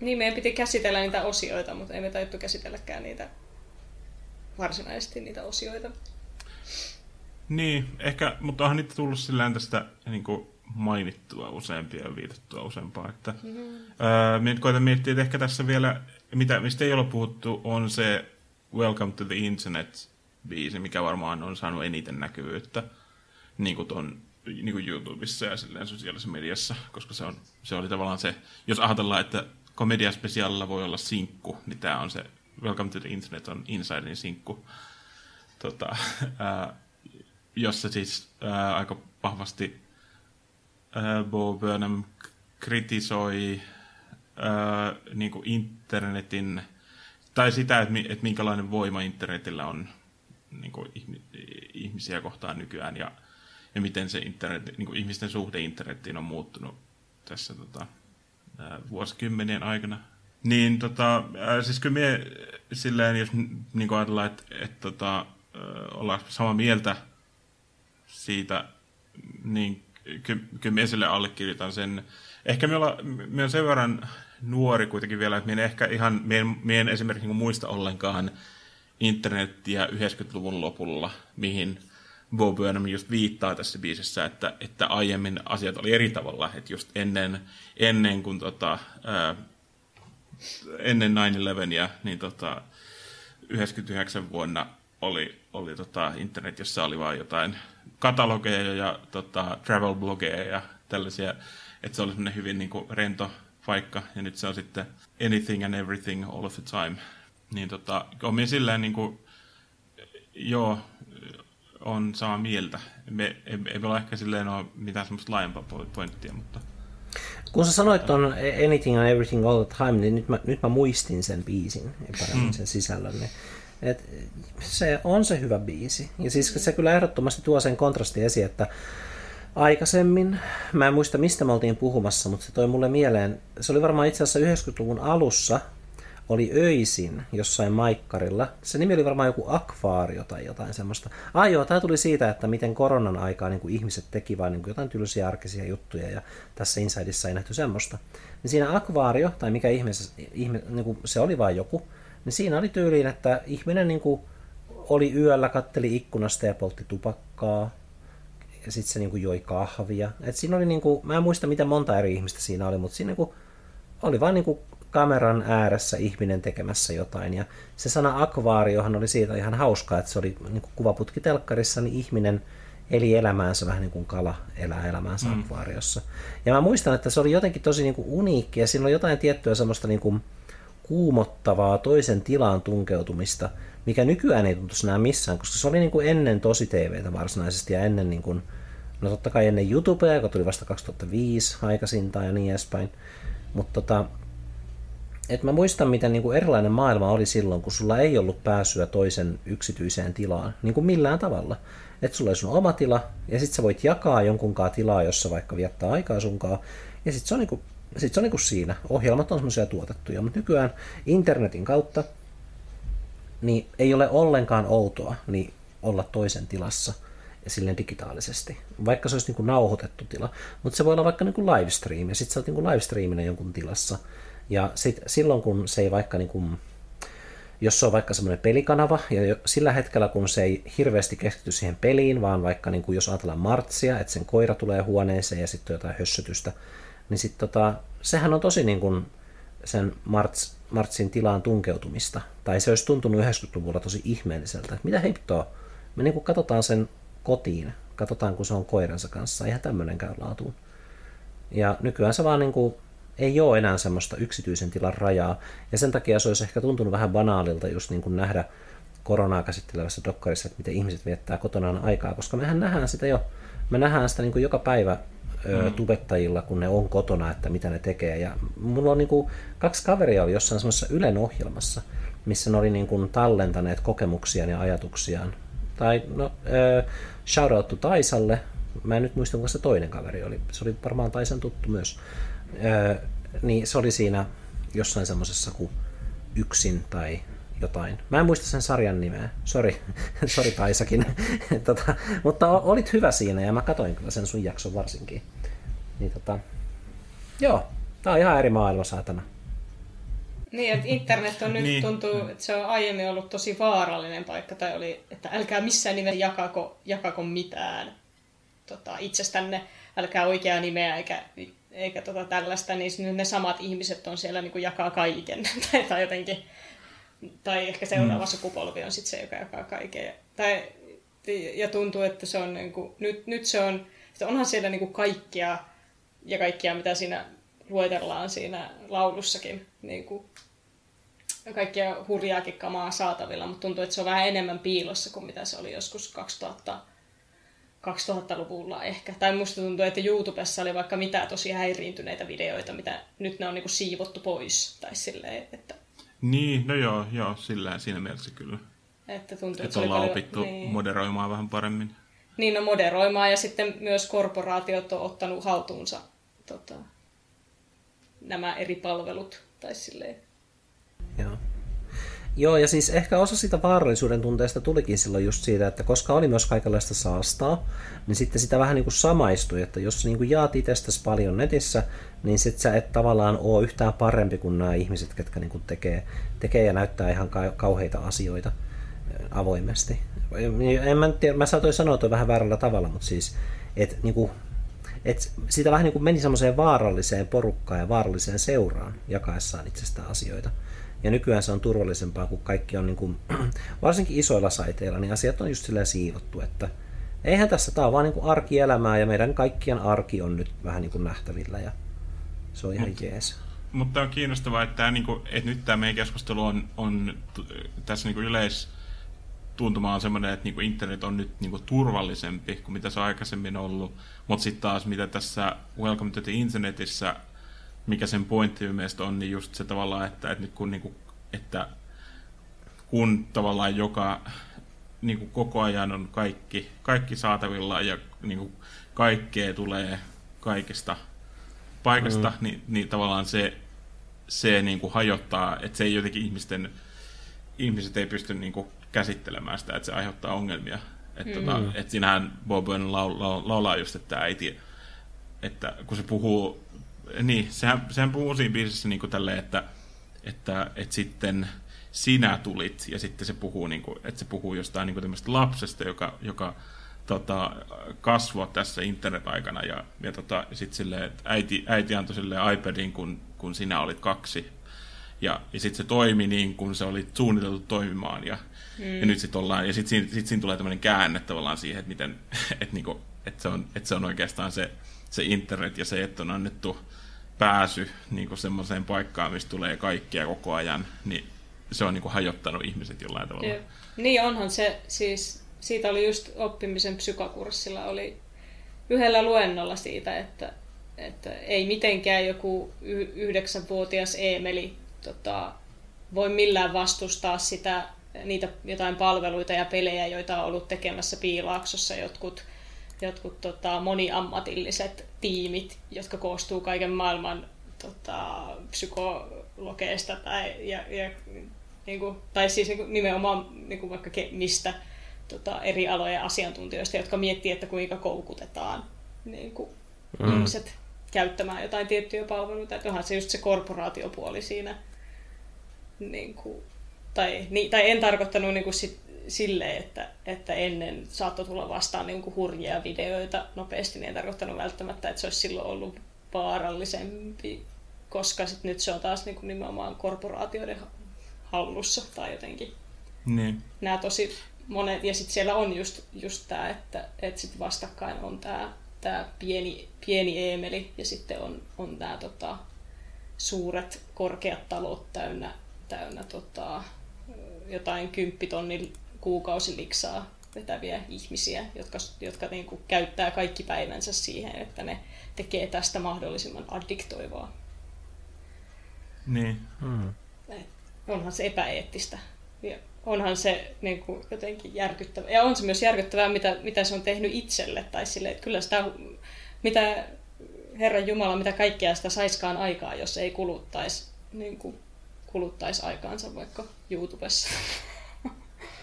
Niin, meidän piti käsitellä niitä osioita, mutta ei me taidettu käsitelläkään niitä varsinaisesti niitä osioita. Niin, ehkä, mutta onhan niitä tullut sillä tästä niin kuin mainittua useampia ja viitattua useampaa. Että, mm-hmm. öö, koitan miettiä, että ehkä tässä vielä, mitä, mistä ei ole puhuttu, on se Welcome to the Internet-biisi, mikä varmaan on saanut eniten näkyvyyttä niin kuin ton, niin kuin YouTubessa ja silleen sosiaalisessa mediassa, koska se, on, se oli tavallaan se, jos ajatellaan, että komediaspesiaalilla voi olla sinkku, niin tämä on se Welcome to the Internet on Insidein sinkku, tota, ää, jossa siis ää, aika vahvasti Bo Burnham kritisoi ää, niin kuin internetin, tai sitä, että, että minkälainen voima internetillä on niin kuin ihmisiä kohtaan nykyään, ja, ja miten se internet, niin kuin ihmisten suhde internettiin on muuttunut tässä tota, vuosikymmenien aikana. Niin tota, siis kyllä me silleen, jos niin ajatellaan, että, että tota, ollaan samaa mieltä siitä, niin ky, kyllä me sille allekirjoitan sen. Ehkä me, olla, sen verran nuori kuitenkin vielä, että me en ehkä ihan, me en, me en esimerkiksi niin muista ollenkaan internettiä 90-luvun lopulla, mihin Bo Burnham just viittaa tässä biisissä, että, että aiemmin asiat oli eri tavalla, että just ennen, ennen kuin tota, ennen 9-11, niin tota, 99 vuonna oli, oli tota internet, jossa oli vain jotain katalogeja ja tota, travel-blogeja ja tällaisia, että se oli semmoinen hyvin niin kuin, rento paikka, ja nyt se on sitten anything and everything all of the time. Niin tota, on silleen niin kuin, joo, on samaa mieltä. Me, ei, ei ole ehkä silleen ole mitään semmoista laajempaa pointtia, mutta... Kun sä sanoit tuon Anything and Everything All the Time, niin nyt mä, nyt mä muistin sen biisin ja paremmin mm. sen sisällön. Niin, et se on se hyvä biisi. Ja siis se kyllä ehdottomasti tuo sen kontrasti esiin, että aikaisemmin, mä en muista mistä me oltiin puhumassa, mutta se toi mulle mieleen, se oli varmaan itse asiassa 90-luvun alussa, oli öisin jossain maikkarilla. Se nimi oli varmaan joku akvaario tai jotain semmoista. Ai joo, tämä tuli siitä, että miten koronan aikaa niin kuin ihmiset teki vain niin kuin jotain tylsiä arkisia juttuja ja tässä Insideissa ei nähty semmoista. Niin siinä akvaario, tai mikä ihme, ihme niin kuin se oli vain joku, niin siinä oli tyyliin, että ihminen niin kuin oli yöllä, katteli ikkunasta ja poltti tupakkaa, ja sitten se niin kuin joi kahvia. Et siinä oli niin kuin, mä en muista mitä monta eri ihmistä siinä oli, mutta siinä niin kuin, oli vain niin kuin kameran ääressä ihminen tekemässä jotain. Ja se sana akvaariohan oli siitä ihan hauskaa, että se oli niin kuin kuvaputkitelkkarissa, niin ihminen eli elämäänsä vähän niin kuin kala elää elämäänsä mm. akvaariossa. Ja mä muistan, että se oli jotenkin tosi niin kuin uniikki ja siinä oli jotain tiettyä semmoista niin kuin kuumottavaa toisen tilaan tunkeutumista, mikä nykyään ei tuntuisi enää missään, koska se oli niin kuin ennen tosi TVtä varsinaisesti ja ennen niin kuin, no totta kai ennen YouTubea, joka tuli vasta 2005 aikaisintaan ja niin edespäin. Mutta tota, et mä muistan, miten kuin erilainen maailma oli silloin, kun sulla ei ollut pääsyä toisen yksityiseen tilaan, niin kuin millään tavalla. Että sulla oli sun oma tila, ja sitten sä voit jakaa jonkunkaan tilaa, jossa vaikka viettää aikaa sunkaan, ja sitten se on, niin kuin, sit se on niin siinä. Ohjelmat on semmoisia tuotettuja, mutta nykyään internetin kautta niin ei ole ollenkaan outoa niin olla toisen tilassa ja silleen digitaalisesti. Vaikka se olisi niin kuin nauhoitettu tila, mutta se voi olla vaikka niin kuin livestream, ja sitten sä oot niin kuin livestreamina jonkun tilassa, ja sit, silloin kun se ei vaikka niin kuin, jos se on vaikka semmoinen pelikanava, ja sillä hetkellä kun se ei hirveästi keskity siihen peliin, vaan vaikka niin kuin jos ajatellaan Martsia, että sen koira tulee huoneeseen ja sitten jotain hössötystä, niin sitten tota, sehän on tosi niin kuin sen Marts, Martsin tilaan tunkeutumista. Tai se olisi tuntunut 90-luvulla tosi ihmeelliseltä, että mitä heittoa, me niin kuin katsotaan sen kotiin, katsotaan kun se on koiransa kanssa, ihan tämmöinen käy laatuun. Ja nykyään se vaan niin kuin ei ole enää semmoista yksityisen tilan rajaa. Ja sen takia se olisi ehkä tuntunut vähän banaalilta just niin kuin nähdä koronaa käsittelevässä dokkarissa, että miten ihmiset viettää kotonaan aikaa, koska mehän nähdään sitä jo, me nähdään sitä niin kuin joka päivä mm. tubettajilla, kun ne on kotona, että mitä ne tekee. Ja mulla on niin kuin, kaksi kaveria oli jossain semmoisessa Ylen ohjelmassa, missä ne oli niin kuin tallentaneet kokemuksiaan ja ajatuksiaan. Tai no, äh, shout out to Taisalle, mä en nyt muista, kuinka se toinen kaveri oli. Se oli varmaan Taisan tuttu myös niin se oli siinä jossain semmoisessa kuin yksin tai jotain. Mä en muista sen sarjan nimeä. Sori, sori Taisakin. tota, mutta olit hyvä siinä ja mä katoin kyllä sen sun jakson varsinkin. Niin, tota, Joo, tämä on ihan eri maailma, saatana. Niin, että internet on nyt niin. tuntuu, että se on aiemmin ollut tosi vaarallinen paikka, tai oli, että älkää missään nimessä jakako, jakako mitään tota, itsestänne, älkää oikeaa nimeä eikä, eikä tota tällaista, niin ne samat ihmiset on siellä niin kuin jakaa kaiken, tai, tai jotenkin, tai ehkä seuraava mm. sukupolvi on sitten se, joka jakaa kaiken. Tai, ja tuntuu, että se on niin kuin, nyt, nyt se on, että onhan siellä niin kuin kaikkia, ja kaikkia mitä siinä luetellaan siinä laulussakin, niin kuin, kaikkia hurjaakin kamaa saatavilla, mutta tuntuu, että se on vähän enemmän piilossa kuin mitä se oli joskus 2000, 2000-luvulla ehkä. Tai musta tuntuu, että YouTubessa oli vaikka mitä tosi häiriintyneitä videoita, mitä nyt ne on niinku siivottu pois. Tai silleen, että... Niin, no joo, joo sillä, siinä mielessä kyllä. Että tuntuu, että, että ollaan paljon... opittu niin. moderoimaan vähän paremmin. Niin, no moderoimaan ja sitten myös korporaatiot on ottanut haltuunsa tota, nämä eri palvelut. Tai silleen. Joo. Joo, ja siis ehkä osa sitä vaarallisuuden tunteesta tulikin silloin just siitä, että koska oli myös kaikenlaista saastaa, niin sitten sitä vähän niin kuin samaistui, että jos niin kuin jaat itsestäsi paljon netissä, niin sitten sä et tavallaan ole yhtään parempi kuin nämä ihmiset, ketkä niin kuin tekee, tekee ja näyttää ihan kauheita asioita avoimesti. En mä, tiedä, mä saatoin sanoa toi vähän väärällä tavalla, mutta siis, että niin kuin, et sitä vähän niin kuin meni semmoiseen vaaralliseen porukkaan ja vaaralliseen seuraan jakaessaan itsestään asioita. Ja nykyään se on turvallisempaa, kun kaikki on, niin kuin, varsinkin isoilla saiteilla, niin asiat on just sillä siivottu, että eihän tässä, tämä on vaan niin kuin arkielämää ja meidän kaikkien arki on nyt vähän niin kuin nähtävillä ja se on ihan Mut, jees. Mutta on kiinnostavaa, että, tämä, niin kuin, että nyt tämä meidän keskustelu on, on tässä niin kuin yleis tuntuma on semmoinen, että niinku internet on nyt niinku turvallisempi kuin mitä se on aikaisemmin ollut. Mutta sitten taas mitä tässä Welcome to the Internetissä mikä sen pointti mielestä on, niin just se tavallaan, että, että nyt kun, niin kuin, että kun tavallaan joka niin kuin koko ajan on kaikki, kaikki saatavilla ja niin kuin kaikkea tulee kaikesta paikasta, mm. niin, niin tavallaan se, se niin kuin hajottaa, että se ei jotenkin ihmisten, ihmiset ei pysty niin kuin käsittelemään sitä, että se aiheuttaa ongelmia. Että, tota, mm. tota, että siinähän Bob laulaa, laulaa just, että äiti, että kun se puhuu niin, sehän, sehän puhuu siinä biisissä niin kuin tälleen, että, että, että sitten sinä tulit, ja sitten se puhuu, niin kuin, että se puhuu jostain niin kuin lapsesta, joka, joka tota, kasvoi tässä internet-aikana, ja, ja, tota, sitten silleen, että äiti, äiti antoi silleen iPadin, kun, kun sinä olit kaksi, ja, ja sitten se toimi niin kuin se oli suunniteltu toimimaan, ja, mm. ja nyt sitten ollaan, ja sitten sit, sit siinä tulee tämmöinen käänne tavallaan siihen, että miten, että, niinku, että, se on, että se on oikeastaan se, se internet ja se, että on annettu pääsy niin kuin semmoiseen paikkaan, mistä tulee kaikkia koko ajan, niin se on niin kuin hajottanut ihmiset jollain tavalla. Joo. Niin onhan se, siis siitä oli just oppimisen psykakurssilla, oli yhdellä luennolla siitä, että, että ei mitenkään joku yhdeksänvuotias Eemeli tota, voi millään vastustaa sitä, niitä jotain palveluita ja pelejä, joita on ollut tekemässä piilaaksossa jotkut jotkut tota, moniammatilliset tiimit, jotka koostuu kaiken maailman tota, psykologeista tai, ja, ja, niin kuin, tai siis niin kuin, nimenomaan niin kuin vaikka ke, mistä tota, eri alojen asiantuntijoista, jotka miettii, että kuinka koukutetaan niin kuin, mm. ihmiset käyttämään jotain tiettyjä palveluita. Että onhan se just se korporaatiopuoli siinä. Niin kuin, tai, niin, tai en tarkoittanut niin kuin sit, silleen, että, että ennen saattoi tulla vastaan niin kuin hurjia videoita nopeasti, niin ei tarkoittanut välttämättä, että se olisi silloin ollut vaarallisempi, koska sit nyt se on taas niin kuin nimenomaan korporaatioiden hallussa tai jotenkin. Niin. Nämä tosi monet, ja sitten siellä on just, just tämä, että, että sit vastakkain on tämä tää pieni, pieni Eemeli ja sitten on, on nämä tota, suuret korkeat talot täynnä, täynnä tota, jotain kymppitonnin kuukausiliksaa vetäviä ihmisiä, jotka, jotka niin kuin käyttää kaikki päivänsä siihen, että ne tekee tästä mahdollisimman addiktoivaa. Niin. Hmm. Onhan se epäeettistä. Ja onhan se niin kuin, jotenkin järkyttävää. Ja on se myös järkyttävää, mitä, mitä se on tehnyt itselle. Tai sille, että kyllä sitä, mitä Herran Jumala, mitä kaikkea sitä saiskaan aikaa, jos ei kuluttaisi, niin kuin, kuluttaisi aikaansa vaikka YouTubessa.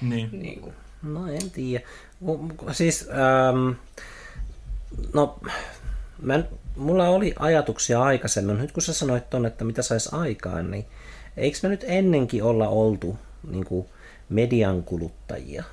Niin. niin kuin. No en tiedä. Siis, ähm, no, Mä, mulla oli ajatuksia aikaisemmin. Nyt kun sä sanoit ton, että mitä saisi aikaan, niin eikö me nyt ennenkin olla oltu niin kuin median kuluttajia?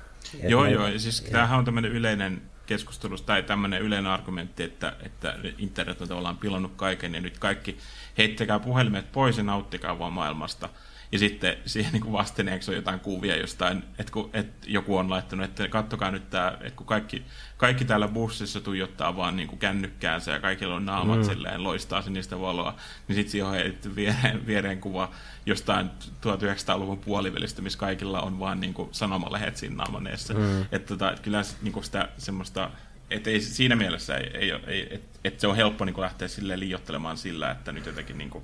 joo, me, joo. Ja siis ja... tämähän on tämmöinen yleinen keskustelu tai tämmöinen yleinen argumentti, että, että internet on tavallaan pilannut kaiken ja nyt kaikki heittäkää puhelimet pois ja nauttikaa vaan maailmasta. Ja sitten siihen niin vastineeksi on jotain kuvia jostain, että, kun, että joku on laittanut, että kattokaa nyt tämä, että kun kaikki, kaikki täällä bussissa tuijottaa vaan niin kuin kännykkäänsä ja kaikilla on naamat mm. silleen, loistaa sinistä valoa, niin sitten siihen on heitetty viereen, viereen kuva jostain 1900-luvun puolivälistä, missä kaikilla on vaan niin kuin sanomalehet siinä naamaneessa. Mm. Että tota, kyllä niin kuin sitä semmoista et ei, siinä mielessä ei, ei, ei että et se on helppo niin lähteä sille liiottelemaan sillä, että nyt jotenkin niin kuin,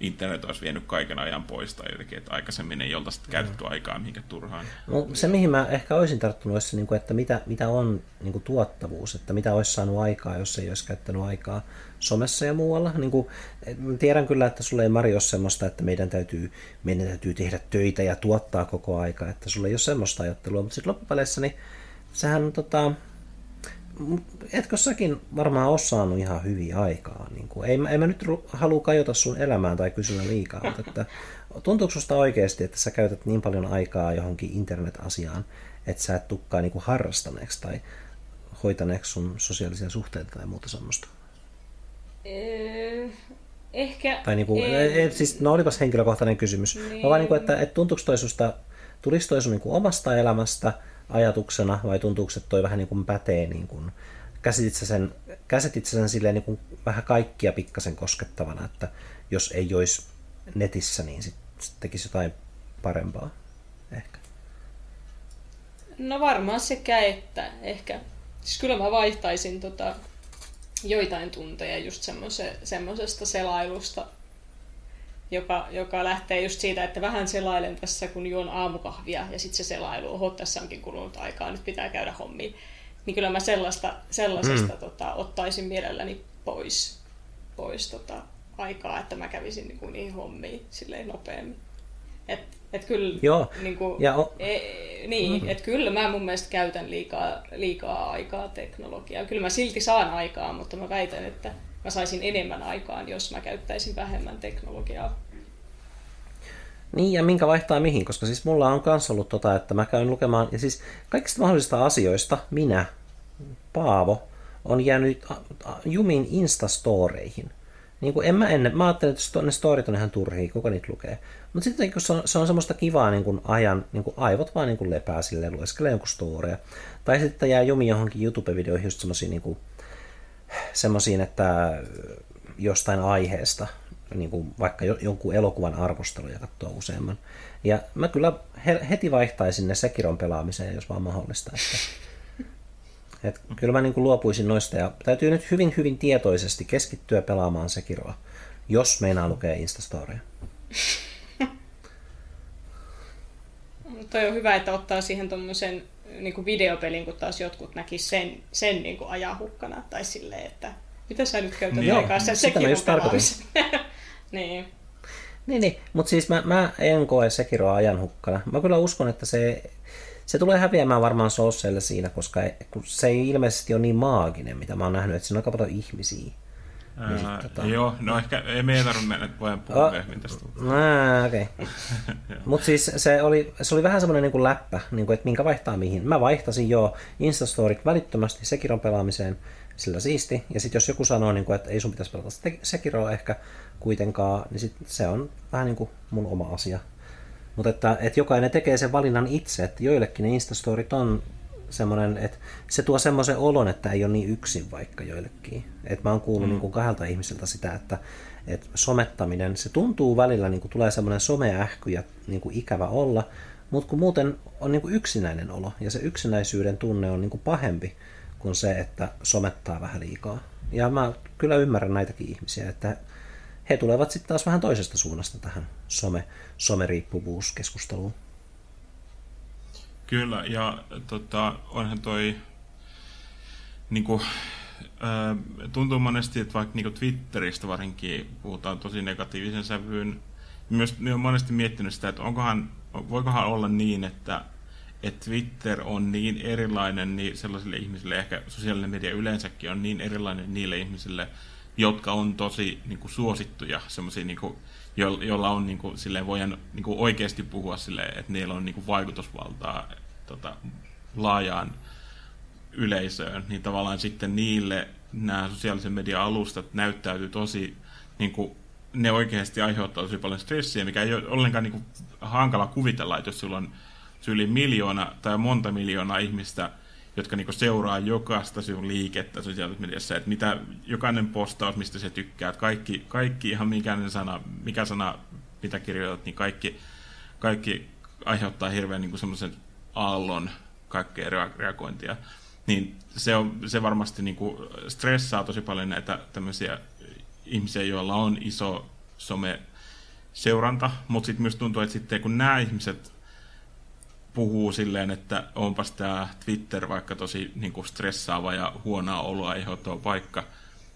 internet olisi vienyt kaiken ajan pois tai jotenkin, että aikaisemmin ei oltaisi käytetty mm. aikaa mihinkä turhaan. No, se, mihin mä ehkä olisin tarttunut, olisi se, niin että mitä, mitä on niin kuin tuottavuus, että mitä olisi saanut aikaa, jos ei olisi käyttänyt aikaa somessa ja muualla. Niin kuin, tiedän kyllä, että sulle ei Mari ole semmoista, että meidän täytyy, meidän täytyy tehdä töitä ja tuottaa koko aika, että sulle ei ole semmoista ajattelua, mutta sitten loppupeleissä niin sehän tota, etkö säkin varmaan ole saanut ihan hyviä aikaa? Niin kuin, ei, ei mä nyt halua kajota sun elämään tai kysyä liikaa, mutta että, tuntuuko susta oikeasti, että sä käytät niin paljon aikaa johonkin internet-asiaan, että sä et tukkaa niin kuin harrastaneeksi tai hoitaneeksi sun sosiaalisia suhteita tai muuta semmoista? Eh, ehkä. Tai niin kuin, ei. siis, no olipas henkilökohtainen kysymys. Niin. No vaan niin kuin, että, että tuntuuko toi susta, tulisi toi sun niin kuin omasta elämästä – ajatuksena vai tuntuuko, että toi vähän niin kuin pätee, niin kuin, käsitit sen, käsitit sen silleen niin kuin vähän kaikkia pikkasen koskettavana, että jos ei olisi netissä, niin sitten sit tekisi jotain parempaa ehkä. No varmaan sekä että ehkä. Siis kyllä mä vaihtaisin tota, joitain tunteja just semmoisesta selailusta joka, joka lähtee just siitä, että vähän selailen tässä, kun juon aamukahvia ja sitten se selailu, oho, tässä onkin kulunut aikaa, nyt pitää käydä hommiin. Niin kyllä mä sellaista, sellaisesta mm. tota, ottaisin mielelläni pois, pois tota, aikaa, että mä kävisin niin, niin hommiin silleen nopeammin. Et, et kyllä, Joo. Niin, kuin, ja e, niin mm. et kyllä mä mun mielestä käytän liikaa, liikaa aikaa teknologiaa. Kyllä mä silti saan aikaa, mutta mä väitän, että mä saisin enemmän aikaan, jos mä käyttäisin vähemmän teknologiaa. Niin, ja minkä vaihtaa mihin, koska siis mulla on myös ollut tota, että mä käyn lukemaan, ja siis kaikista mahdollisista asioista minä, Paavo, on jäänyt jumin Instastoreihin. Niin kuin en mä ennen, mä ajattelin, että ne storit on ihan turhia, kuka niitä lukee. Mutta sitten kun se on, se on semmoista kivaa niin kuin ajan, niin kuin aivot vaan niin kuin lepää silleen, lueskelee jonkun storia. Tai sitten jää jumi johonkin YouTube-videoihin just semmoisiin niin kuin, semmoisiin, että jostain aiheesta, niin kuin vaikka jonkun elokuvan arvostelu ja katsoa useamman. Ja mä kyllä heti vaihtaisin ne Sekiron pelaamiseen, jos vaan mahdollista. Että, että kyllä mä niin kuin luopuisin noista ja täytyy nyt hyvin hyvin tietoisesti keskittyä pelaamaan Sekiroa, jos meinaa lukea Instastoria. Toi on hyvä, että ottaa siihen tuommoisen niin kuin videopelin, kun taas jotkut näki sen, sen niin kuin ajahukkana. Tai silleen, että mitä sä nyt käytät niin, aikaa sen sekin just niin. Niin, niin. mutta siis mä, mä en koe Sekiroa ajanhukkana. Mä kyllä uskon, että se, se tulee häviämään varmaan Soulsille siinä, koska se ei ilmeisesti ole niin maaginen, mitä mä oon nähnyt, että siinä on aika paljon ihmisiä. Tota... Joo, no ehkä ei meidän tarvitse mennä, että voidaan puhua myöhemmin tästä. okei. Okay. Mutta siis se oli, se oli vähän semmoinen niin läppä, niin kuin, että minkä vaihtaa mihin. Mä vaihtasin jo Instastorit välittömästi Sekiron pelaamiseen, sillä siisti. Ja sitten jos joku sanoo, niin kuin, että ei sun pitäisi pelata Sekiroa ehkä kuitenkaan, niin sit se on vähän niin kuin mun oma asia. Mutta että, että jokainen tekee sen valinnan itse, että joillekin ne Instastorit on semmoinen, että se tuo semmoisen olon, että ei ole niin yksin vaikka joillekin. Et mä oon kuullut mm. niin kuin kahdelta ihmiseltä sitä, että, että somettaminen, se tuntuu välillä, niin kuin tulee semmoinen someähky ja niin kuin ikävä olla, mutta kun muuten on niin kuin yksinäinen olo, ja se yksinäisyyden tunne on niin kuin pahempi kuin se, että somettaa vähän liikaa. Ja mä kyllä ymmärrän näitäkin ihmisiä, että he tulevat sitten taas vähän toisesta suunnasta tähän some, someriippuvuuskeskusteluun. Kyllä, ja tota, onhan toi niin kuin, tuntuu monesti, että vaikka niin Twitteristä varsinkin puhutaan tosi negatiivisen sävyyn, myös on monesti miettinyt sitä, että onkohan, voikohan olla niin, että, että Twitter on niin erilainen niin sellaisille ihmisille, ehkä sosiaalinen media yleensäkin on niin erilainen niille ihmisille, jotka on tosi niin kuin, suosittuja, semmoisia, niin kuin, jo, joilla on niin kuin, silleen, voidaan niin kuin, oikeasti puhua silleen, että niillä on niin kuin, vaikutusvaltaa tota, laajaan yleisöön, niin tavallaan sitten niille nämä sosiaalisen median alustat näyttäytyy tosi, niin kuin, ne oikeasti aiheuttaa tosi paljon stressiä, mikä ei ole ollenkaan niin kuin, hankala kuvitella, että jos sulla on yli miljoona tai monta miljoonaa ihmistä, jotka niin seuraa jokaista sinun liikettä sosiaalisessa mediassa, että mitä, jokainen postaus, mistä se tykkää, että kaikki, kaikki ihan mikä sana, mikä sana, mitä kirjoitat, niin kaikki, kaikki aiheuttaa hirveän niin semmoisen aallon kaikkea reagointia. Niin se, on, se varmasti niin kuin stressaa tosi paljon näitä tämmöisiä ihmisiä, joilla on iso some seuranta, mutta sitten myös tuntuu, että sitten kun nämä ihmiset puhuu silleen, että onpas tämä Twitter vaikka tosi niin kuin stressaava ja huonoa oloa aiheuttava paikka,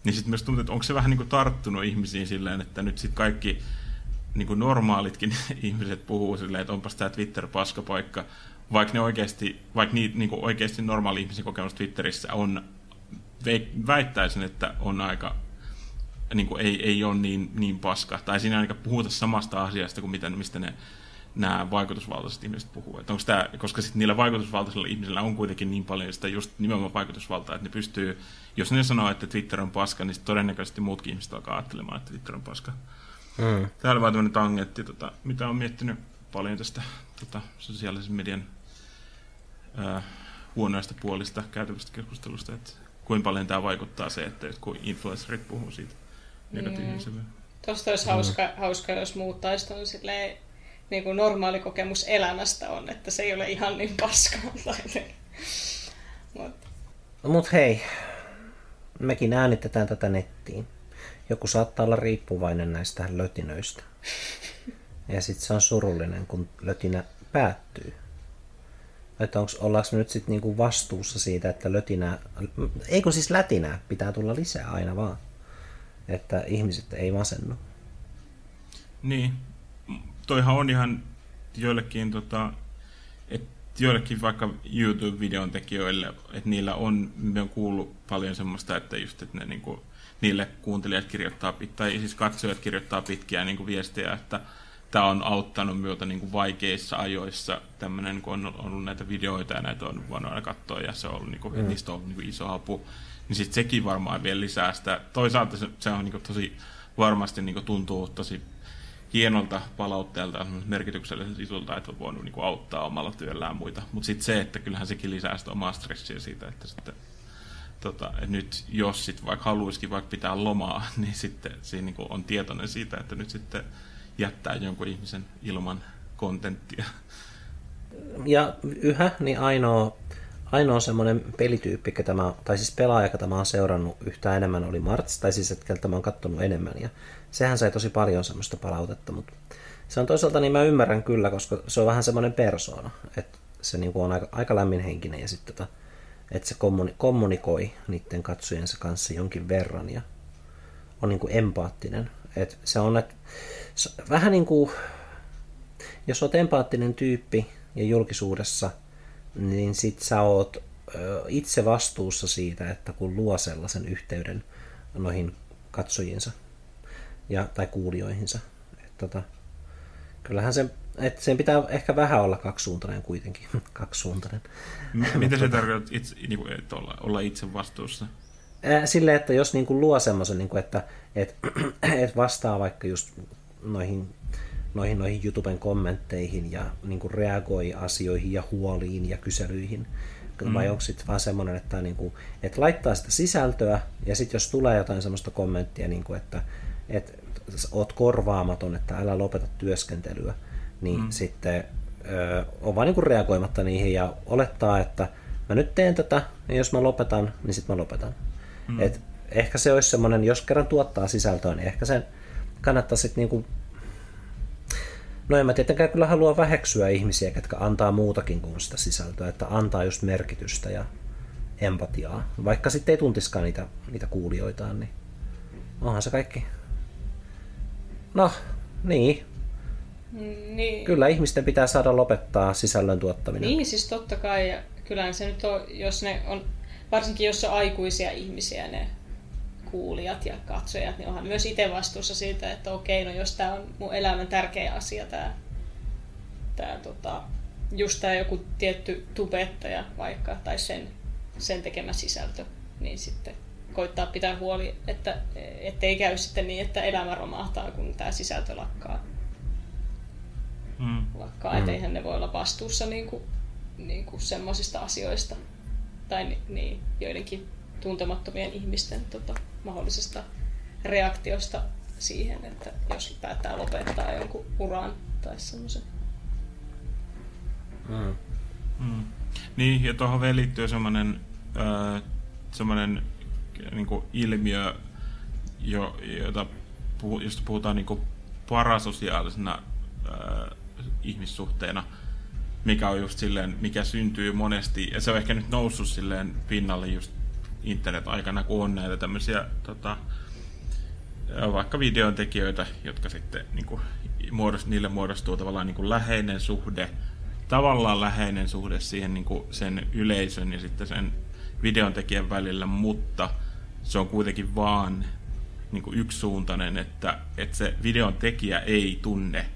niin sitten myös tuntuu, että onko se vähän niin kuin tarttunut ihmisiin silleen, että nyt sitten kaikki niin kuin normaalitkin ihmiset puhuu silleen, että onpas tämä Twitter paskapaikka, vaikka ne oikeasti, vaikka niitä niin kuin oikeasti normaali ihmisen kokemus Twitterissä on, väittäisin, että on aika niin kuin ei, ei ole niin, niin paska, tai siinä ainakaan puhuta samasta asiasta kuin mitä, mistä ne nämä vaikutusvaltaiset ihmiset puhuu. Että onko tämä, koska sitten niillä vaikutusvaltaisilla ihmisillä on kuitenkin niin paljon sitä just nimenomaan vaikutusvaltaa, että ne pystyy, jos ne sanoo, että Twitter on paska, niin todennäköisesti muutkin ihmiset alkaa ajattelemaan, että Twitter on paska. Mm. Tämä oli vain tämmöinen tangentti, tota, mitä on miettinyt paljon tästä tota, sosiaalisen median ää, huonoista puolista käytävästä keskustelusta, että kuinka paljon tämä vaikuttaa se, että kun influencerit puhuu siitä negatiivisella. Mm. Tuosta olisi hauska, mm. hauska jos muuttaisi tuon silleen niin kuin normaali kokemus elämästä on, että se ei ole ihan niin paskanlainen. Mut. No, mut hei, mekin äänitetään tätä nettiin. Joku saattaa olla riippuvainen näistä lötinöistä. Ja sitten se on surullinen, kun lötinä päättyy. Että onks, ollaanko me nyt sitten niinku vastuussa siitä, että lötinää, ei kun siis lätinää pitää tulla lisää aina vaan. Että ihmiset ei masennu. Niin, toihan on ihan joillekin, tota, et joillekin vaikka YouTube-videon tekijöille, että niillä on, me on kuullut paljon semmoista, että just, että ne niinku, niille kuuntelijat kirjoittaa, tai siis katsojat kirjoittaa pitkiä niinku viestejä, että tämä on auttanut myötä niin vaikeissa ajoissa. Tämmöinen, kun on ollut näitä videoita ja näitä on voinut aina katsoa ja se on ollut, niin kuin, mm. niistä on niin iso apu. Niin sitten sekin varmaan vielä lisää sitä. Toisaalta se, se on niin tosi varmasti niin tuntuu tosi hienolta palautteelta, merkitykselliseltä jutulta, että on voinut niin kuin, auttaa omalla työllään muita. Mutta sitten se, että kyllähän sekin lisää sitä omaa stressiä siitä, että sitten tota, nyt jos sit vaikka haluaisikin vaikka pitää lomaa, niin sitten siinä niin on tietoinen siitä, että nyt sitten jättää jonkun ihmisen ilman kontenttia. Ja yhä niin ainoa, ainoa semmoinen pelityyppi, tämä, tai siis pelaaja, joka tämä on seurannut yhtä enemmän, oli Marts, tai siis että mä oon katsonut enemmän. Ja sehän sai tosi paljon semmoista palautetta, mutta se on toisaalta niin mä ymmärrän kyllä, koska se on vähän semmoinen persoona, että se niin kuin on aika, aika lämminhenkinen ja sitten tota, että se kommuni- kommunikoi niiden katsojensa kanssa jonkin verran ja on niin kuin empaattinen. Et se on että vähän niin kuin, jos olet empaattinen tyyppi ja julkisuudessa, niin sit sä oot itse vastuussa siitä, että kun luo sellaisen yhteyden noihin katsojinsa ja, tai kuulijoihinsa. Et tota, kyllähän se, että sen pitää ehkä vähän olla kaksisuuntainen kuitenkin. kaksisuuntainen. Mitä se tarkoittaa, itse, niin kuin, että olla, olla itse vastuussa? Sille, että jos niin kuin luo semmoisen, niin kuin, että et, et vastaa vaikka just noihin, noihin, noihin YouTuben kommentteihin ja niin kuin reagoi asioihin ja huoliin ja kyselyihin, mm. vai onko sitten vaan semmoinen, että, niin kuin, että laittaa sitä sisältöä ja sitten jos tulee jotain semmoista kommenttia, niin kuin, että, että oot korvaamaton, että älä lopeta työskentelyä, niin mm. sitten ö, on vaan niin kuin reagoimatta niihin ja olettaa, että mä nyt teen tätä, ja jos mä lopetan, niin sitten mä lopetan. Mm. Et ehkä se olisi semmoinen, jos kerran tuottaa sisältöä, niin ehkä sen kannattaa sitten niinku No en mä tietenkään kyllä halua väheksyä ihmisiä, jotka antaa muutakin kuin sitä sisältöä, että antaa just merkitystä ja empatiaa. Vaikka sitten ei tuntiskaan niitä, niitä kuulijoitaan, niin onhan se kaikki. No, niin. Niin, Kyllä ihmisten pitää saada lopettaa sisällön tuottaminen. Niin, siis totta kai. Ja kyllähän se nyt on, jos ne on, varsinkin jos on aikuisia ihmisiä, ne kuulijat ja katsojat, niin onhan myös itse vastuussa siitä, että okei, no jos tämä on mun elämän tärkeä asia, tämä, tämä tota, just tämä joku tietty tubettaja vaikka, tai sen, sen tekemä sisältö, niin sitten koittaa pitää huoli, että ettei käy sitten niin, että elämä romahtaa, kun tämä sisältö lakkaa. Mm. Lakkaa, mm. eihän ne voi olla vastuussa niin kuin, niin kuin semmoisista asioista tai niin, joidenkin tuntemattomien ihmisten tota, mahdollisesta reaktiosta siihen, että jos päättää lopettaa jonkun uran tai semmoisen. Mm. Mm. Niin, ja tuohon vielä liittyy semmoinen, äh, semmoinen niin ilmiö, jo, jota, josta puhutaan niin parasosiaalisena äh, ihmissuhteena, mikä on just silleen, mikä syntyy monesti, ja se on ehkä nyt noussut silleen pinnalle just internet-aikana, kun on näitä tämmöisiä tota, vaikka videon tekijöitä, jotka sitten niin kuin, muodost, niille muodostuu tavallaan niin kuin läheinen suhde, tavallaan läheinen suhde siihen niin kuin sen yleisön ja sitten sen videon tekijän välillä, mutta se on kuitenkin vaan niin kuin yksisuuntainen, että, että se videon tekijä ei tunne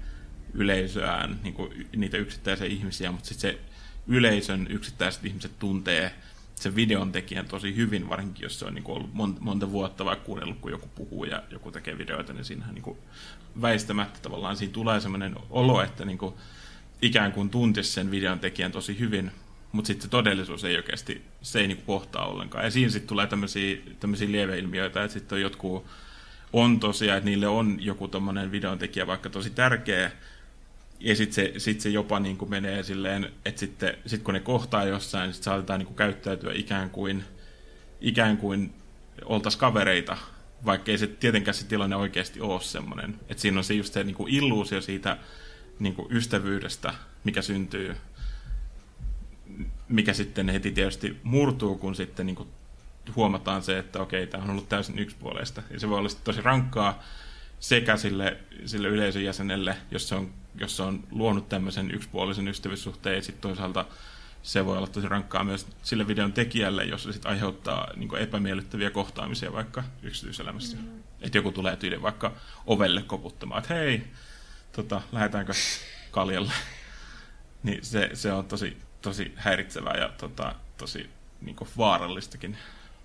yleisöään, niin kuin niitä yksittäisiä ihmisiä, mutta sitten se yleisön yksittäiset ihmiset tuntee sen videon tekijän tosi hyvin, varsinkin jos se on niin ollut monta, monta vuotta vaikka kuunnellut, kun joku puhuu ja joku tekee videoita, niin siinähän niin kuin väistämättä tavallaan siinä tulee sellainen olo, että niin kuin ikään kuin tuntisi sen videon tekijän tosi hyvin, mutta sitten se todellisuus ei oikeasti, se ei niin kuin kohtaa ollenkaan. Ja siinä sitten tulee tämmöisiä, lieveilmiöitä, että sitten on jotkut, on tosiaan, että niille on joku tommonen videon tekijä vaikka tosi tärkeä, ja sitten se, sit se jopa niin kuin menee silleen, että sitten sit kun ne kohtaa jossain, sitten saatetaan niin kuin käyttäytyä ikään kuin, ikään kuin oltaisiin kavereita, vaikka ei se tietenkään se tilanne oikeasti ole semmoinen. Että siinä on se just se niin kuin illuusio siitä niin kuin ystävyydestä, mikä syntyy, mikä sitten heti tietysti murtuu, kun sitten niin kuin huomataan se, että okei, tämä on ollut täysin yksipuolista. Ja se voi olla tosi rankkaa sekä sille, sille yleisön jäsenelle, jos se on jos se on luonut tämmöisen yksipuolisen ystävyyssuhteen, ja sitten toisaalta se voi olla tosi rankkaa myös sille videon tekijälle, jos se sitten aiheuttaa niin epämiellyttäviä kohtaamisia vaikka yksityiselämässä. Mm-hmm. Että joku tulee tyyli vaikka ovelle koputtamaan, että hei, tota, lähdetäänkö kaljalle. niin se, se on tosi, tosi häiritsevää ja tota, tosi niin vaarallistakin.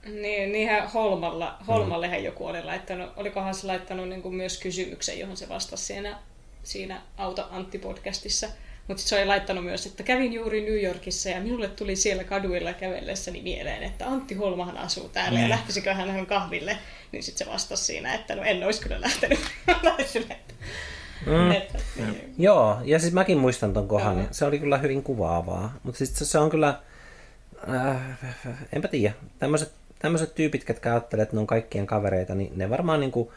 Niin, niinhän Holmalla, Holmallehän joku oli laittanut, olikohan se laittanut niin kuin myös kysymyksen, johon se vastasi siinä siinä Auto Antti-podcastissa. Mutta se oli laittanut myös, että kävin juuri New Yorkissa ja minulle tuli siellä kaduilla kävellessäni mieleen, että Antti Holmahan asuu täällä mm. ja lähtisikö hän kahville. Niin sitten se vastasi siinä, että no en olisi kyllä lähtenyt. Mm. Niin. Joo, ja siis mäkin muistan ton kohan. Joo. Se oli kyllä hyvin kuvaavaa. Mutta sitten se on kyllä, äh, enpä tiedä, tämmöiset tyypit, ketkä ajattelee, että ne on kaikkien kavereita, niin ne varmaan niinku,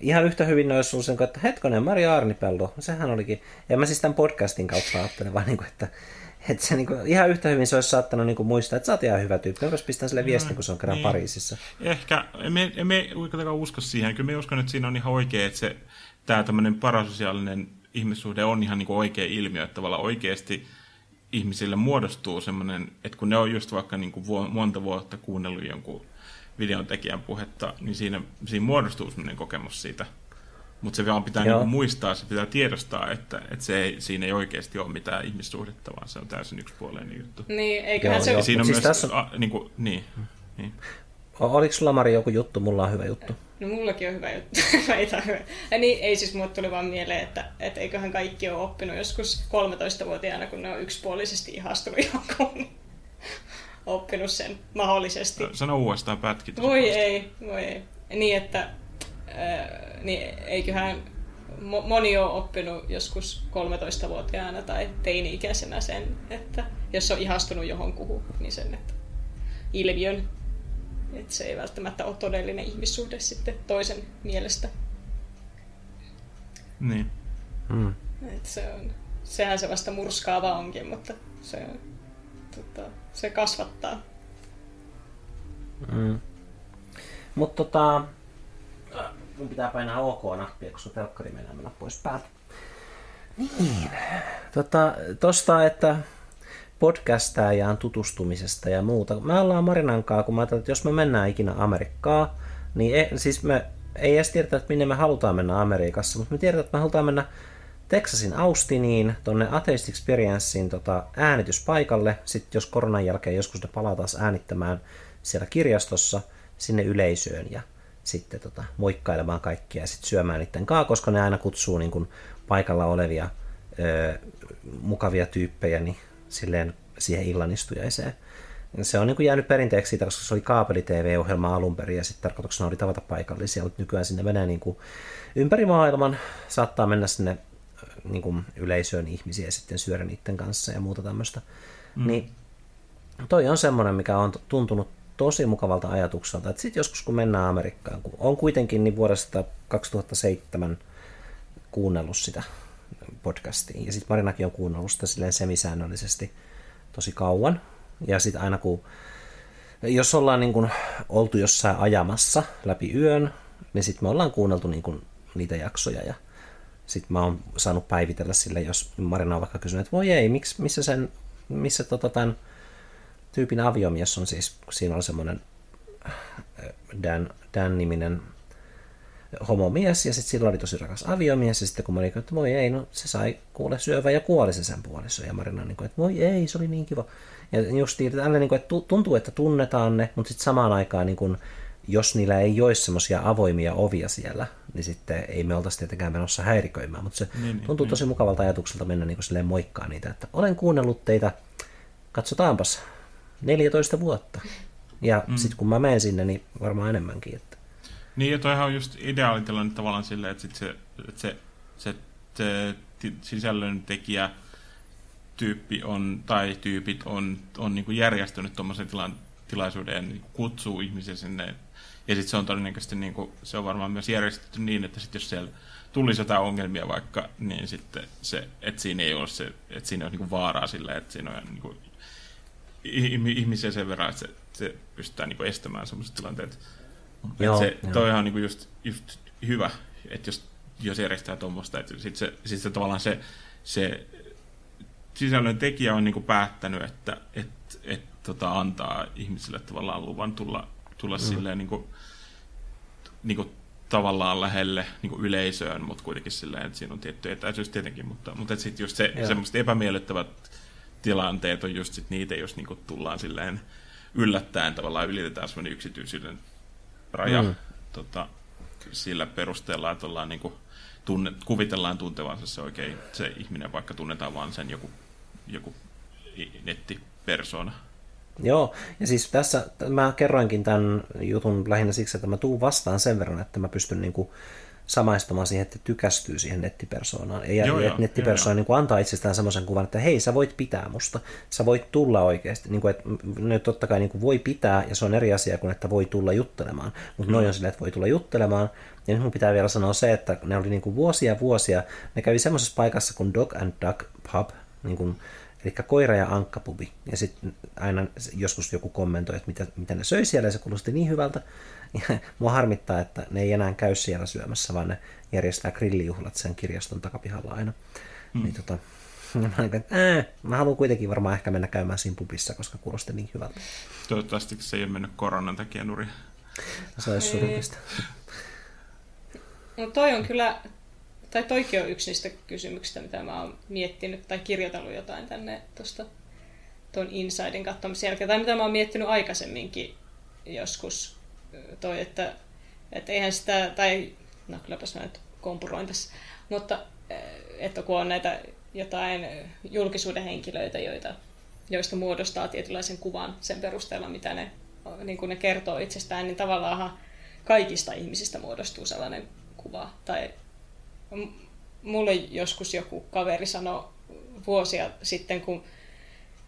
ihan yhtä hyvin ne olisi sen, että hetkonen, Maria Arnipello, sehän olikin, ja mä siis tämän podcastin kautta ajattelen vaan, niin kuin, että, että se niin kuin, ihan yhtä hyvin se olisi saattanut niin kuin, muistaa, että sä oot ihan hyvä tyyppi, onko pistän sille viestin, kun se on kerran niin. Pariisissa. Ehkä, emme, emme kuitenkaan usko siihen, kyllä me uskon, että siinä on ihan oikein, että se, tämä tämmöinen parasosiaalinen ihmissuhde on ihan niin kuin oikea ilmiö, että tavallaan oikeasti ihmisille muodostuu semmoinen, että kun ne on just vaikka niin kuin monta vuotta kuunnellut jonkun videon tekijän puhetta, niin siinä, siinä muodostuu sellainen kokemus siitä. Mutta se vaan pitää niinku muistaa, se pitää tiedostaa, että, että se ei, siinä ei oikeasti ole mitään ihmissuhdetta, vaan se on täysin yksipuolinen juttu. Niin, eiköhän joo, se... Ja siinä on siis myös... Tässä... A, niin, kuin, niin, niin. Oliko sulla Mari joku juttu? Mulla on hyvä juttu. No mullakin on hyvä juttu. ei. Ja niin, ei siis mulle tuli vaan mieleen, että, että eiköhän kaikki ole oppinut joskus 13-vuotiaana, kun ne on yksipuolisesti ihastunut jonkun oppinut sen mahdollisesti. Sano uudestaan pätki. Voi ei, voi ei. Niin, että äh, niin eiköhän moni on oppinut joskus 13-vuotiaana tai teini-ikäisenä sen, että jos on ihastunut johonkuhun, niin sen, että ilmiön, että se ei välttämättä ole todellinen ihmissuhde sitten toisen mielestä. Niin. Mm. Että se on, sehän se vasta murskaava onkin, mutta se on tota, se kasvattaa. Mm. Mutta tota, mun pitää painaa OK-nappia, kun sun telkkari menee mennä pois päältä. Niin. Tota, tosta, että podcastaajaan tutustumisesta ja muuta. Me ollaan Marinankaa, kun mä ajattelin, että jos me mennään ikinä Amerikkaan, niin e, siis me ei edes tiedetä, että minne me halutaan mennä Amerikassa, mutta me tiedetään, että me halutaan mennä Texasin Austiniin, tonne Atheist Experienceen tota, äänityspaikalle. Sitten jos koronan jälkeen joskus ne palaa taas äänittämään siellä kirjastossa sinne yleisöön ja sitten tota, moikkailemaan kaikkia ja sitten syömään niiden kaa, koska ne aina kutsuu niin kun, paikalla olevia ö, mukavia tyyppejä niin silleen siihen illanistujaiseen. Se on niin kuin jäänyt perinteeksi siitä, koska se oli kaapeli-TV-ohjelma alun perin ja sitten tarkoituksena oli tavata paikallisia, mutta nykyään sinne menee niin kuin ympäri maailman, saattaa mennä sinne niin kuin yleisöön ihmisiä ja sitten syödä niiden kanssa ja muuta tämmöistä. Mm. Niin toi on semmoinen, mikä on tuntunut tosi mukavalta ajatukselta, että sitten joskus kun mennään Amerikkaan, kun on kuitenkin niin vuodesta 2007 kuunnellut sitä podcastia, ja sitten Marinakin on kuunnellut sitä silleen semisäännöllisesti tosi kauan, ja sitten aina kun, jos ollaan niin kun oltu jossain ajamassa läpi yön, niin sitten me ollaan kuunneltu niin kun niitä jaksoja, ja sitten mä oon saanut päivitellä sille, jos Marina on vaikka kysynyt, että voi ei, miksi, missä sen, missä tota tämän tyypin aviomies on? Siis, siinä on semmoinen äh, Dan, Dan-niminen homomies, ja sitten sillä oli tosi rakas aviomies, ja sitten kun mä olin, että voi ei, no se sai kuule syövä ja kuoli se sen puoliso, ja Marina niin kuin, että voi ei, se oli niin kiva. Ja just tälle, niin kuin, että tuntuu, että tunnetaan ne, mutta sitten samaan aikaan niin kuin, jos niillä ei olisi semmoisia avoimia ovia siellä, niin sitten ei me oltaisi tietenkään menossa häiriköimään, mutta se niin, niin tuntuu niin, tosi niin. mukavalta ajatukselta mennä niin kuin moikkaa niitä, että olen kuunnellut teitä, katsotaanpas, 14 vuotta. Ja mm. sitten kun mä menen sinne, niin varmaan enemmänkin. Että. Niin, ja toihan on just ideaalitilanne tavallaan silleen, että, sit se, että se, se, se sisällön tekijä tyyppi on, tai tyypit on, on niin järjestänyt tuommoisen tilan, tilaisuuden ja niin kutsuu ihmisiä sinne. Ja sitten se on todennäköisesti, niin kuin, se on varmaan myös järjestetty niin, että sit jos siellä tulisi jotain ongelmia vaikka, niin sitten se, että siinä ei ole se, että siinä on niin vaaraa sille, että siinä on niin ihmisiä sen verran, että se, se pystytään niin estämään sellaiset tilanteet. Joo, se, joo. toi on niin kuin just, just hyvä, että jos, jos järjestää tuommoista, että sitten se, sit se tavallaan se, se sisällön tekijä on niin kuin päättänyt, että et, et, tota, antaa ihmisille tavallaan luvan tulla, tulla mm. silleen niin kuin, niin kuin tavallaan lähelle niin yleisöön, mutta kuitenkin silleen, että siinä on tietty etäisyys tietenkin, mutta, mutta sitten just se, semmoiset epämiellyttävät tilanteet on just sit niitä, jos niinku tullaan silleen yllättäen tavallaan ylitetään semmoinen yksityisyyden raja mm. tota, sillä perusteella, että ollaan niinku tunne, kuvitellaan tuntevansa se oikein se ihminen, vaikka tunnetaan vaan sen joku, joku nettipersona. Joo, ja siis tässä mä kerroinkin tämän jutun lähinnä siksi, että mä tuun vastaan sen verran, että mä pystyn niinku samaistumaan siihen, että tykästyy siihen nettipersoonaan. Ei, joo, että nettipersoona niin antaa itsestään semmoisen kuvan, että hei, sä voit pitää musta. Sä voit tulla oikeasti. Niin kuin, että ne totta kai niin kuin voi pitää, ja se on eri asia kuin, että voi tulla juttelemaan. Mutta mm. noin on silleen, että voi tulla juttelemaan. Ja nyt mun pitää vielä sanoa se, että ne oli niin kuin vuosia vuosia. Ne kävi semmoisessa paikassa kuin Dog and Duck Pub, niin kuin, eli koira- ja ankkapubi. Ja sitten aina joskus joku kommentoi, että mitä, mitä ne söi siellä, ja se kuulosti niin hyvältä. Mua harmittaa, että ne ei enää käy siellä syömässä, vaan ne järjestää grillijuhlat sen kirjaston takapihalla aina. Mm. Niin tota, mä, olin, että, ää, mä haluan kuitenkin varmaan ehkä mennä käymään siinä pubissa, koska kuulosti niin hyvältä. Toivottavasti se ei ole mennyt koronan takia nuri. Se olisi surullista. No toi on kyllä, tai toikin on yksi niistä kysymyksistä, mitä mä oon miettinyt tai kirjoitellut jotain tänne tuosta tuon Insidein katsomisen jälkeen, tai mitä mä oon miettinyt aikaisemminkin joskus toi, että, että eihän sitä, tai no kylläpäs mä nyt kompuroin tässä, mutta eh, että kun on näitä jotain julkisuuden henkilöitä, joita, joista muodostaa tietynlaisen kuvan sen perusteella, mitä ne, niin kuin ne kertoo itsestään, niin tavallaan kaikista ihmisistä muodostuu sellainen kuva. Tai mulle joskus joku kaveri sanoi vuosia sitten, kun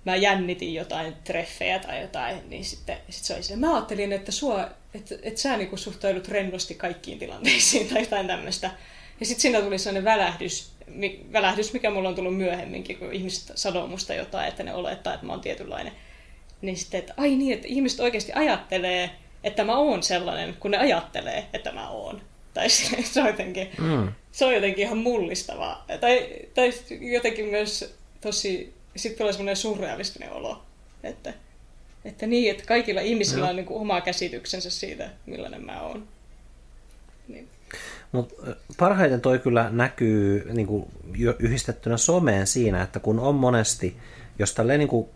mä jännitin jotain treffejä tai jotain, niin sitten sit se oli sille, mä ajattelin, että, sua, että, että sä niin suhtaudut rennosti kaikkiin tilanteisiin tai jotain tämmöistä. Ja sitten siinä tuli sellainen välähdys, välähdys, mikä mulla on tullut myöhemminkin, kun ihmiset sanoo musta jotain, että ne olettaa, että mä oon tietynlainen. Niin sitten, että ai niin, että ihmiset oikeasti ajattelee, että mä oon sellainen, kun ne ajattelee, että mä oon. Tai se on jotenkin, mm. se on jotenkin ihan mullistavaa. Tai, tai jotenkin myös tosi, sitten tulee semmoinen surrealistinen olo, että, että niin, että kaikilla ihmisillä on niin kuin oma käsityksensä siitä, millainen mä oon. Niin. Mut parhaiten toi kyllä näkyy niin kuin yhdistettynä someen siinä, että kun on monesti, jos tälleen niin kuin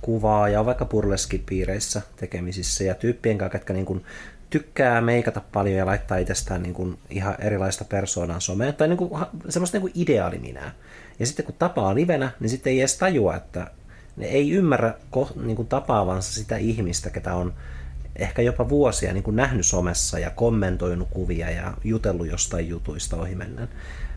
kuvaa ja on vaikka burleskipiireissä tekemisissä ja tyyppien kanssa, jotka niin kuin tykkää meikata paljon ja laittaa itsestään niin kuin ihan erilaista persoonaa someen, tai niin kuin, semmoista niin kuin ideaaliminää. Ja sitten kun tapaa livenä, niin sitten ei edes tajua, että ne ei ymmärrä niin kuin tapaavansa sitä ihmistä, ketä on ehkä jopa vuosia niin kuin nähnyt somessa ja kommentoinut kuvia ja jutellut jostain jutuista ohi mennään.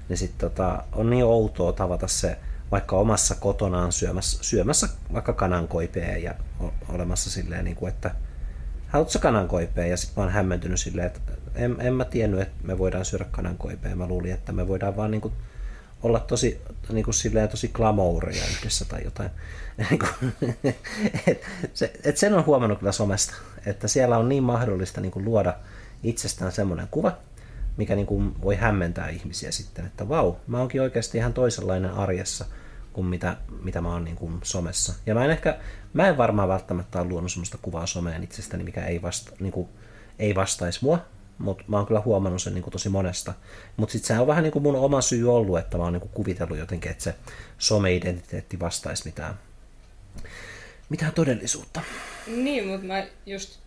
Niin sitten tota, on niin outoa tavata se vaikka omassa kotonaan syömässä, syömässä vaikka kanankoipea ja olemassa silleen, niin kuin, että haluatko kanankoipea? Ja sitten mä oon hämmentynyt silleen, että en, en mä tiennyt, että me voidaan syödä kanankoipea. Mä luulin, että me voidaan vaan niin kuin, olla tosi, niin kuin silleen, tosi glamouria yhdessä tai jotain. et, se, et sen on huomannut kyllä somesta, että siellä on niin mahdollista niin kuin luoda itsestään semmoinen kuva, mikä niin kuin voi hämmentää ihmisiä sitten, että vau, mä oonkin oikeasti ihan toisenlainen arjessa kuin mitä, mitä mä oon niin kuin somessa. Ja mä en ehkä, mä en varmaan välttämättä ole luonut semmoista kuvaa someen itsestäni, mikä ei, vasta, niin kuin, ei vastaisi mua, mutta mä oon kyllä huomannut sen niin kuin tosi monesta. Mutta sitten se on vähän niin kuin mun oma syy ollut, että mä oon niin kuin kuvitellut jotenkin, että se some-identiteetti vastaisi mitään, mitään todellisuutta. Niin, mutta mä just,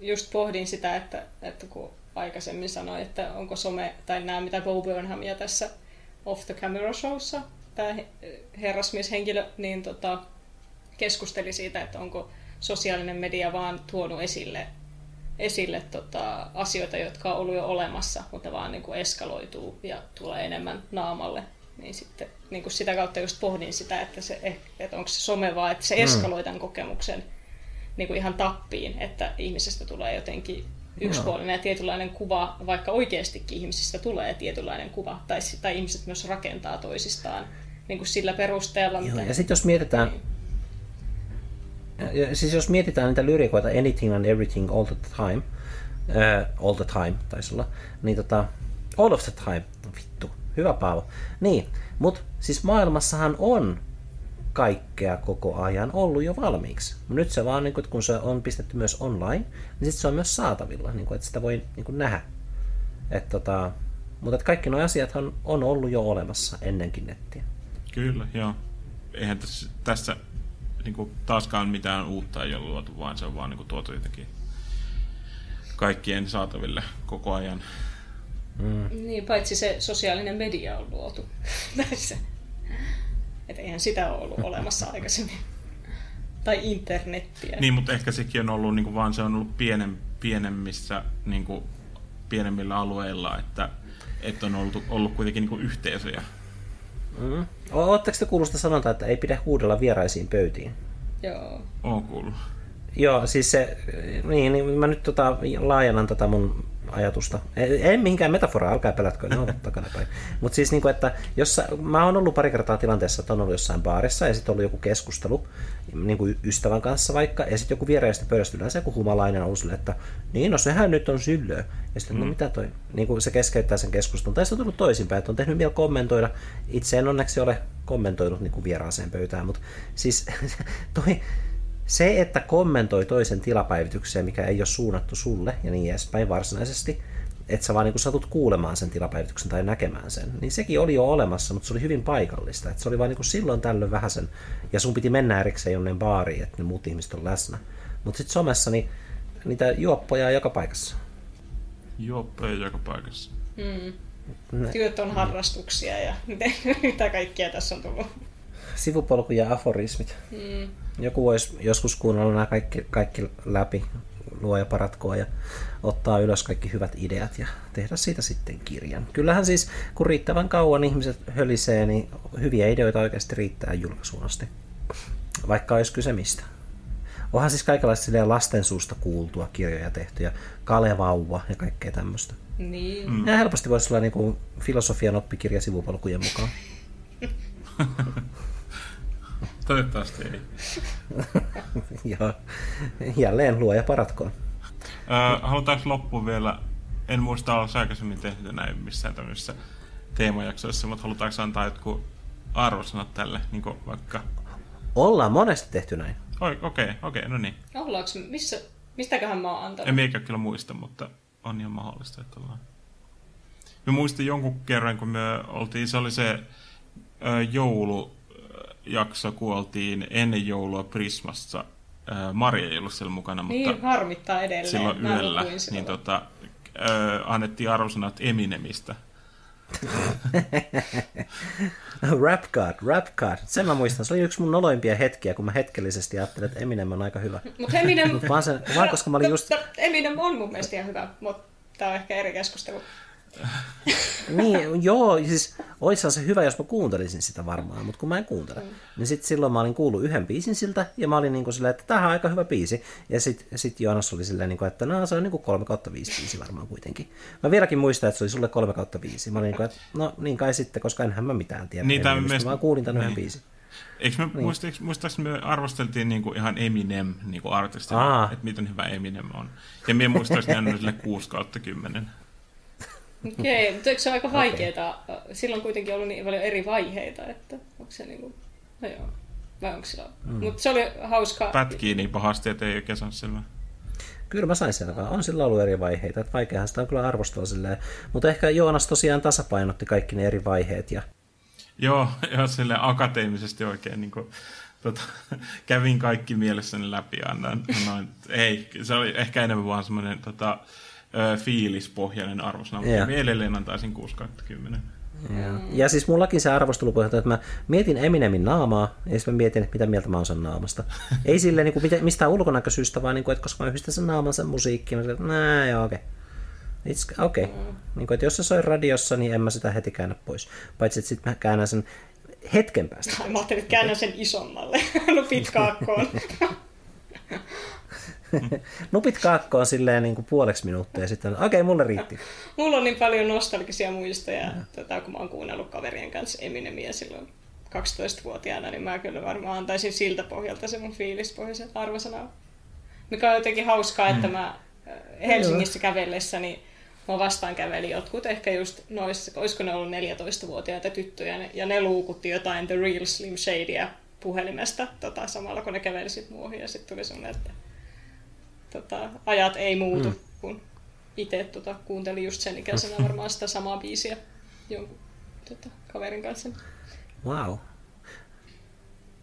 just pohdin sitä, että, että kun aikaisemmin sanoi, että onko some, tai nämä mitä Bo Burnhamia tässä Off the Camera Showssa, tämä herrasmieshenkilö, niin tota, keskusteli siitä, että onko sosiaalinen media vaan tuonut esille, esille tota, asioita, jotka on ollut jo olemassa, mutta vaan niin kuin eskaloituu ja tulee enemmän naamalle. Niin sitten niin kuin sitä kautta just pohdin sitä, että, se, eh, että onko se some vaan, että se mm. eskaloi tämän kokemuksen niin kuin ihan tappiin, että ihmisestä tulee jotenkin yksipuolinen ja tietynlainen kuva, vaikka oikeastikin ihmisistä tulee tietynlainen kuva, tai, tai ihmiset myös rakentaa toisistaan niin kuin sillä perusteella. Joo. Ja sitten jos mietitään, niin. ja siis jos mietitään niitä lyrikoita Anything and Everything All the Time, uh, All the Time taisi olla, niin tota, All of the Time, vittu, hyvä Paavo. Niin, mutta siis maailmassahan on kaikkea koko ajan ollut jo valmiiksi. Nyt se vaan, niin kun se on pistetty myös online, niin sitten se on myös saatavilla, niin että sitä voi niin nähdä. Et tota, mutta että kaikki nuo asiat on, on ollut jo olemassa ennenkin nettiä. Kyllä, joo. Eihän tässä, tässä niin kuin taaskaan mitään uutta ei ole luotu, vaan se on vaan niin kuin tuotu jotenkin kaikkien saataville koko ajan. Mm. Niin, paitsi se sosiaalinen media on luotu näissä. Että eihän sitä ole ollut olemassa aikaisemmin. Tai internettiä. Niin, mutta ehkä sekin on ollut, niin kuin, vaan se on ollut pienem, pienemmissä, niin kuin, pienemmillä alueilla, että, että on ollut, ollut kuitenkin niin kuin yhteisöjä. Mm. Oletteko te kuullut sanontaa, että ei pidä huudella vieraisiin pöytiin? Joo. Oon kuullut. Joo, siis se, niin, niin mä nyt tota, laajennan tätä mun ajatusta. En mihinkään metaforaa, älkää pelätkö, ne ovat takana päin. Mutta siis, niin kuin, että jos mä oon ollut pari kertaa tilanteessa, että on ollut jossain baarissa ja sitten ollut joku keskustelu niin kuin ystävän kanssa vaikka, ja sitten joku viereistä pöydästä yleensä joku humalainen on sille, että niin no sehän nyt on syllöä. Ja sitten, no, mm. no mitä toi? Niin kuin se keskeyttää sen keskustelun. Tai sitten on tullut toisinpäin, että on tehnyt vielä kommentoida. Itse en onneksi ole kommentoinut niin kuin vieraaseen pöytään, mutta siis toi, se, että kommentoi toisen tilapäivitykseen, mikä ei ole suunnattu sulle ja niin edespäin varsinaisesti, että sä vaan niin satut kuulemaan sen tilapäivityksen tai näkemään sen, niin sekin oli jo olemassa, mutta se oli hyvin paikallista. Että se oli vain niin silloin tällöin vähän sen, ja sun piti mennä erikseen jonne baariin, että ne muut ihmiset on läsnä. Mutta sitten somessa niin niitä juoppoja on joka paikassa. Juoppoja joka paikassa. Mm. Työt on harrastuksia ja mitä kaikkia tässä on tullut. Sivupolku ja aforismit. Mm. Joku voisi joskus kuunnella nämä kaikki, kaikki läpi, luo ja paratkoa ja ottaa ylös kaikki hyvät ideat ja tehdä siitä sitten kirjan. Kyllähän siis, kun riittävän kauan ihmiset hölisee, niin hyviä ideoita oikeasti riittää julkaisuun asti. Vaikka olisi kyse mistä. Onhan siis kaikenlaista lasten suusta kuultua kirjoja tehtyjä, Kalevauva ja kaikkea tämmöistä. Niin. Mm. Helposti voisi olla niin kuin filosofian oppikirja sivupolkujen mukaan. Toivottavasti ei. Joo. Jälleen luo ja paratkoon. Öö, halutaanko loppuun vielä en muista olla aikaisemmin tehnyt näin missään tämmöisissä teemajaksoissa, mutta halutaanko antaa jotkut arvosanat tälle, niin vaikka... Ollaan monesti tehty näin. Okei, okei, okay, okay, no niin. Ollaanko, missä, mistäköhän mä oon antanut? En meikä kyllä muista, mutta on ihan mahdollista, että ollaan. Mä muistin jonkun kerran, kun me oltiin, se oli se ö, joulujakso, kun oltiin ennen joulua Prismassa. Maria ei ollut siellä mukana, niin, mutta harmittaa edelleen. silloin yöllä niin tota, ö, annettiin arvosanat Eminemistä. rap God, rap God. Sen mä muistan. Se oli yksi mun noloimpia hetkiä, kun mä hetkellisesti ajattelin, että Eminem on aika hyvä. Mutta Eminem... Mut vaan, sen, vaan koska mä olin just... Eminem on mun mielestä ihan hyvä, mutta tää on ehkä eri keskustelu niin, joo, siis oishan se hyvä, jos mä kuuntelisin sitä varmaan, mutta kun mä en kuuntele, mm. niin sit silloin mä olin kuullut yhden biisin siltä, ja mä olin niin kuin silleen, että tämähän on aika hyvä biisi. Ja sit, sit Joonas oli silleen, niin kuin, että no, se on niin kuin 3 kautta 5 biisi varmaan kuitenkin. Mä vieläkin muistan, että se oli sulle 3 kautta 5. Mä olin niin kuin, että no niin kai sitten, koska enhän mä mitään tiedä. Niin, mä mielestä... vaan kuulin tämän niin. yhden biisin. Eikö me, niin. muistaakseni me arvosteltiin niinku ihan Eminem niinku artistina, että miten hyvä Eminem on. Ja minä muistaakseni annoin sille 6 kautta 10. Okei, mutta eikö se ole aika vaikeaa? Okay. Silloin on kuitenkin ollut niin paljon eri vaiheita, että onko se niin kuin, no joo, vai onko sillä... Mm. Mutta se oli hauska. Pätkii niin pahasti, että ei oikein saa selvää. Kyllä mä sain selvää. On sillä ollut eri vaiheita. Että vaikeahan sitä on kyllä arvostella silleen. Mutta ehkä Joonas tosiaan tasapainotti kaikki ne eri vaiheet. Ja... Joo, joo silleen akateemisesti oikein niin kuin, tota, kävin kaikki mielessäni läpi. Annan, annoin, ei, se oli ehkä enemmän vaan semmoinen tota, fiilispohjainen arvosana, mutta mielelleen antaisin 6 10. Ja. ja siis mullakin se arvostelupohja, että mä mietin Eminemin naamaa, ja sitten mä mietin, että mitä mieltä mä oon sen naamasta. Ei silleen niin kuin mistään ulkonäköisyystä, vaan niin kuin, että koska mä yhdistän sen naaman sen musiikkiin, mä sanoin, että joo, okei. Okay. Okei. Okay. Mm. Niin kuin, että jos se soi radiossa, niin en mä sitä heti käännä pois. Paitsi, että sitten mä käännän sen hetken päästä. Mä ajattelin, että käännän sen isommalle. no pitkaakkoon. Nupit kaakkoon silleen niin kuin puoleksi minuuttia ja sitten, okei, okay, mulle riitti. Mulla on niin paljon nostalgisia muistoja, tota, kun mä oon kuunnellut kaverien kanssa Eminemiä silloin 12-vuotiaana, niin mä kyllä varmaan antaisin siltä pohjalta se mun fiilispohjaisen arvosana. Mikä on jotenkin hauskaa, että mm. mä äh, Helsingissä kävellessäni mä vastaan käveli jotkut ehkä just noissa, olisiko ne ollut 14-vuotiaita tyttöjä, ja ne luukutti jotain The Real Slim Shadyä puhelimesta tota, samalla, kun ne käveli sit muuhin, ja sitten tuli semmoinen, että tota, ajat ei muutu, mm. kun itse tota, kuuntelin just sen ikäisenä varmaan sitä samaa biisiä jonkun tota, kaverin kanssa. Wow.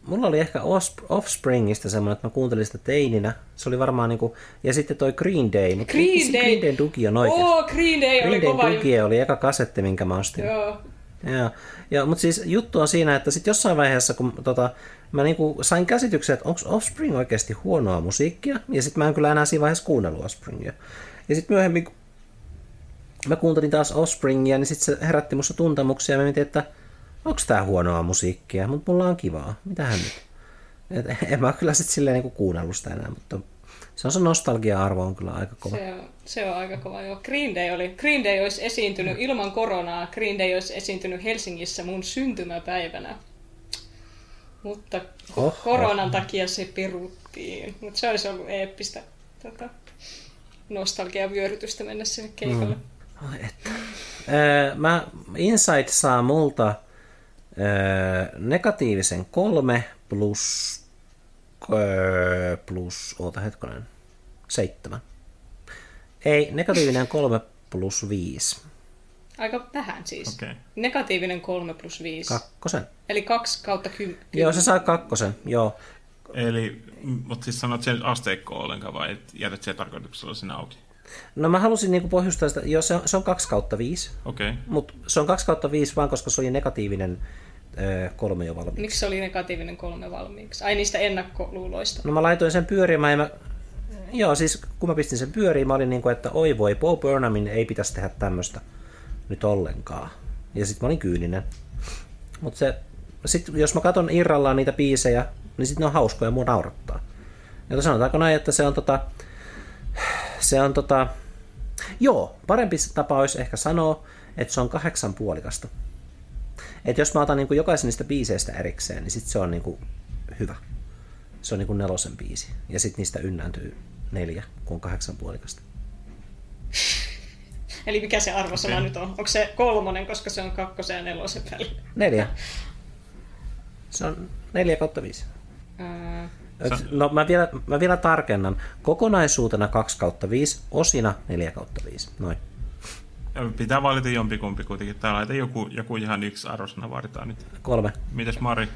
Mulla oli ehkä Offspringista semmoinen, että mä kuuntelin sitä teininä. Se oli varmaan niinku, ja sitten toi Green Day. Mutta Green Day! Green Day Dugi on oikein. Oh, Green Day Green oli Day kova oli eka kasetti, minkä mä ostin. Joo. Ja, ja, mutta siis juttu on siinä, että sitten jossain vaiheessa, kun tota, mä niinku sain käsityksen, että onko Offspring oikeasti huonoa musiikkia, ja sitten mä en kyllä enää siinä vaiheessa kuunnellut Offspringia. Ja sitten myöhemmin, kun mä kuuntelin taas Offspringia, niin sitten se herätti musta tuntemuksia, ja mä mietin, että onko tää huonoa musiikkia, mutta mulla on kivaa, mitähän nyt. Et en mä kyllä sitten silleen niinku kuunnellut sitä enää, mutta se on se nostalgia-arvo on kyllä aika kova. Se on, se on aika kova, joo. Green Day, oli, Green Day olisi esiintynyt ilman koronaa. Green Day olisi esiintynyt Helsingissä mun syntymäpäivänä. Mutta oh, koronan takia se peruttiin. Mutta se olisi ollut eeppistä tota, nostalgia-vyörytystä mennä sinne keikalle. Mm. Että. Öö, mä, Insight saa multa öö, negatiivisen kolme plus Öö, plus, oota hetkonen, seitsemän. Ei, negatiivinen kolme plus viisi. Aika vähän siis. Okay. Negatiivinen kolme plus viisi. Kakkosen. Eli kaksi kautta kymmenen. Joo, se saa kakkosen, joo. Eli, mutta siis sanot sen asteikko ollenkaan vai jätät sen tarkoituksella sen auki? No mä halusin niinku pohjustaa sitä, joo se on, se on 2 kautta 5. Okei. Okay. Mutta se on 2 kautta 5 vaan koska se oli negatiivinen kolme jo valmiiksi. Miksi se oli negatiivinen kolme valmiiksi? Ai niistä ennakkoluuloista. No mä laitoin sen pyörimään ja mä... Joo, siis kun mä pistin sen pyöriin, mä olin niin kuin, että oi voi, Bo Burnhamin ei pitäisi tehdä tämmöistä nyt ollenkaan. Ja sitten mä olin kyyninen. Mutta se, sit, jos mä katson irrallaan niitä biisejä, niin sitten ne on hauskoja ja mua naurattaa. Ja sanotaanko näin, että se on tota... Se on tota... Joo, parempi tapa olisi ehkä sanoa, että se on kahdeksan puolikasta. Että jos mä otan niin kuin jokaisen niistä biiseistä erikseen, niin sit se on niin kuin hyvä. Se on niin kuin nelosen biisi. Ja sitten niistä ynnääntyy neljä, kun on kahdeksan puolikasta. Eli mikä se arvosana okay. nyt on? Onko se kolmonen, koska se on kakkosen ja nelosen välillä? Neljä. Se on neljä kautta viisi. Ää... No mä vielä, mä vielä tarkennan. Kokonaisuutena 2 kautta 5, osina 4 kautta 5. Noin. Pitää valita jompikumpi kuitenkin. Täällä laita joku, joku ihan yksi arvosana vaaditaan nyt. Kolme. Mites Mari?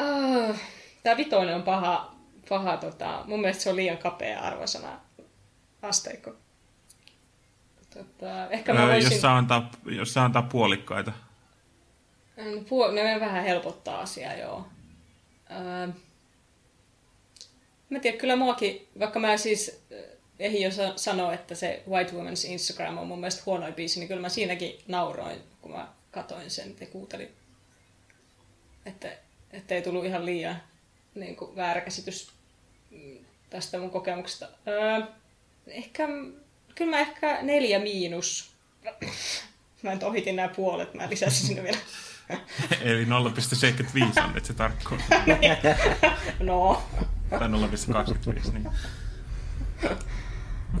Uh, Tämä vitoinen on paha, paha tota, mun mielestä se on liian kapea arvosana asteikko. Tota, ehkä mä voisin... jos, saa antaa, jos saa antaa puolikkaita. Puol... Ne vähän helpottaa asiaa, joo. Öö, mä tiedän, kyllä muakin, vaikka mä siis ehdin jo sanoa, että se White Woman's Instagram on mun mielestä huonoin biisi, niin kyllä mä siinäkin nauroin, kun mä katoin sen ja kuuntelin. Että, että ei tullut ihan liian niin kuin väärä käsitys mm, tästä mun kokemuksesta. Öö, ehkä, kyllä mä ehkä neljä miinus. Mä nyt ohitin nämä puolet, mä lisäsin sinne vielä. Eli 0,75 on nyt se tarkkuus. no. Tai 0,25, niin.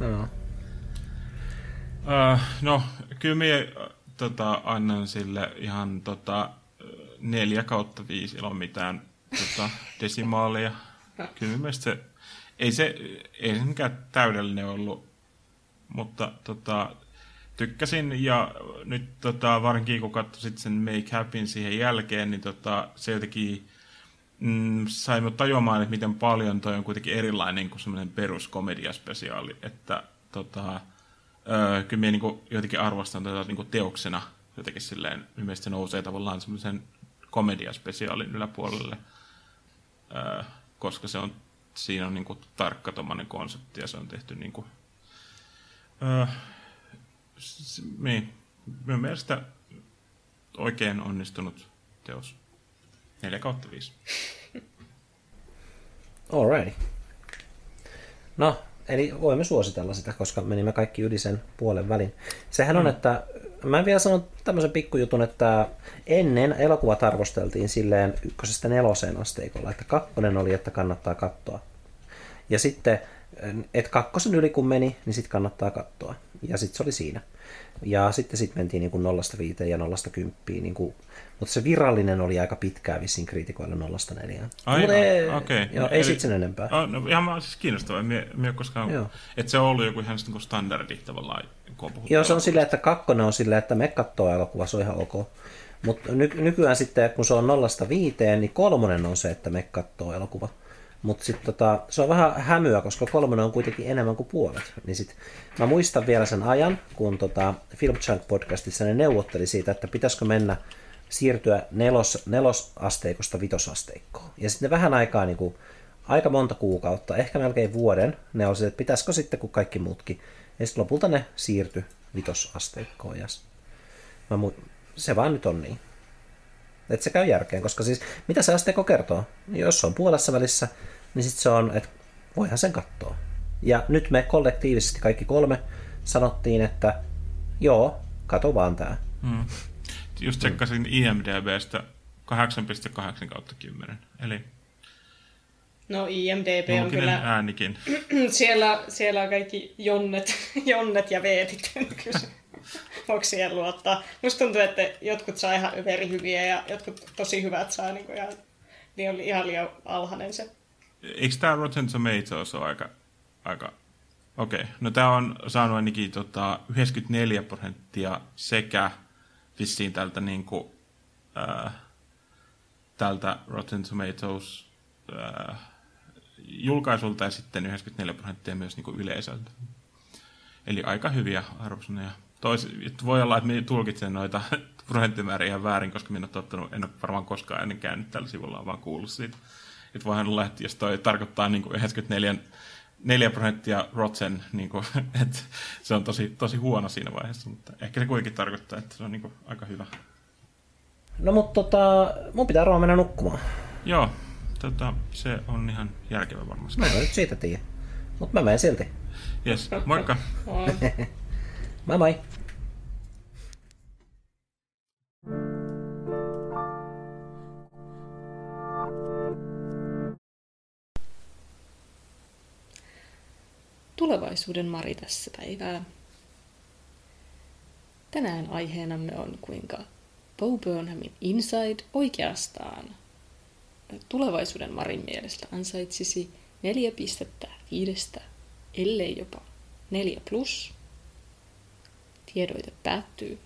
No. Uh, no, kyllä minä tota, annan sille ihan tota, neljä kautta viisi ilman mitään tota, desimaalia. Kyllä mielestä se, ei se, ei se mikään täydellinen ollut, mutta tota, tykkäsin ja nyt tota, varsinkin kun katsoin sen Make Happyn siihen jälkeen, niin tota, se jotenkin mm, sai mut tajuamaan, että miten paljon toi on kuitenkin erilainen kuin semmoinen peruskomediaspesiaali, että tota, öö, kyllä minä niin jotenkin arvostan tätä niin teoksena jotenkin silleen, mielestäni se nousee tavallaan semmoisen komediaspesiaalin yläpuolelle, öö, koska se on, siinä on niin kuin tarkka konsepti ja se on tehty niin kuin, öö, niin, minun mielestä oikein onnistunut teos. 4 kautta 5. Alright. No, eli voimme suositella sitä, koska menimme kaikki yli sen puolen välin. Sehän on, mm. että mä en vielä sano tämmöisen pikkujutun, että ennen elokuvat arvosteltiin silleen ykkösestä neloseen asteikolla, että kakkonen oli, että kannattaa katsoa. Ja sitten, että kakkosen yli kun meni, niin sitten kannattaa katsoa. Ja sitten se oli siinä. Ja sitten sit mentiin niin kuin nollasta viiteen ja nollasta kymppiin niin kuin mutta se virallinen oli aika pitkää vissiin kriitikoilla nollasta neljään. Aivan, ei, okay. joo, ei sitten sen enempää. Oh, no, ihan siis kiinnostavaa. Mie, mie koskaan, että se on ollut joku ihan niin standardi tavallaan, kun on Joo, se on silleen, että kakkonen on silleen, että me katsoo elokuva, se on ihan ok. Mutta ny- nykyään sitten, kun se on nollasta viiteen, niin kolmonen on se, että me katsoo elokuva. Mutta sitten tota, se on vähän hämyä, koska kolmonen on kuitenkin enemmän kuin puolet. Niin sit, mä muistan vielä sen ajan, kun tota Film Chunk podcastissa ne neuvotteli siitä, että pitäisikö mennä siirtyä nelos, nelosasteikosta vitosasteikkoon. Ja sitten vähän aikaa, niin kuin, aika monta kuukautta, ehkä melkein vuoden, ne oli että pitäisikö sitten kuin kaikki muutkin. Ja sitten lopulta ne siirtyi vitosasteikkoon. Ja mä mu- se vaan nyt on niin. Että se käy järkeen, koska siis mitä se asteikko kertoo? Jos se on puolessa välissä, niin sitten se on, että voihan sen katsoa. Ja nyt me kollektiivisesti kaikki kolme sanottiin, että joo, kato vaan tää. Mm just tsekkasin IMDBstä 8,8 kautta 10. Eli No IMDB on kyllä... äänikin. siellä, siellä on kaikki jonnet, jonnet ja veetit. Voiko siihen luottaa? Musta tuntuu, että jotkut saa ihan hyviä ja jotkut tosi hyvät saa niin ihan, niin oli ihan liian alhainen se. Eikö tämä Rotten Tomatoes ole aika... aika... Okei, okay. no tämä on saanut ainakin tota, 94 prosenttia sekä vissiin tältä, niin kuin, äh, tältä Rotten Tomatoes äh, julkaisulta ja sitten 94 prosenttia myös niin kuin yleisöltä. Eli aika hyviä arvosanoja. Tois, voi olla, että minä tulkitsen noita prosenttimääriä ihan väärin, koska minä olen tottunut, en ole varmaan koskaan ennen käynyt tällä sivulla, vaan kuullut siitä. Että voihan olla, että jos toi tarkoittaa niin kuin 94 4 prosenttia Rotten, niin kuin, että se on tosi, tosi huono siinä vaiheessa, mutta ehkä se kuitenkin tarkoittaa, että se on niin kuin, aika hyvä. No mutta tota, mun pitää varmaan mennä nukkumaan. Joo, tota, se on ihan järkevä varmasti. Mä en nyt siitä tiedä, mutta mä menen silti. Yes, moikka. moi moi. tulevaisuuden Mari tässä päivää. Tänään aiheenamme on, kuinka Bo Burnhamin Inside oikeastaan tulevaisuuden Marin mielestä ansaitsisi neljä pistettä viidestä, ellei jopa neljä plus. Tiedoite päättyy